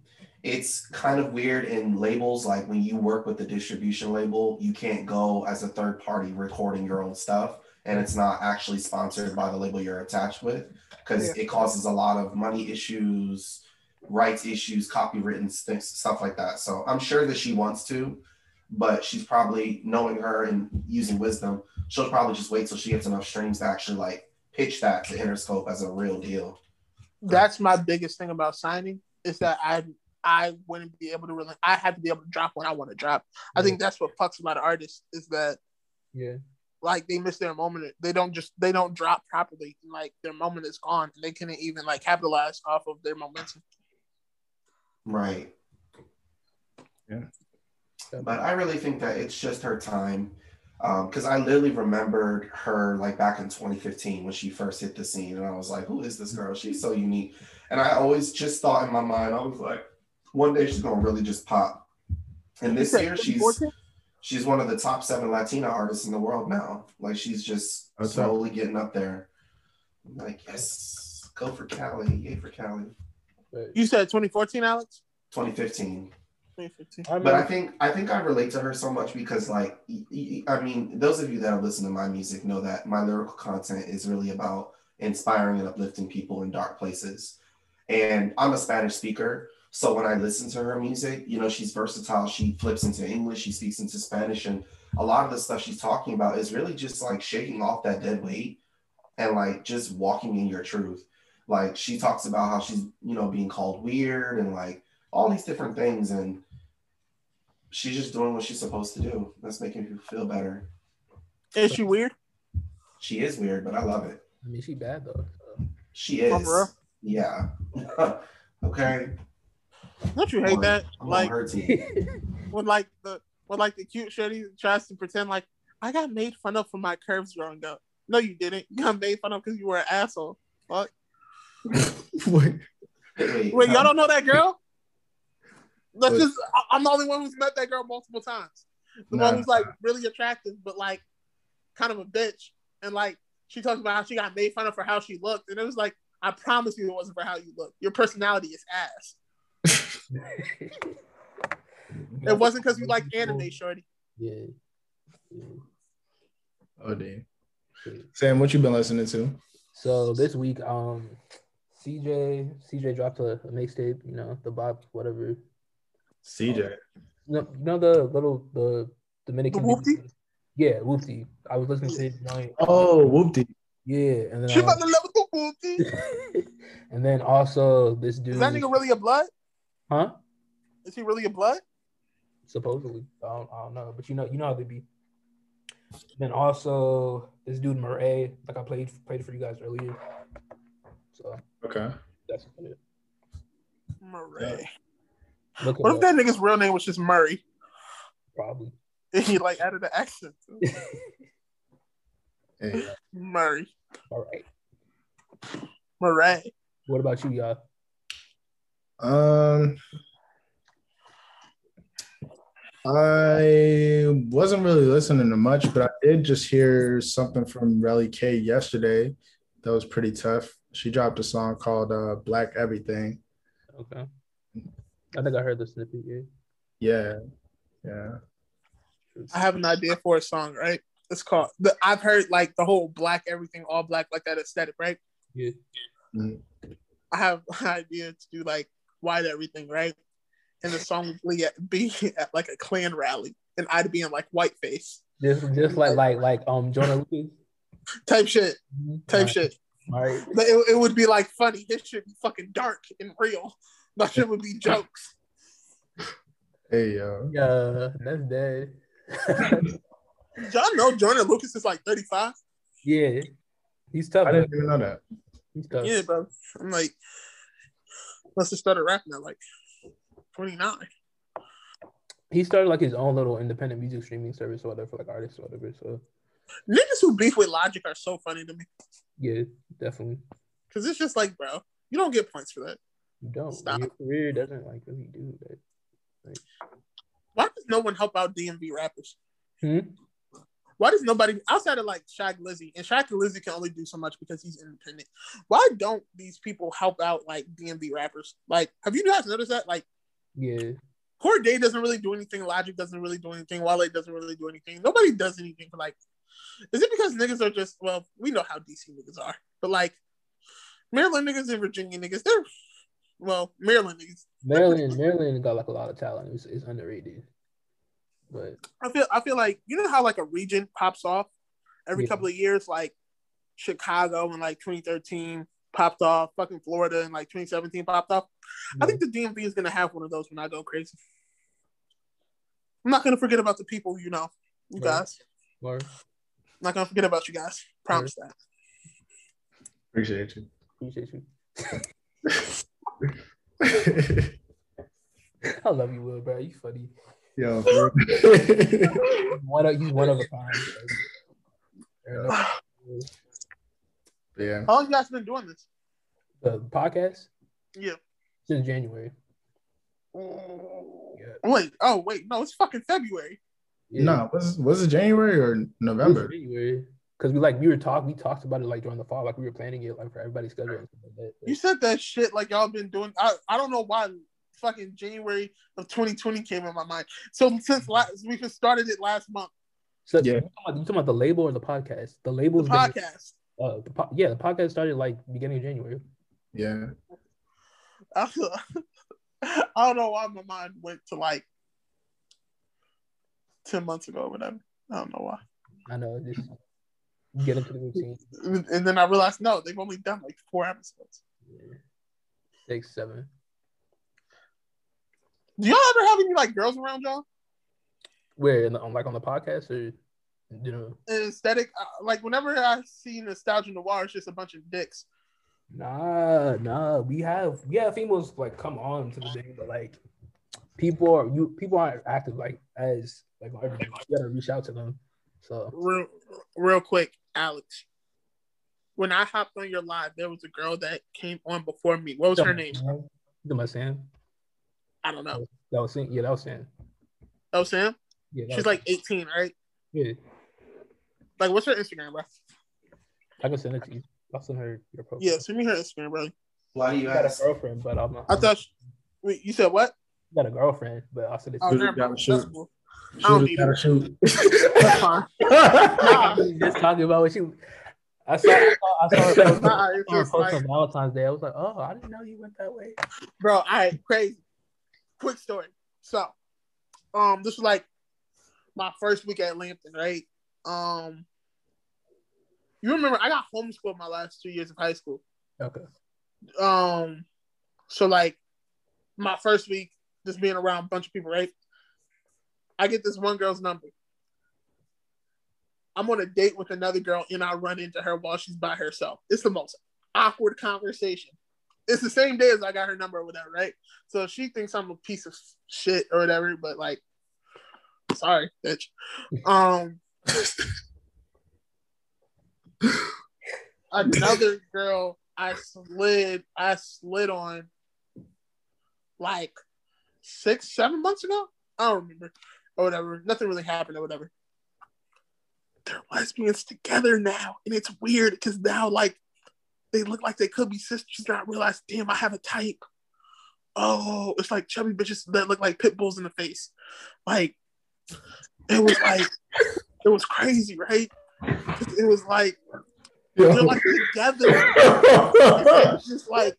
it's kind of weird in labels like when you work with the distribution label you can't go as a third party recording your own stuff and it's not actually sponsored by the label you're attached with because it causes a lot of money issues rights issues copywritten st- stuff like that so i'm sure that she wants to but she's probably knowing her and using wisdom she'll probably just wait till she gets enough streams to actually like pitch that to interscope as a real deal That's my biggest thing about signing is that I I wouldn't be able to really I have to be able to drop when I want to drop. I think that's what fucks a lot of artists is that Yeah. like they miss their moment. They don't just they don't drop properly. Like their moment is gone. and They couldn't even like capitalize off of their momentum. right Yeah. but I really think that it's just her time. Um, because I literally remembered her like back in 2015 when she first hit the scene, and I was like, "Who is this girl? She's so unique." And I always just thought in my mind, I was like, "One day she's gonna really just pop." And this year, she's she's one of the top seven Latina artists in the world now. Like she's just That's up. slowly getting up there. I'm like, yes, go for Kali, yay for Kali. You said 2014, Alex? 2015. 2015. I but I think I think I relate to her so much because like I mean those of you that listen to my music know that my lyrical content is really about inspiring and uplifting people in dark places. And I'm a Spanish speaker so when I listen to her music you know she's versatile. She flips into English she speaks into Spanish and a lot of the stuff she's talking about is really just like shaking off that dead weight and like just walking in your truth. Like she talks about how she's you know being called weird and like all these different things and she's just doing what she's supposed to do that's making people feel better Is she weird? She is weird, but I love it. I mean, she bad though. She is. Yeah. okay. Don't you hate On- that? I'm Like on her team. when like the when like the cute shorty tries to pretend like I got made fun of for my curves growing up. No, you didn't. You got made fun of because you were an asshole. Fuck. Wait, Wait, Wait, y'all um, don't know that girl? That's Wait. just I- I'm the only one who's met that girl multiple times. The Nah. one who's like really attractive, but like kind of a bitch. And like she talks about how she got made fun of for how she looked, and it was like, I promise you, it wasn't for how you look. Your personality is ass. It wasn't because you like anime, shorty. Yeah. yeah. oh damn. Sam, what you been listening to? So this week, um, CJ CJ dropped a, a mixtape. You know, the Bob whatever. CJ. You oh. no, you know the little the Dominican. The Whoopty? Yeah, Whoopty. I was listening to his joint. Oh, whoopty. Yeah, and then She about to love the booty. and then also this dude. Is that nigga really a blood? Huh? Is he really a blood? Supposedly, I don't, I don't know, but you know, you know how they be. Then also this dude Murray, like I played played for you guys earlier. So Okay. that's about it. Murray. Look What if up, that nigga's real name was just Murray? probably. And he like added the accent. to? Hey, Murray. All right. Murray. What about you, y'all? Um, I wasn't really listening to much, but I did just hear something from Relly K yesterday that was pretty tough. She dropped a song called uh, "Black Everything." Okay. I think I heard the snippet. Yeah. Yeah, yeah. I have an idea for a song, right? It's called the I've heard like the whole black everything, all black like that aesthetic, right? Yeah. Mhm. I have an idea to do like white everything, right? And the song would be at, be at like a Klan rally, and I'd be in like white face Just just like like like um Joyner Lucas type shit, type Alright. shit. All right. It, it would be like funny. This should be fucking dark and real. That shit would be jokes. Hey, yo. Yeah, that's dead. Y'all know Joyner Lucas is like 35? yeah. He's tough. I didn't even know that. He's tough. Yeah, bro. I'm like, must have started rapping at like 29. He started like his own little independent music streaming service or whatever for like artists or whatever. So Niggas who beef with Logic are so funny to me. yeah, definitely. Cause it's just like, bro, you don't get points for that. You don't. Stop. Your career doesn't like really do that. Why does no one help out DMV rappers? Hmm? Why does nobody outside of like Shy Glizzy and Shy Glizzy can only do so much because he's independent? Why don't these people help out like DMV rappers? Like, have you guys noticed that? Like, Yeah. Corey Day doesn't really do anything. Logic doesn't really do anything. Wale doesn't really do anything. Nobody does anything for like. Is it because niggas are just well? We know how DC niggas are, but like Maryland niggas and Virginia niggas, they're well Maryland niggas. Maryland, Maryland got like a lot of talent. It's, it's underrated. But I feel I feel like you know how like a region pops off every Yeah. couple of years, like Chicago in like 2013 popped off, fucking Florida in like 2017 popped off. I think the DMV is gonna have one of those when I go crazy. I'm not gonna forget about the people, you know, you Right. guys. Or, I'm not gonna forget about you guys. Promise that. Appreciate you. appreciate you. I love you, Will, bro. You funny. Yo, for real. One of you, one of a kind. bro. There are no- yeah. How long you guys been doing this? The podcast Yeah. since January. Wait, oh wait, no, it's fucking February. Yeah. No, was was it January or It was November? January. Because we like we were talking, we talked about it like during the fall, like we were planning it like for everybody's schedule like. You said that shit like y'all been doing. I, I don't know why fucking January of 2020 came in my mind. So since last we just started it last month, So Yeah. you talking, about, talking about the label or the podcast? The the label's been- podcast. uh, the po- yeah, the podcast started like beginning of January. Yeah. I, I don't know why my mind went to like 10 months ago or whatever. I don't know why. I know, just get into the routine. And then I realized no, they've only done like four episodes. Yeah. Six, seven. Do y'all ever have any like girls around y'all? Where in the, on like on the podcast or You know, aesthetic. Uh, like whenever I see nostalgia noir, it's just a bunch of dicks. nah, nah. We have we have females like come on to the thing, but like people are you people aren't active like as like on everything. You gotta reach out to them. So Real, real quick, Alex. When I hopped on your live, there was a girl that came on before me. What was her name? Am I saying I don't know. that was saying yeah that was saying Oh, Sam. yeah. that She's was- like 18, right? yeah. Like, what's her Instagram, bro? I can send it to you. I'll send her your profile. Yeah, send me her Instagram, bro. Why do you I got a girlfriend, but I'm not. I thought. She, wait, you said what? I got a girlfriend, but I'll send it to Oh, you. Shoot, never gotta mind. Shoot. I don't need gotta shoot. That's fine. I was just talking about what she. I saw. I saw, I saw her post, Nah, it's saw her just post like- on Valentine's Day. I was like, oh, I didn't know you went that way. bro. All right, crazy. Quick story. So, um, this was like my first week at Lampton, right? Um, you remember I got homeschooled my last two years of high school. Okay. Um, so like my first week, just being around a bunch of people, right? I get this one girl's number. I'm on a date with another girl, and I run into her while she's by herself. It's the most awkward conversation. It's the same day as I got her number or whatever, right? So she thinks I'm a piece of shit or whatever, but like, sorry, bitch. Um, another girl I slid, I slid on like six, seven months ago. I don't remember or whatever. Nothing really happened or whatever. They're lesbians together now, and it's weird because now like they look like they could be sisters. And I realize, damn, I have a type. Oh, it's like chubby bitches that look like pit bulls in the face. Like it was like it was crazy, right? It was like they're like together. It's just like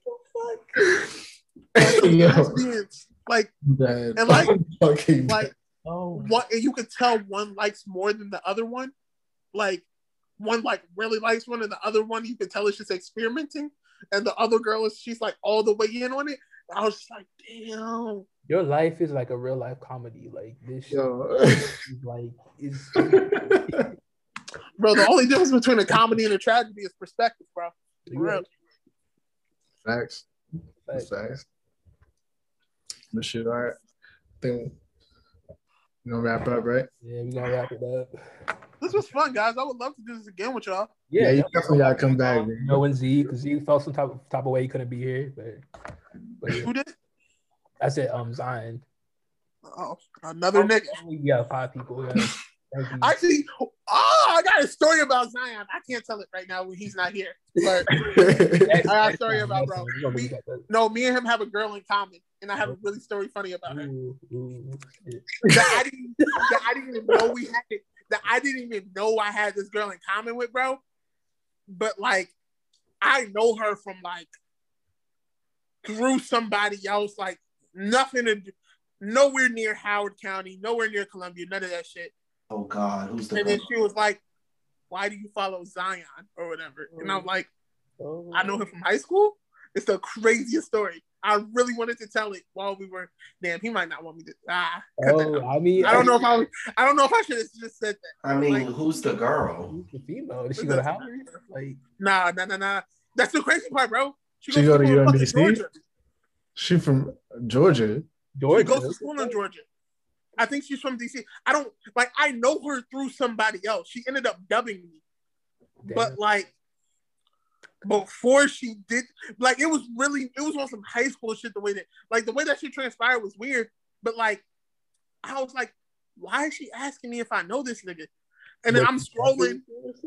Yo, lesbians. Like And like- fucking like Oh, one and you could tell one likes more than the other one. Like one like really likes one and the other one you could tell is just experimenting. And the other girl is she's like all the way in on it. I was just like, damn. your life is like a real life comedy. Like this shit Yo. like is Bro, the only difference between a comedy and a tragedy is perspective, bro. For real. Facts. like, Facts. But shit, all right. I think we're gonna wrap up, right? yeah, we gonna wrap it up. This was fun, guys. I would love to do this again with y'all. Yeah, Yeah, you definitely gotta come back, You man. know when Z, because Z felt some type of type of way he couldn't be here, but but yeah, Who did? I said um Zion. Oh, another nigga. We got five people. Yeah. Thank. Actually, oh, I got a story about Zion. I can't tell it right now when he's not here. But I got a story about bro. we gonna We- look at that. no, me and him have a girl in common, and I have a really story funny about her. Ooh, ooh, shit. That I didn't, that I didn't even know we had it. That I didn't even know I had this girl in common with, bro. But like, I know her from like through somebody else. Like nothing to, do- nowhere near Howard County, nowhere near Columbia, none of that shit. Oh God, who's the And then she was like, "Why do you follow Zion or whatever?" And I'm like, Oh, "I know him from high school." It's the craziest story. I really wanted to tell it while we were. Damn, he might not want me to. Ah, Oh. I mean, I don't know if I. was- I don't know if I should have just said that. I mean, like- who's the girl? Who's the female? Did she go to Howard? Like, Nah, nah, nah, nah. That's the crazy part, bro. She goes go to school in fucking UMBC? Georgia. she from Georgia. She Georgia. goes to school in Georgia. I think she's from DC. I don't like. I know her through somebody else. She ended up dubbing me. Damn. but like before she did like it was really it was on some high school shit the way that like the way that she transpired was weird but like i was like why is she asking me if i know this nigga and then i'm scrolling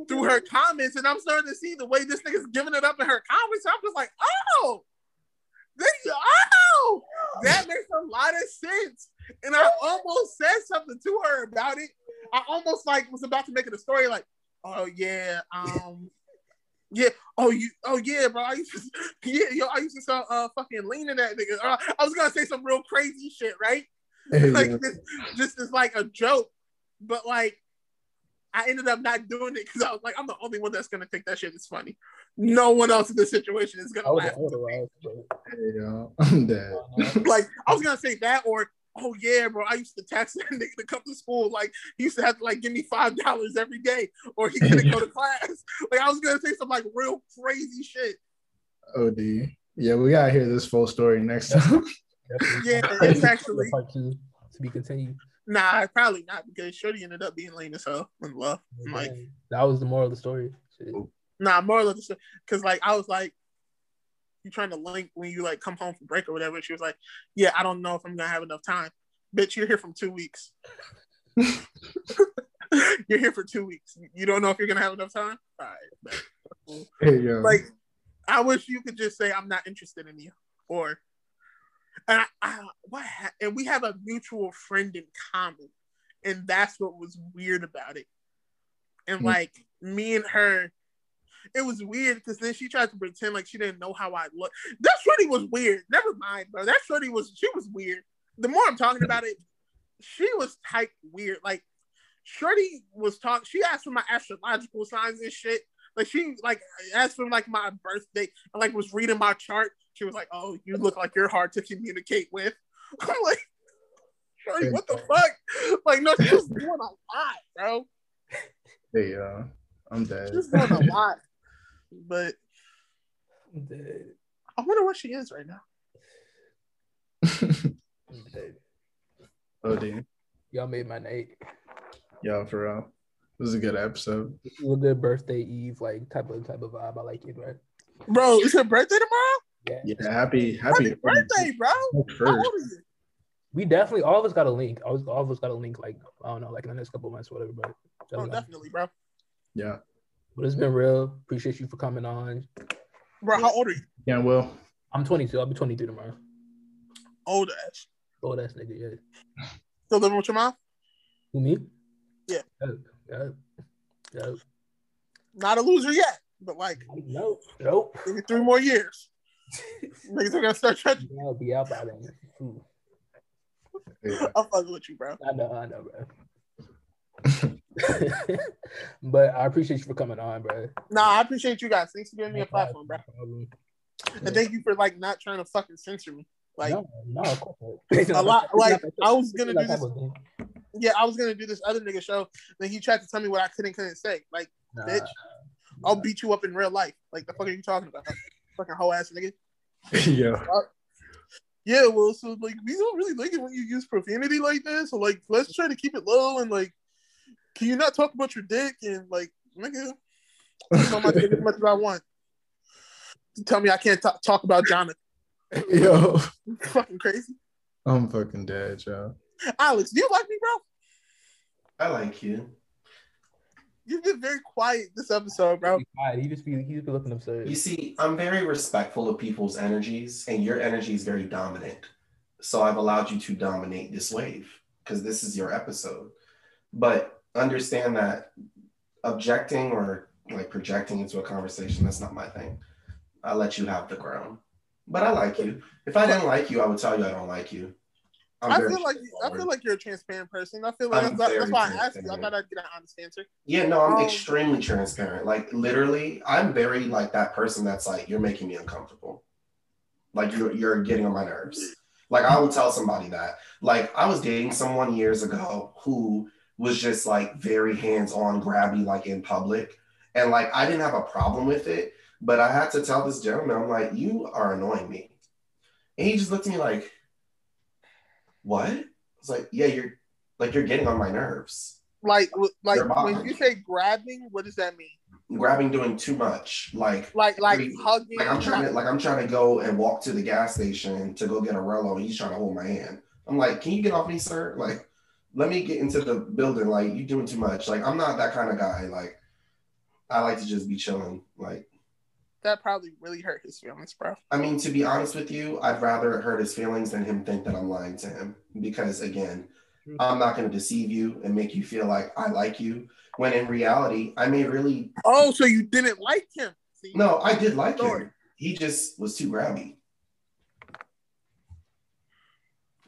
through her comments and i'm starting to see the way this nigga's giving it up in her comments i'm just like oh you, oh that makes a lot of sense and i almost said something to her about it i almost like was about to make it a story like oh yeah um yeah. Oh, you. Oh, yeah, bro. I used to. Yeah, yo. I used to sell uh fucking lean in that nigga. Uh, I was gonna say some real crazy shit, right? Like this, just as like a joke, but like I ended up not doing it because I was like, I'm the only one that's gonna think that shit is funny. No one else in this situation is gonna laugh. I would have laughed, but Hey, yo, I'm dead. like I was gonna say that, or Oh yeah, bro. I used to tax that nigga to come to school. Like he used to have to like give me five dollars every day, or he couldn't go to class. Like I was gonna say some like real crazy shit. Oh, Od. Yeah, we gotta hear this full story next time. Yeah, it's actually part two to be continued. nah, probably not because Shorty ended up being lame as hell in love. I'm like, that was the moral of the story. Shit. nah, more of the story because like I was like, you trying to link when you like come home from break or whatever. She was like, yeah, I don't know if I'm gonna have enough time. Bitch, you're here from two weeks. you're here for two weeks. You don't know if you're gonna have enough time. All right, hey, yo. like I wish you could just say I'm not interested in you, or and I, I what ha- and we have a mutual friend in common, and that's what was weird about it. And Hmm. like me and her, it was weird because then she tried to pretend like she didn't know how I look. That shorty was weird. Never mind, bro. That shorty was she was weird. The more I'm talking about it, she was type weird. Like Shorty was talking. She asked for my astrological signs and shit. Like she like asked for like my birthday. and like was reading my chart. She was like, "Oh, you look like you're hard to communicate with." I'm like, Shorty, what the fuck? Like, no, she was doing a lot, bro. hey, yo. I'm dead. She was doing a lot. But I'm dead. I wonder where she is right now. I'm dead. Oh, Od. Y'all made my night. Y'all, for real. This is a good episode. This is a good birthday eve like type of type of vibe. I like it, right? Bro, is her birthday tomorrow? Yeah. Yeah, happy, happy, Happy birthday, bro. How old first. are? We definitely all of us got a link. All, all of us got a link like I don't know, like in the next couple months, whatever. But Oh, definitely, bro. Yeah. But it's been real. Appreciate you for coming on. Bro, how old are you? Yeah, well, I'm 22. I'll be 23 tomorrow. Old ass. Old ass nigga, yeah. Still living with your mom? Who me? Yeah. Yep. Yep. Yep. Not a loser yet, but like Nope. Nope. maybe three more years. Niggas are gonna start judging. Yeah, I'll be out by then. Ooh. Yeah. I'm fucking with you, bro. I know, I know, bro. but I appreciate you for coming on, bro. No, I appreciate you guys. Thanks for giving me a platform, bro. No. And thank you for like not trying to fucking censor me. Like no, no, of course not. A lot- like, I was gonna do this- yeah, I was gonna do this other nigga show. Then he tried to tell me what I couldn't couldn't say. Like, Nah, bitch, I'll beat you up in real life. Like the fuck are you talking about? Fucking hoe ass nigga. yeah. Yeah, well, so like we don't really like it when you use profanity like this. So like, let's try to keep it low and like, can you not talk about your dick and like, nigga, I'll talk about my dick as much as I want. Tell me I can't ta- talk about Jonathan. Yo. fucking crazy. I'm fucking dead, yo. Alex, do you like me, bro? I like you. You've been very quiet this episode, bro. He just be he just be looking absurd. You see, I'm very respectful of people's energies, and your energy is very dominant. So I've allowed you to dominate this wave because this is your episode. But understand that objecting or like projecting into a conversation, that's not my thing. I let you have the ground. But I like you. If I didn't like you, I would tell you I don't like you. I'm I feel like I feel like you're a transparent person. I feel like that's, that's why I asked you. I thought I'd get an honest answer. Yeah, no, I'm Um, extremely transparent. Like literally, I'm very like that person that's like, you're making me uncomfortable. Like you're you're getting on my nerves. Like I will tell somebody that. Like I was dating someone years ago who was just like very hands-on, grabby, like in public. And like I didn't have a problem with it, but I had to tell this gentleman, I'm like, you are annoying me. And he just looked at me like, what? I was like, yeah, you're like you're getting on my nerves. Like, like when you say grabbing, what does that mean? grabbing doing too much like Like, like hugging. like i'm trying to like i'm trying to go and walk to the gas station to go get a rello and he's trying to hold my hand i'm like can you get off me sir like let me get into the building like you doing too much like i'm not that kind of guy like i like to just be chilling like that probably really hurt his feelings, bro. i mean to be honest with you i'd rather it hurt his feelings than him think that i'm lying to him because again True. i'm not going to deceive you and make you feel like i like you when in reality i may really Oh, so you didn't like him? See? No, I did like Sorry. him. He just was too grabby.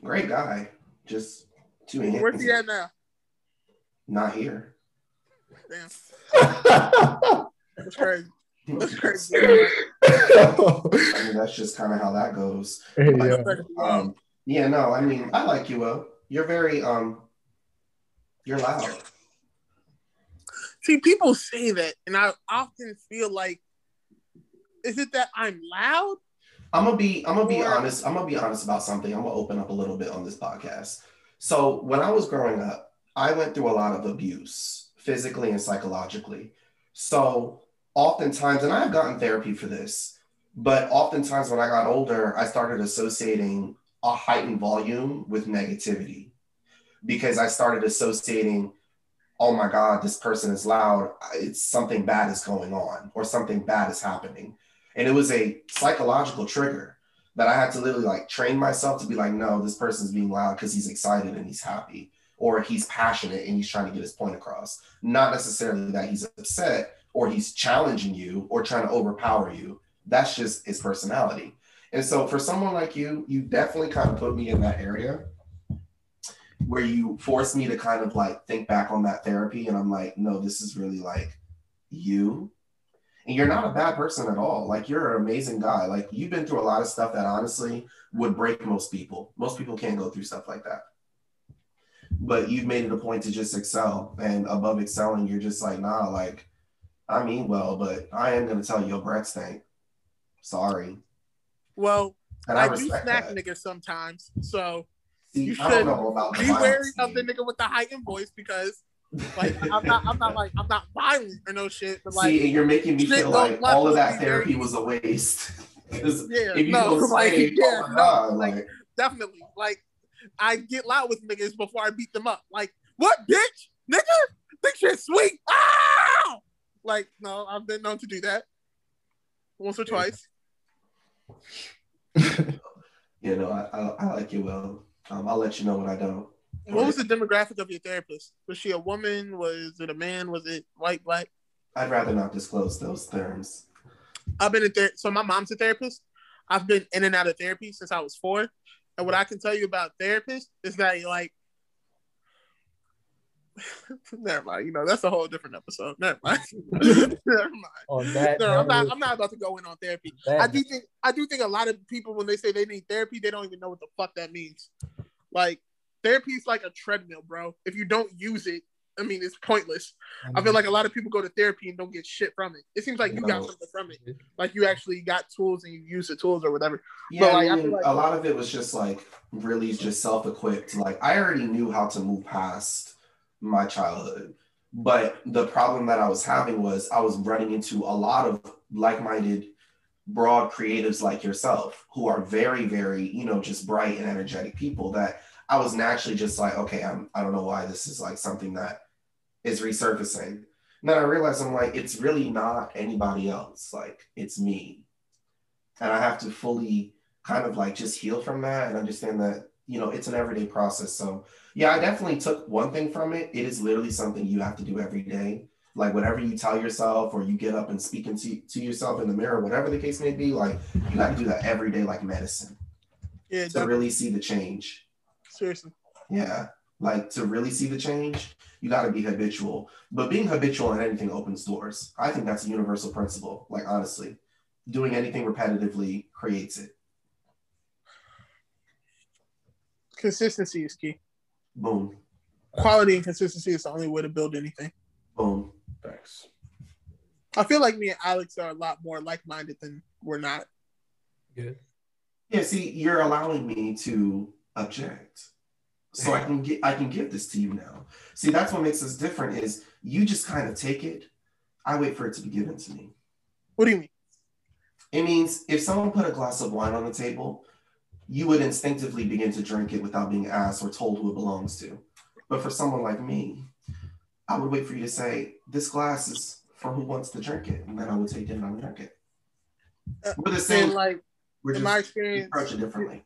Great guy, just too handsy. Where's he at now? Not here. Damn, that's crazy. That's crazy. I mean, that's just kind of how that goes. Hey, But. Um, Um, Yeah, no, I mean, I like you, Will. You're very um, you're loud. See, people say that, and I often feel like, is it that I'm loud? I'm gonna be I'm gonna be Or- honest. I'm gonna be honest about something. I'm gonna open up a little bit on this podcast. So when I was growing up, I went through a lot of abuse, physically and psychologically. So oftentimes, and I've gotten therapy for this, but oftentimes when I got older, I started associating a heightened volume with negativity because I started associating, oh my God, this person is loud. It's something bad is going on or something bad is happening. And it was a psychological trigger that I had to literally like train myself to be like, no, this person's being loud because he's excited and he's happy, or he's passionate and he's trying to get his point across. Not necessarily that he's upset or he's challenging you or trying to overpower you. That's just his personality. And so for someone like you, you definitely kind of put me in that area where you forced me to kind of like think back on that therapy. And I'm like, no, this is really like you and you're not a bad person at all. Like you're an amazing guy. Like you've been through a lot of stuff that honestly would break most people. Most people can't go through stuff like that. But you've made it a point to just excel. And above excelling, you're just like, nah, like I mean well, but I am gonna tell you your breath stank. Sorry. Well, And I, I, do smack that. niggas sometimes, so See, you I don't should know about be wary of the nigga with the heightened voice because, like, I'm not, I'm not like, I'm not violent or no shit, but like, See, and you're making me feel like all of that therapy was a waste. Yeah, no, like, say, yeah, oh no, God, like, like, definitely, like, I get loud with niggas before I beat them up. Like, what, bitch, nigga, think shit sweet, ah, like, no, I've been known to do that once or twice. you know, I, I, I like you well. Um, I'll let you know when I don't. What was the mm-hmm. demographic of your therapist? Was she a woman? Was it a man? Was it white, black? I'd rather not disclose those terms. I've been in therapy. So my mom's a therapist. I've been in and out of therapy since I was four. And what I can tell you about therapists is that you're like, never mind. You know that's a whole different episode. Never mind. never mind. That, No, I'm not. I'm not about to go in on therapy. that I do think. I do think a lot of people when they say they need therapy, they don't even know what the fuck that means. Like therapy is like a treadmill, bro. If you don't use it, I mean, it's pointless. I feel mm-hmm. like a lot of people go to therapy and don't get shit from it. It seems like you got something from it. Like you actually got tools and you use the tools or whatever. Yeah, But, like, I I mean, like- a lot of it was just like really just self-equipped. Like I already knew how to move past my childhood, but the problem that I was having was I was running into a lot of like-minded, broad creatives like yourself who are very, very, you know, just bright and energetic people that I was naturally just like, okay, I'm, I don't know why this is like something that is resurfacing. And then I realized I'm like, it's really not anybody else. Like it's me. And I have to fully kind of like just heal from that and understand that, you know, it's an everyday process. So yeah, I definitely took one thing from it. It is literally something you have to do every day. Like whatever you tell yourself or you get up and speak into to yourself in the mirror, whatever the case may be, like you got to do that every day like medicine Yeah, to really see the change. Seriously. Yeah. Like to really see the change, you got to be habitual. But being habitual in anything opens doors. I think that's a universal principle. Like, honestly, doing anything repetitively creates it. Consistency is key. Boom, Quality and consistency is the only way to build anything. boom. Thanks. I feel like me and Alex are a lot more like-minded than we're not. Good. Yeah, see, you're allowing me to object. So I can get I can give this to you now. See, that's what makes us different is you just kind of take it. I wait for it to be given to me. What do you mean? It means if someone put a glass of wine on the table, you would instinctively begin to drink it without being asked or told who it belongs to. But for someone like me, I would wait for you to say, This glass is for who wants to drink it. And then I would take it and I would drink it. Uh, We're the same. like We're in just my experience, approach it differently.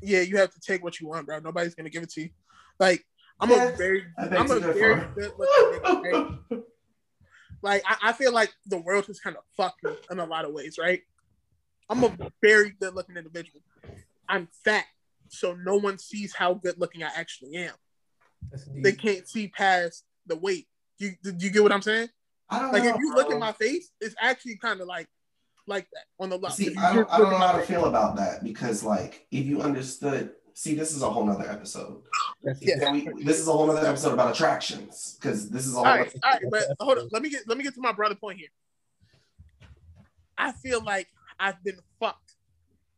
Yeah, you have to take what you want, bro. Nobody's gonna give it to you. Like I'm Yeah, a very, I beg I'm to a very differ. good looking nigga. Right? Like I, I feel like the world has kind of fucked me in a lot of ways, right? I'm a very good looking individual. I'm fat, so no one sees how good looking I actually am. They can't see past the weight. You do you get what I'm saying? I don't Like know. if you look bro. at my face, it's actually kind of like like that on the left. See, I don't, I don't know how to feel about that because, like, if you understood See, this is a whole nother episode. That's Yeah. We, this is a whole nother episode about attractions because this is a All whole. right, all right, but hold on. Let me get let me get to my brother point here. I feel like I've been fucked.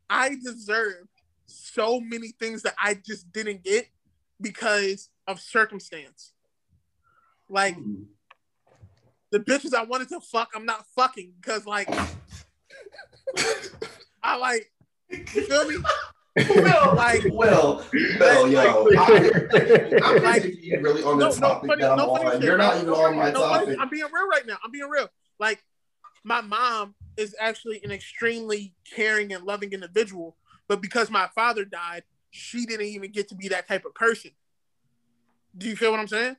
I deserve so many things that I just didn't get because of circumstance. Like hmm. the bitches I wanted to fuck, I'm not fucking because like I like you feel me? Will, Like- Will, Will, yo, I, I'm Like- really on the No, no, topic funny, that I'm no on. shit. You're not even on my no topic. I'm being real right now. I'm being real. Like my mom is actually an extremely caring and loving individual, but because my father died, she didn't even get to be that type of person. Do you feel what I'm saying?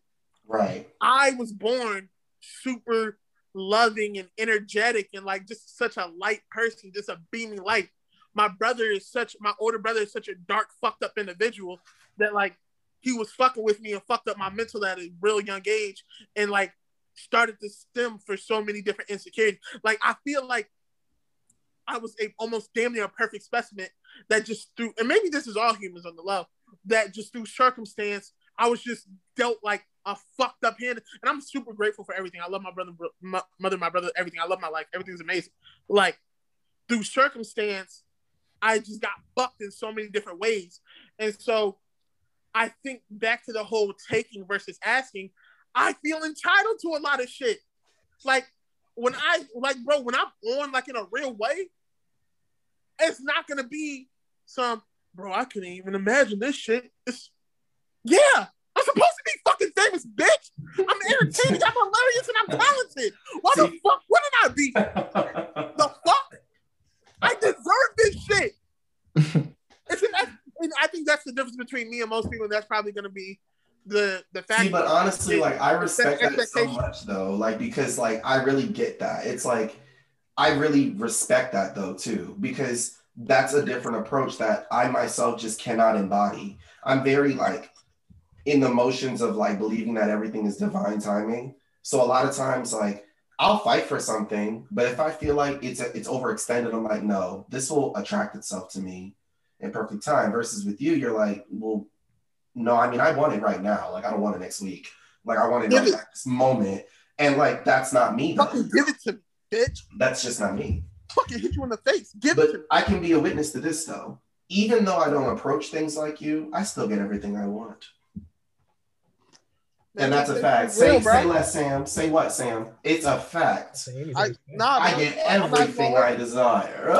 Right. I was born super loving and energetic and like just such a light person, just a beaming light. My brother is such my older brother is such a dark, fucked up individual that like he was fucking with me and fucked up my mental at a real young age and like started to stem for so many different insecurities. Like I feel like I was a almost damn near a perfect specimen that just through and maybe this is all humans on the low, that just through circumstance, I was just dealt like a fucked up hand. And I'm super grateful for everything. I love my brother, my mother, my brother, everything. I love my life. Everything's amazing. Like through circumstance, I just got fucked in so many different ways. And so I think back to the whole taking versus asking, I feel entitled to a lot of shit. Like when I like, bro, when I'm on like in a real way, it's not gonna be some bro. I couldn't even imagine this shit. It's yeah, I'm supposed to be fucking famous, bitch. I'm entertaining, I'm hilarious, and I'm talented. Why the fuck wouldn't I be? The fuck? I deserve this shit. It's an, and I think that's the difference between me and most people. And That's probably gonna be the the fact. See, but honestly, like I respect that so much though. Like because like I really get that. It's like I really respect that though too, because that's a different approach that I myself just cannot embody. I'm very like in the motions of like believing that everything is divine timing. So a lot of times like I'll fight for something, but if I feel like it's a, it's overextended, I'm like, no, this will attract itself to me in perfect time. Versus with you, you're like, well, no, I mean, I want it right now. Like, I don't want it next week. Like, I want it Give right it. this moment. And like, that's not me. Fucking give it to me, bitch. That's just not me. Fucking hit you in the face. Give it to But me. I can be a witness to this though. Even though I don't approach things like you, I still get everything I want. And that's a fact. Say, bro. say less, Sam. Say what, Sam? It's a fact. I nah, I bro. get I'm everything I desire.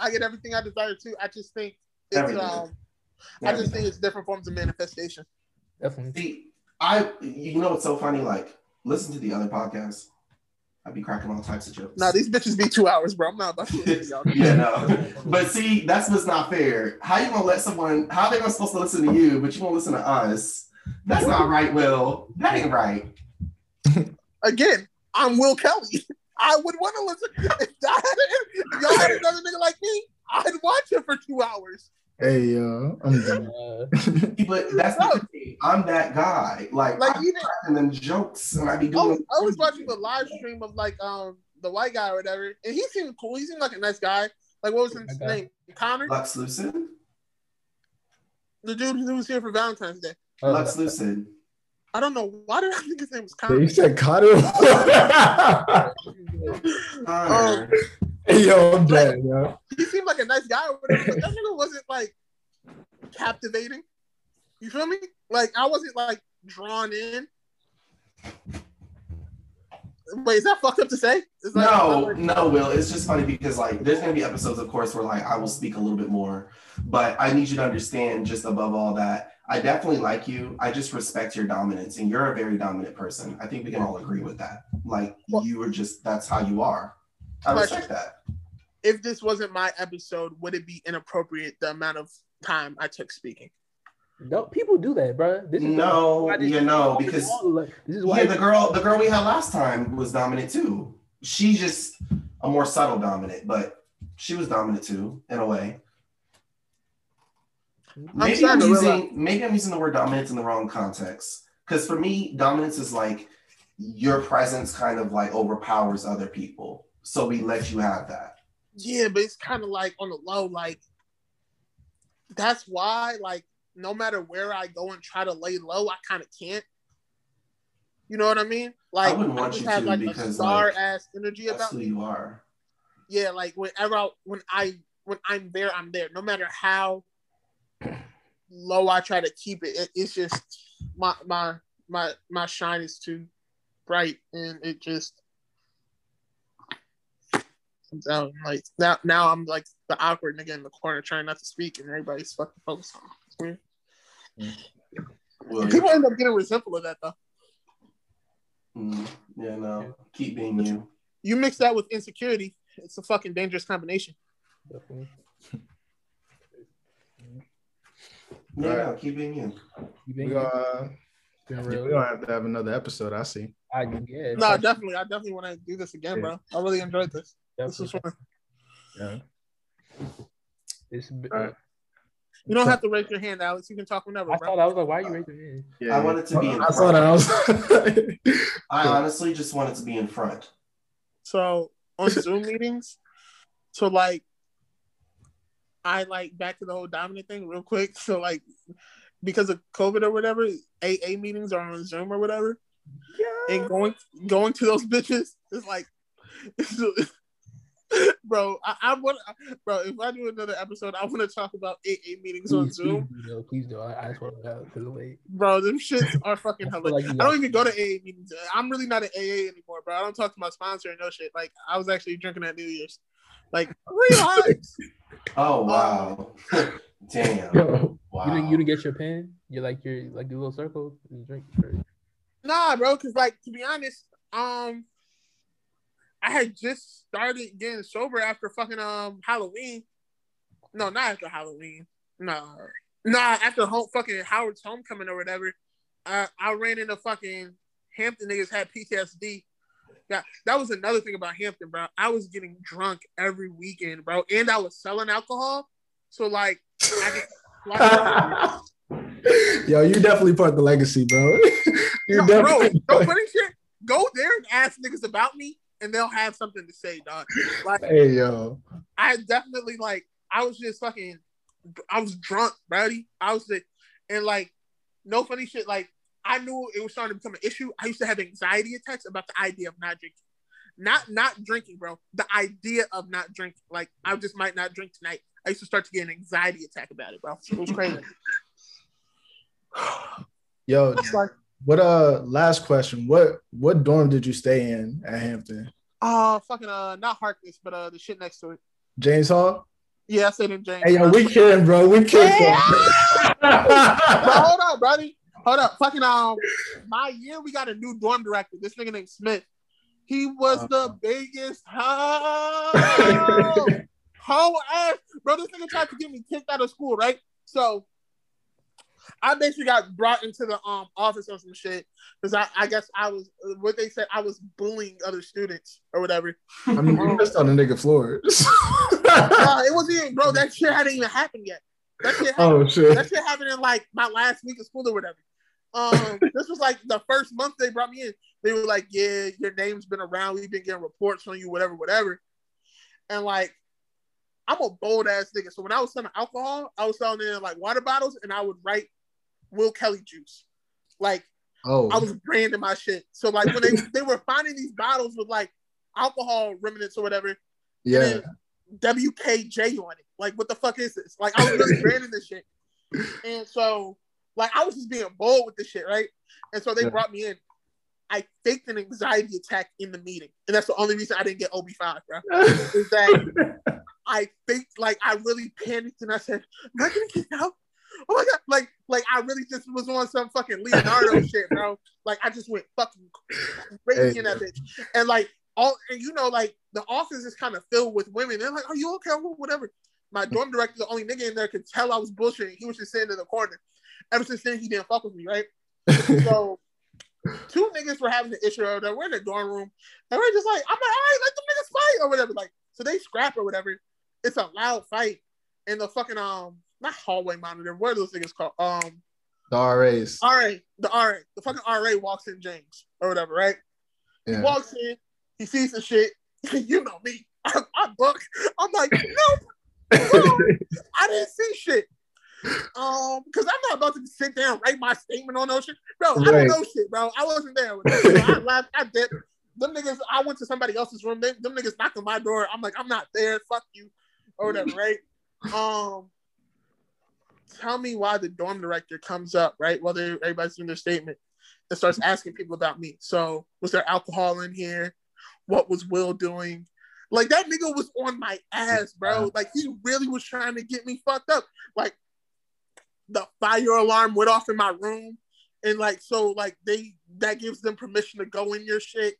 I get everything I desire too. I just think it's Everything. um I just think it's different forms of manifestation. Definitely. See, I you know what's so funny? Like, listen to the other podcasts. I'd be cracking all types of jokes. Nah, these bitches be two hours, bro. I'm not about to listen y'all. yeah, no. But see, that's what's not fair. How you gonna let someone? How they gonna supposed to listen to you, but you won't listen to us? That's not right, Will. That ain't right. Again, I'm Will Kelly. I would want to listen. If, I had a, if y'all had another nigga like me, I'd watch it for two hours. Hey yo, I'm done. Uh, But that's the thing. I'm that guy. Like, Like I'm even cracking them jokes, and I be I doing. was, I was watching the live stream of like um the white guy or whatever, and he seemed cool. He seemed like a nice guy. Like what was his White guy. name? Connor, Lux Lucid. the dude who was here for Valentine's Day. Uh, Lux Lucid. I don't know why did I think his name was Connor. you said Carter. Connor. hey yo, I'm dead, yo. He seemed like a nice guy but that nigga wasn't like captivating. You feel me? Like I wasn't like drawn in. Wait, is that fucked up to say? It's like, No, no, Will. It's just funny because like there's gonna be episodes, of course, where like I will speak a little bit more, but I need you to understand just above all that, I definitely like you. I just respect your dominance, and you're a very dominant person. I think we can all agree with that. Like Well- you are just that's how you are. I Question. respect that. if this wasn't my episode, would it be inappropriate the amount of time I took speaking? no, people do that, bro. This is No, why this- you know, because this is why yeah, the girl, the girl we had last time was dominant too. She's just a more subtle dominant, but she was dominant too in a way. Maybe I'm, starting to using maybe I'm using the word dominance in the wrong context. Because for me, dominance is like your presence kind of like overpowers other people. So we let you have that. Yeah, but it's kind of like on the low, like that's why, like, no matter where I go and try to lay low, I kind of can't. You know what I mean? Like, wouldn't want just you have to like a because, star like, ass energy That's about who me. you are. Yeah, like whenever I, when I when I'm there, I'm there. No matter how low I try to keep it, it it's just my my my my shine is too bright, and it just comes out. Like now, now I'm like the awkward nigga in the corner trying not to speak, and everybody's fucking focused on. me. It's weird. Well, And people end up getting resentful of that though. mm, yeah, no. Keep being you. You mix that with insecurity, it's a fucking dangerous combination. Definitely. Yeah, Right. no, keep being you. You We been, uh, been we don't have to have another episode. I see. I, yeah, No, definitely, I definitely want to do this again, bro. I really enjoyed this. This was fun. Yeah. It's, Alright. You don't have to raise your hand, Alex. You can talk whenever, I bro. thought I was like, why are you raising your hand? Yeah. I wanted to be in I saw that. I was. I honestly just wanted to be in front. So on Zoom meetings, so like, I like back to the whole dominant thing real quick. So like, because of COVID or whatever, AA meetings are on Zoom or whatever, Yeah. and going going to those bitches is like, bro. I, I want, bro. If I do another episode, I want to talk about AA meetings on Zoom, please do, though. Please do. I, I just want to because wait. bro. Them shits are fucking I hilarious. like I don't even go to AA meetings. I'm really not an AA anymore, bro. I don't talk to my sponsor and no shit. Like I was actually drinking at New Year's. Like relax. Oh wow. Damn. Yo, Wow. You didn't, you didn't get your pen? You're like your like your little circle and drink. Or, nah, bro. Cause like to be honest, um, I had just started getting sober after fucking um Halloween. No, not after Halloween. No, nah, after home fucking Howard's homecoming or whatever. Uh, I ran into fucking Hampton niggas had PTSD. Yeah, that was another thing about Hampton, bro. I was getting drunk every weekend, bro, and I was selling alcohol. So like, I Yo, you definitely part of the legacy, bro. you No, bro, definitely. no funny shit. Go there and ask niggas about me, and they'll have something to say, dog. Like Hey, yo. I definitely like I was just fucking I was drunk, buddy. I was like, and like no funny shit. Like I knew it was starting to become an issue. I used to have anxiety attacks about the idea of not drinking, not not drinking, bro. The idea of not drinking. Like I just might not drink tonight. I used to start to get an anxiety attack about it, bro. It was crazy. Yo, like, what uh last question. What what dorm did you stay in at Hampton? uh, fucking uh, not Harkness, but uh, the shit next to it. James Hall? Yeah, I said in James. Hey yo, we kidding, bro. We kidding. Bro, hold on, buddy. Hold up. Fucking um my year we got a new dorm director. This nigga named Smith. He was the biggest hoe. hoe ass. Bro, this nigga tried to get me kicked out of school, right? So I basically got brought into the um office or some shit because I, I guess I was what they said I was bullying other students or whatever. I mean, you missed on the nigga floor. Uh, it wasn't even, bro. That shit hadn't even happened yet. That shit happened oh shit. that shit happened in like my last week of school or whatever. Um, this was like the first month they brought me in. They were like, "Yeah, your name's been around. We've been getting reports on you, whatever, whatever." And like, I'm a bold ass nigga. So when I was selling alcohol, I was selling in like water bottles, and I would write Will Kelly juice. Like Oh, I was branding my shit. So like when they they were finding these bottles with like alcohol remnants or whatever, yeah. WKJ on it. Like, what the fuck is this? Like, I was really branding this shit. And so, like, I was just being bold with this shit, right? And so they Yeah. brought me in. I faked an anxiety attack in the meeting. And that's the only reason I didn't get OB5, bro. Is that I faked, like, I really panicked and I said, Am I gonna get out? Oh my god, like, like I really just was on some fucking Leonardo shit, bro. Like I just went fucking crazy in that bitch. And like all and you know, like the office is kind of filled with women. They're like, Are you okay? Whatever. My dorm director, the only nigga in there, could tell I was bullshitting. He was just sitting in the corner. Ever since then, he didn't fuck with me, right? So two niggas were having the issue over there. We're in the dorm room, and we're just like, I'm like, all right, let the niggas fight or whatever. Like, so they scrap or whatever. It's a loud fight, in the fucking um, not hallway monitor. What are those niggas called? Um, the RAs. RA, the RA, the fucking RA walks in James or whatever, right? He Yeah. walks in, he sees the shit. you know me. I, I buck. I'm like, nope. no, I didn't see shit. Um, because I'm not about to sit there and write my statement on those shit, bro. Right. I don't know shit, bro. I wasn't there. I laughed. I did. Them niggas. I went to somebody else's room. They, them niggas knocked on my door. I'm like, I'm not there. Fuck you, or whatever. Right. Um. Tell me why the dorm director comes up right while they, everybody's doing their statement and starts asking people about me. So was there alcohol in here? What was Will doing? Like that nigga was on my ass, bro. Like he really was trying to get me fucked up. Like the fire alarm went off in my room, and like so, like they that gives them permission to go in your shit.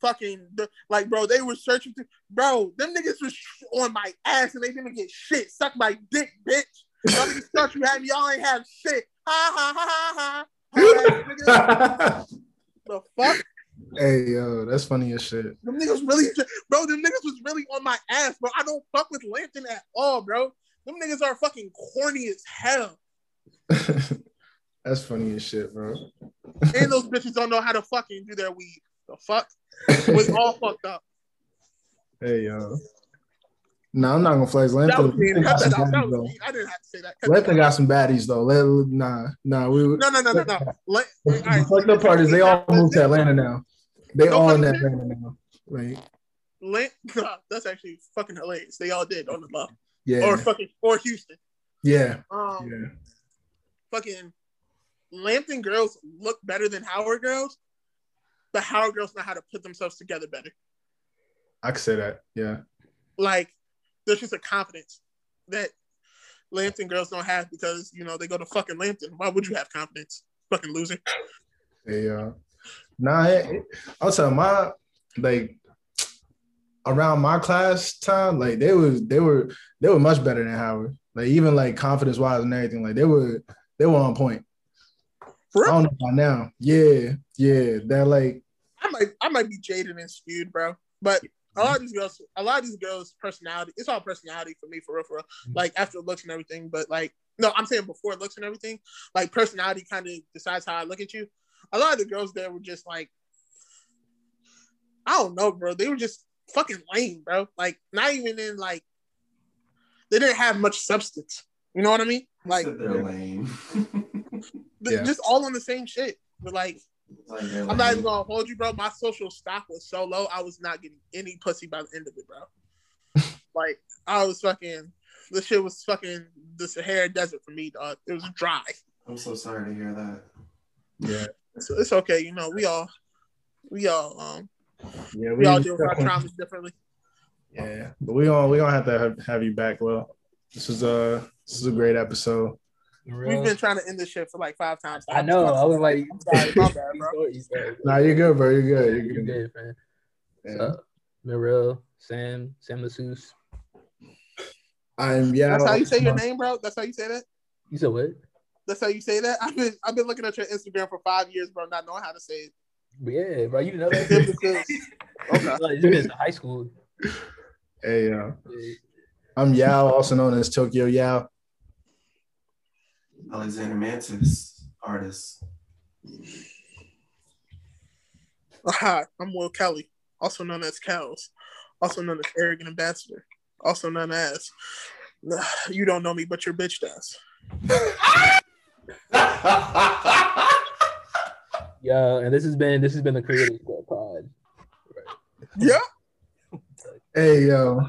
Fucking the, like, bro, they were searching. To, bro, them niggas was on my ass, and they didn't get shit. Suck my dick, bitch. Y'all niggas thought you had me. Y'all ain't have shit. Ha ha ha ha ha. ha. Nigga, the fuck? Hey yo, that's funny as shit. Them niggas really, bro. Them niggas was really on my ass, bro. I don't fuck with Lampton at all, bro. Them niggas are fucking corny as hell, that's funny as shit, bro. and those bitches don't know how to fucking do their weed. The fuck was all fucked up. hey yo. No, I'm not gonna flex. Lampton. Lampton got some baddies though. I didn't have to say that. Lampton got some baddies though. Let, nah, nah. We No, no, no, no, no. Let, the right. fucked up part is they all moved to Atlanta now. They all in Atlanta now. Like, Lamp, that's actually fucking hilarious. They all did on the low, yeah, or fucking, or Houston. yeah, Um, yeah. fucking Lampton girls look better than Howard girls, but Howard girls know how to put themselves together better. I could say that. Yeah, Like there's just a confidence that Lampton girls don't have because you know they go to fucking Lampton. Why would you have confidence? Fucking loser. they uh, nah. It, it, tell my like around my class time, like they was they were they were much better than Howard. Like even like confidence wise and everything, like they were they were on point. For I don't know about now. Yeah, yeah. That like I might I might be jaded and skewed, bro. But a lot of these girls, a lot of these girls' personality, it's all personality for me, for real, for real. Mm. Like after looks and everything, but like no, I'm saying before looks and everything, like personality kind of decides how I look at you. A lot of the girls there were just like, I don't know, bro. They were just fucking lame, bro. Like not even in like, they didn't have much substance. You know what I mean? Like Said they're lame. Yeah. just all on the same shit. But like like they're I'm not even gonna hold you, bro. My social stock was so low, I was not getting any pussy by the end of it, bro. like I was fucking. The shit was fucking the Sahara Desert for me, dog. It was dry. I'm so sorry to hear that. yeah, It's, it's okay, you know. We all, we all, um, yeah. we all deal with our definitely- traumas differently. Yeah, but we gonna we gonna have to have, have you back. Well, this is a this is a great episode. We've been trying to end this shit for like five times. I know. I was like, I'm sorry, my bad, bro. Nah, you're good, bro. You're good. You're You're good. good, man. Yeah. Uh, Mirel, Sam, Sam Masseuse. I'm yeah. That's how you say your name, bro. That's how you say that. You said what? That's how you say that. I've been, I've been looking at your Instagram for five years, bro, not knowing how to say it. Yeah, bro. You know that. Sam Masseuse. Okay. Like, it's been in high school. Hey, uh, Yeah. I'm Yao, also known as Tokyo Yao. Alexander Mantis, artist. Hi, I'm Will Kelly, also known as Kels, also known as Arrogant Ambassador, also known as you don't know me, but your bitch does. Yeah, and this has been this has been the Creative Squad Pod. Yeah. Hey, yo.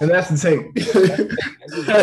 And that's the take.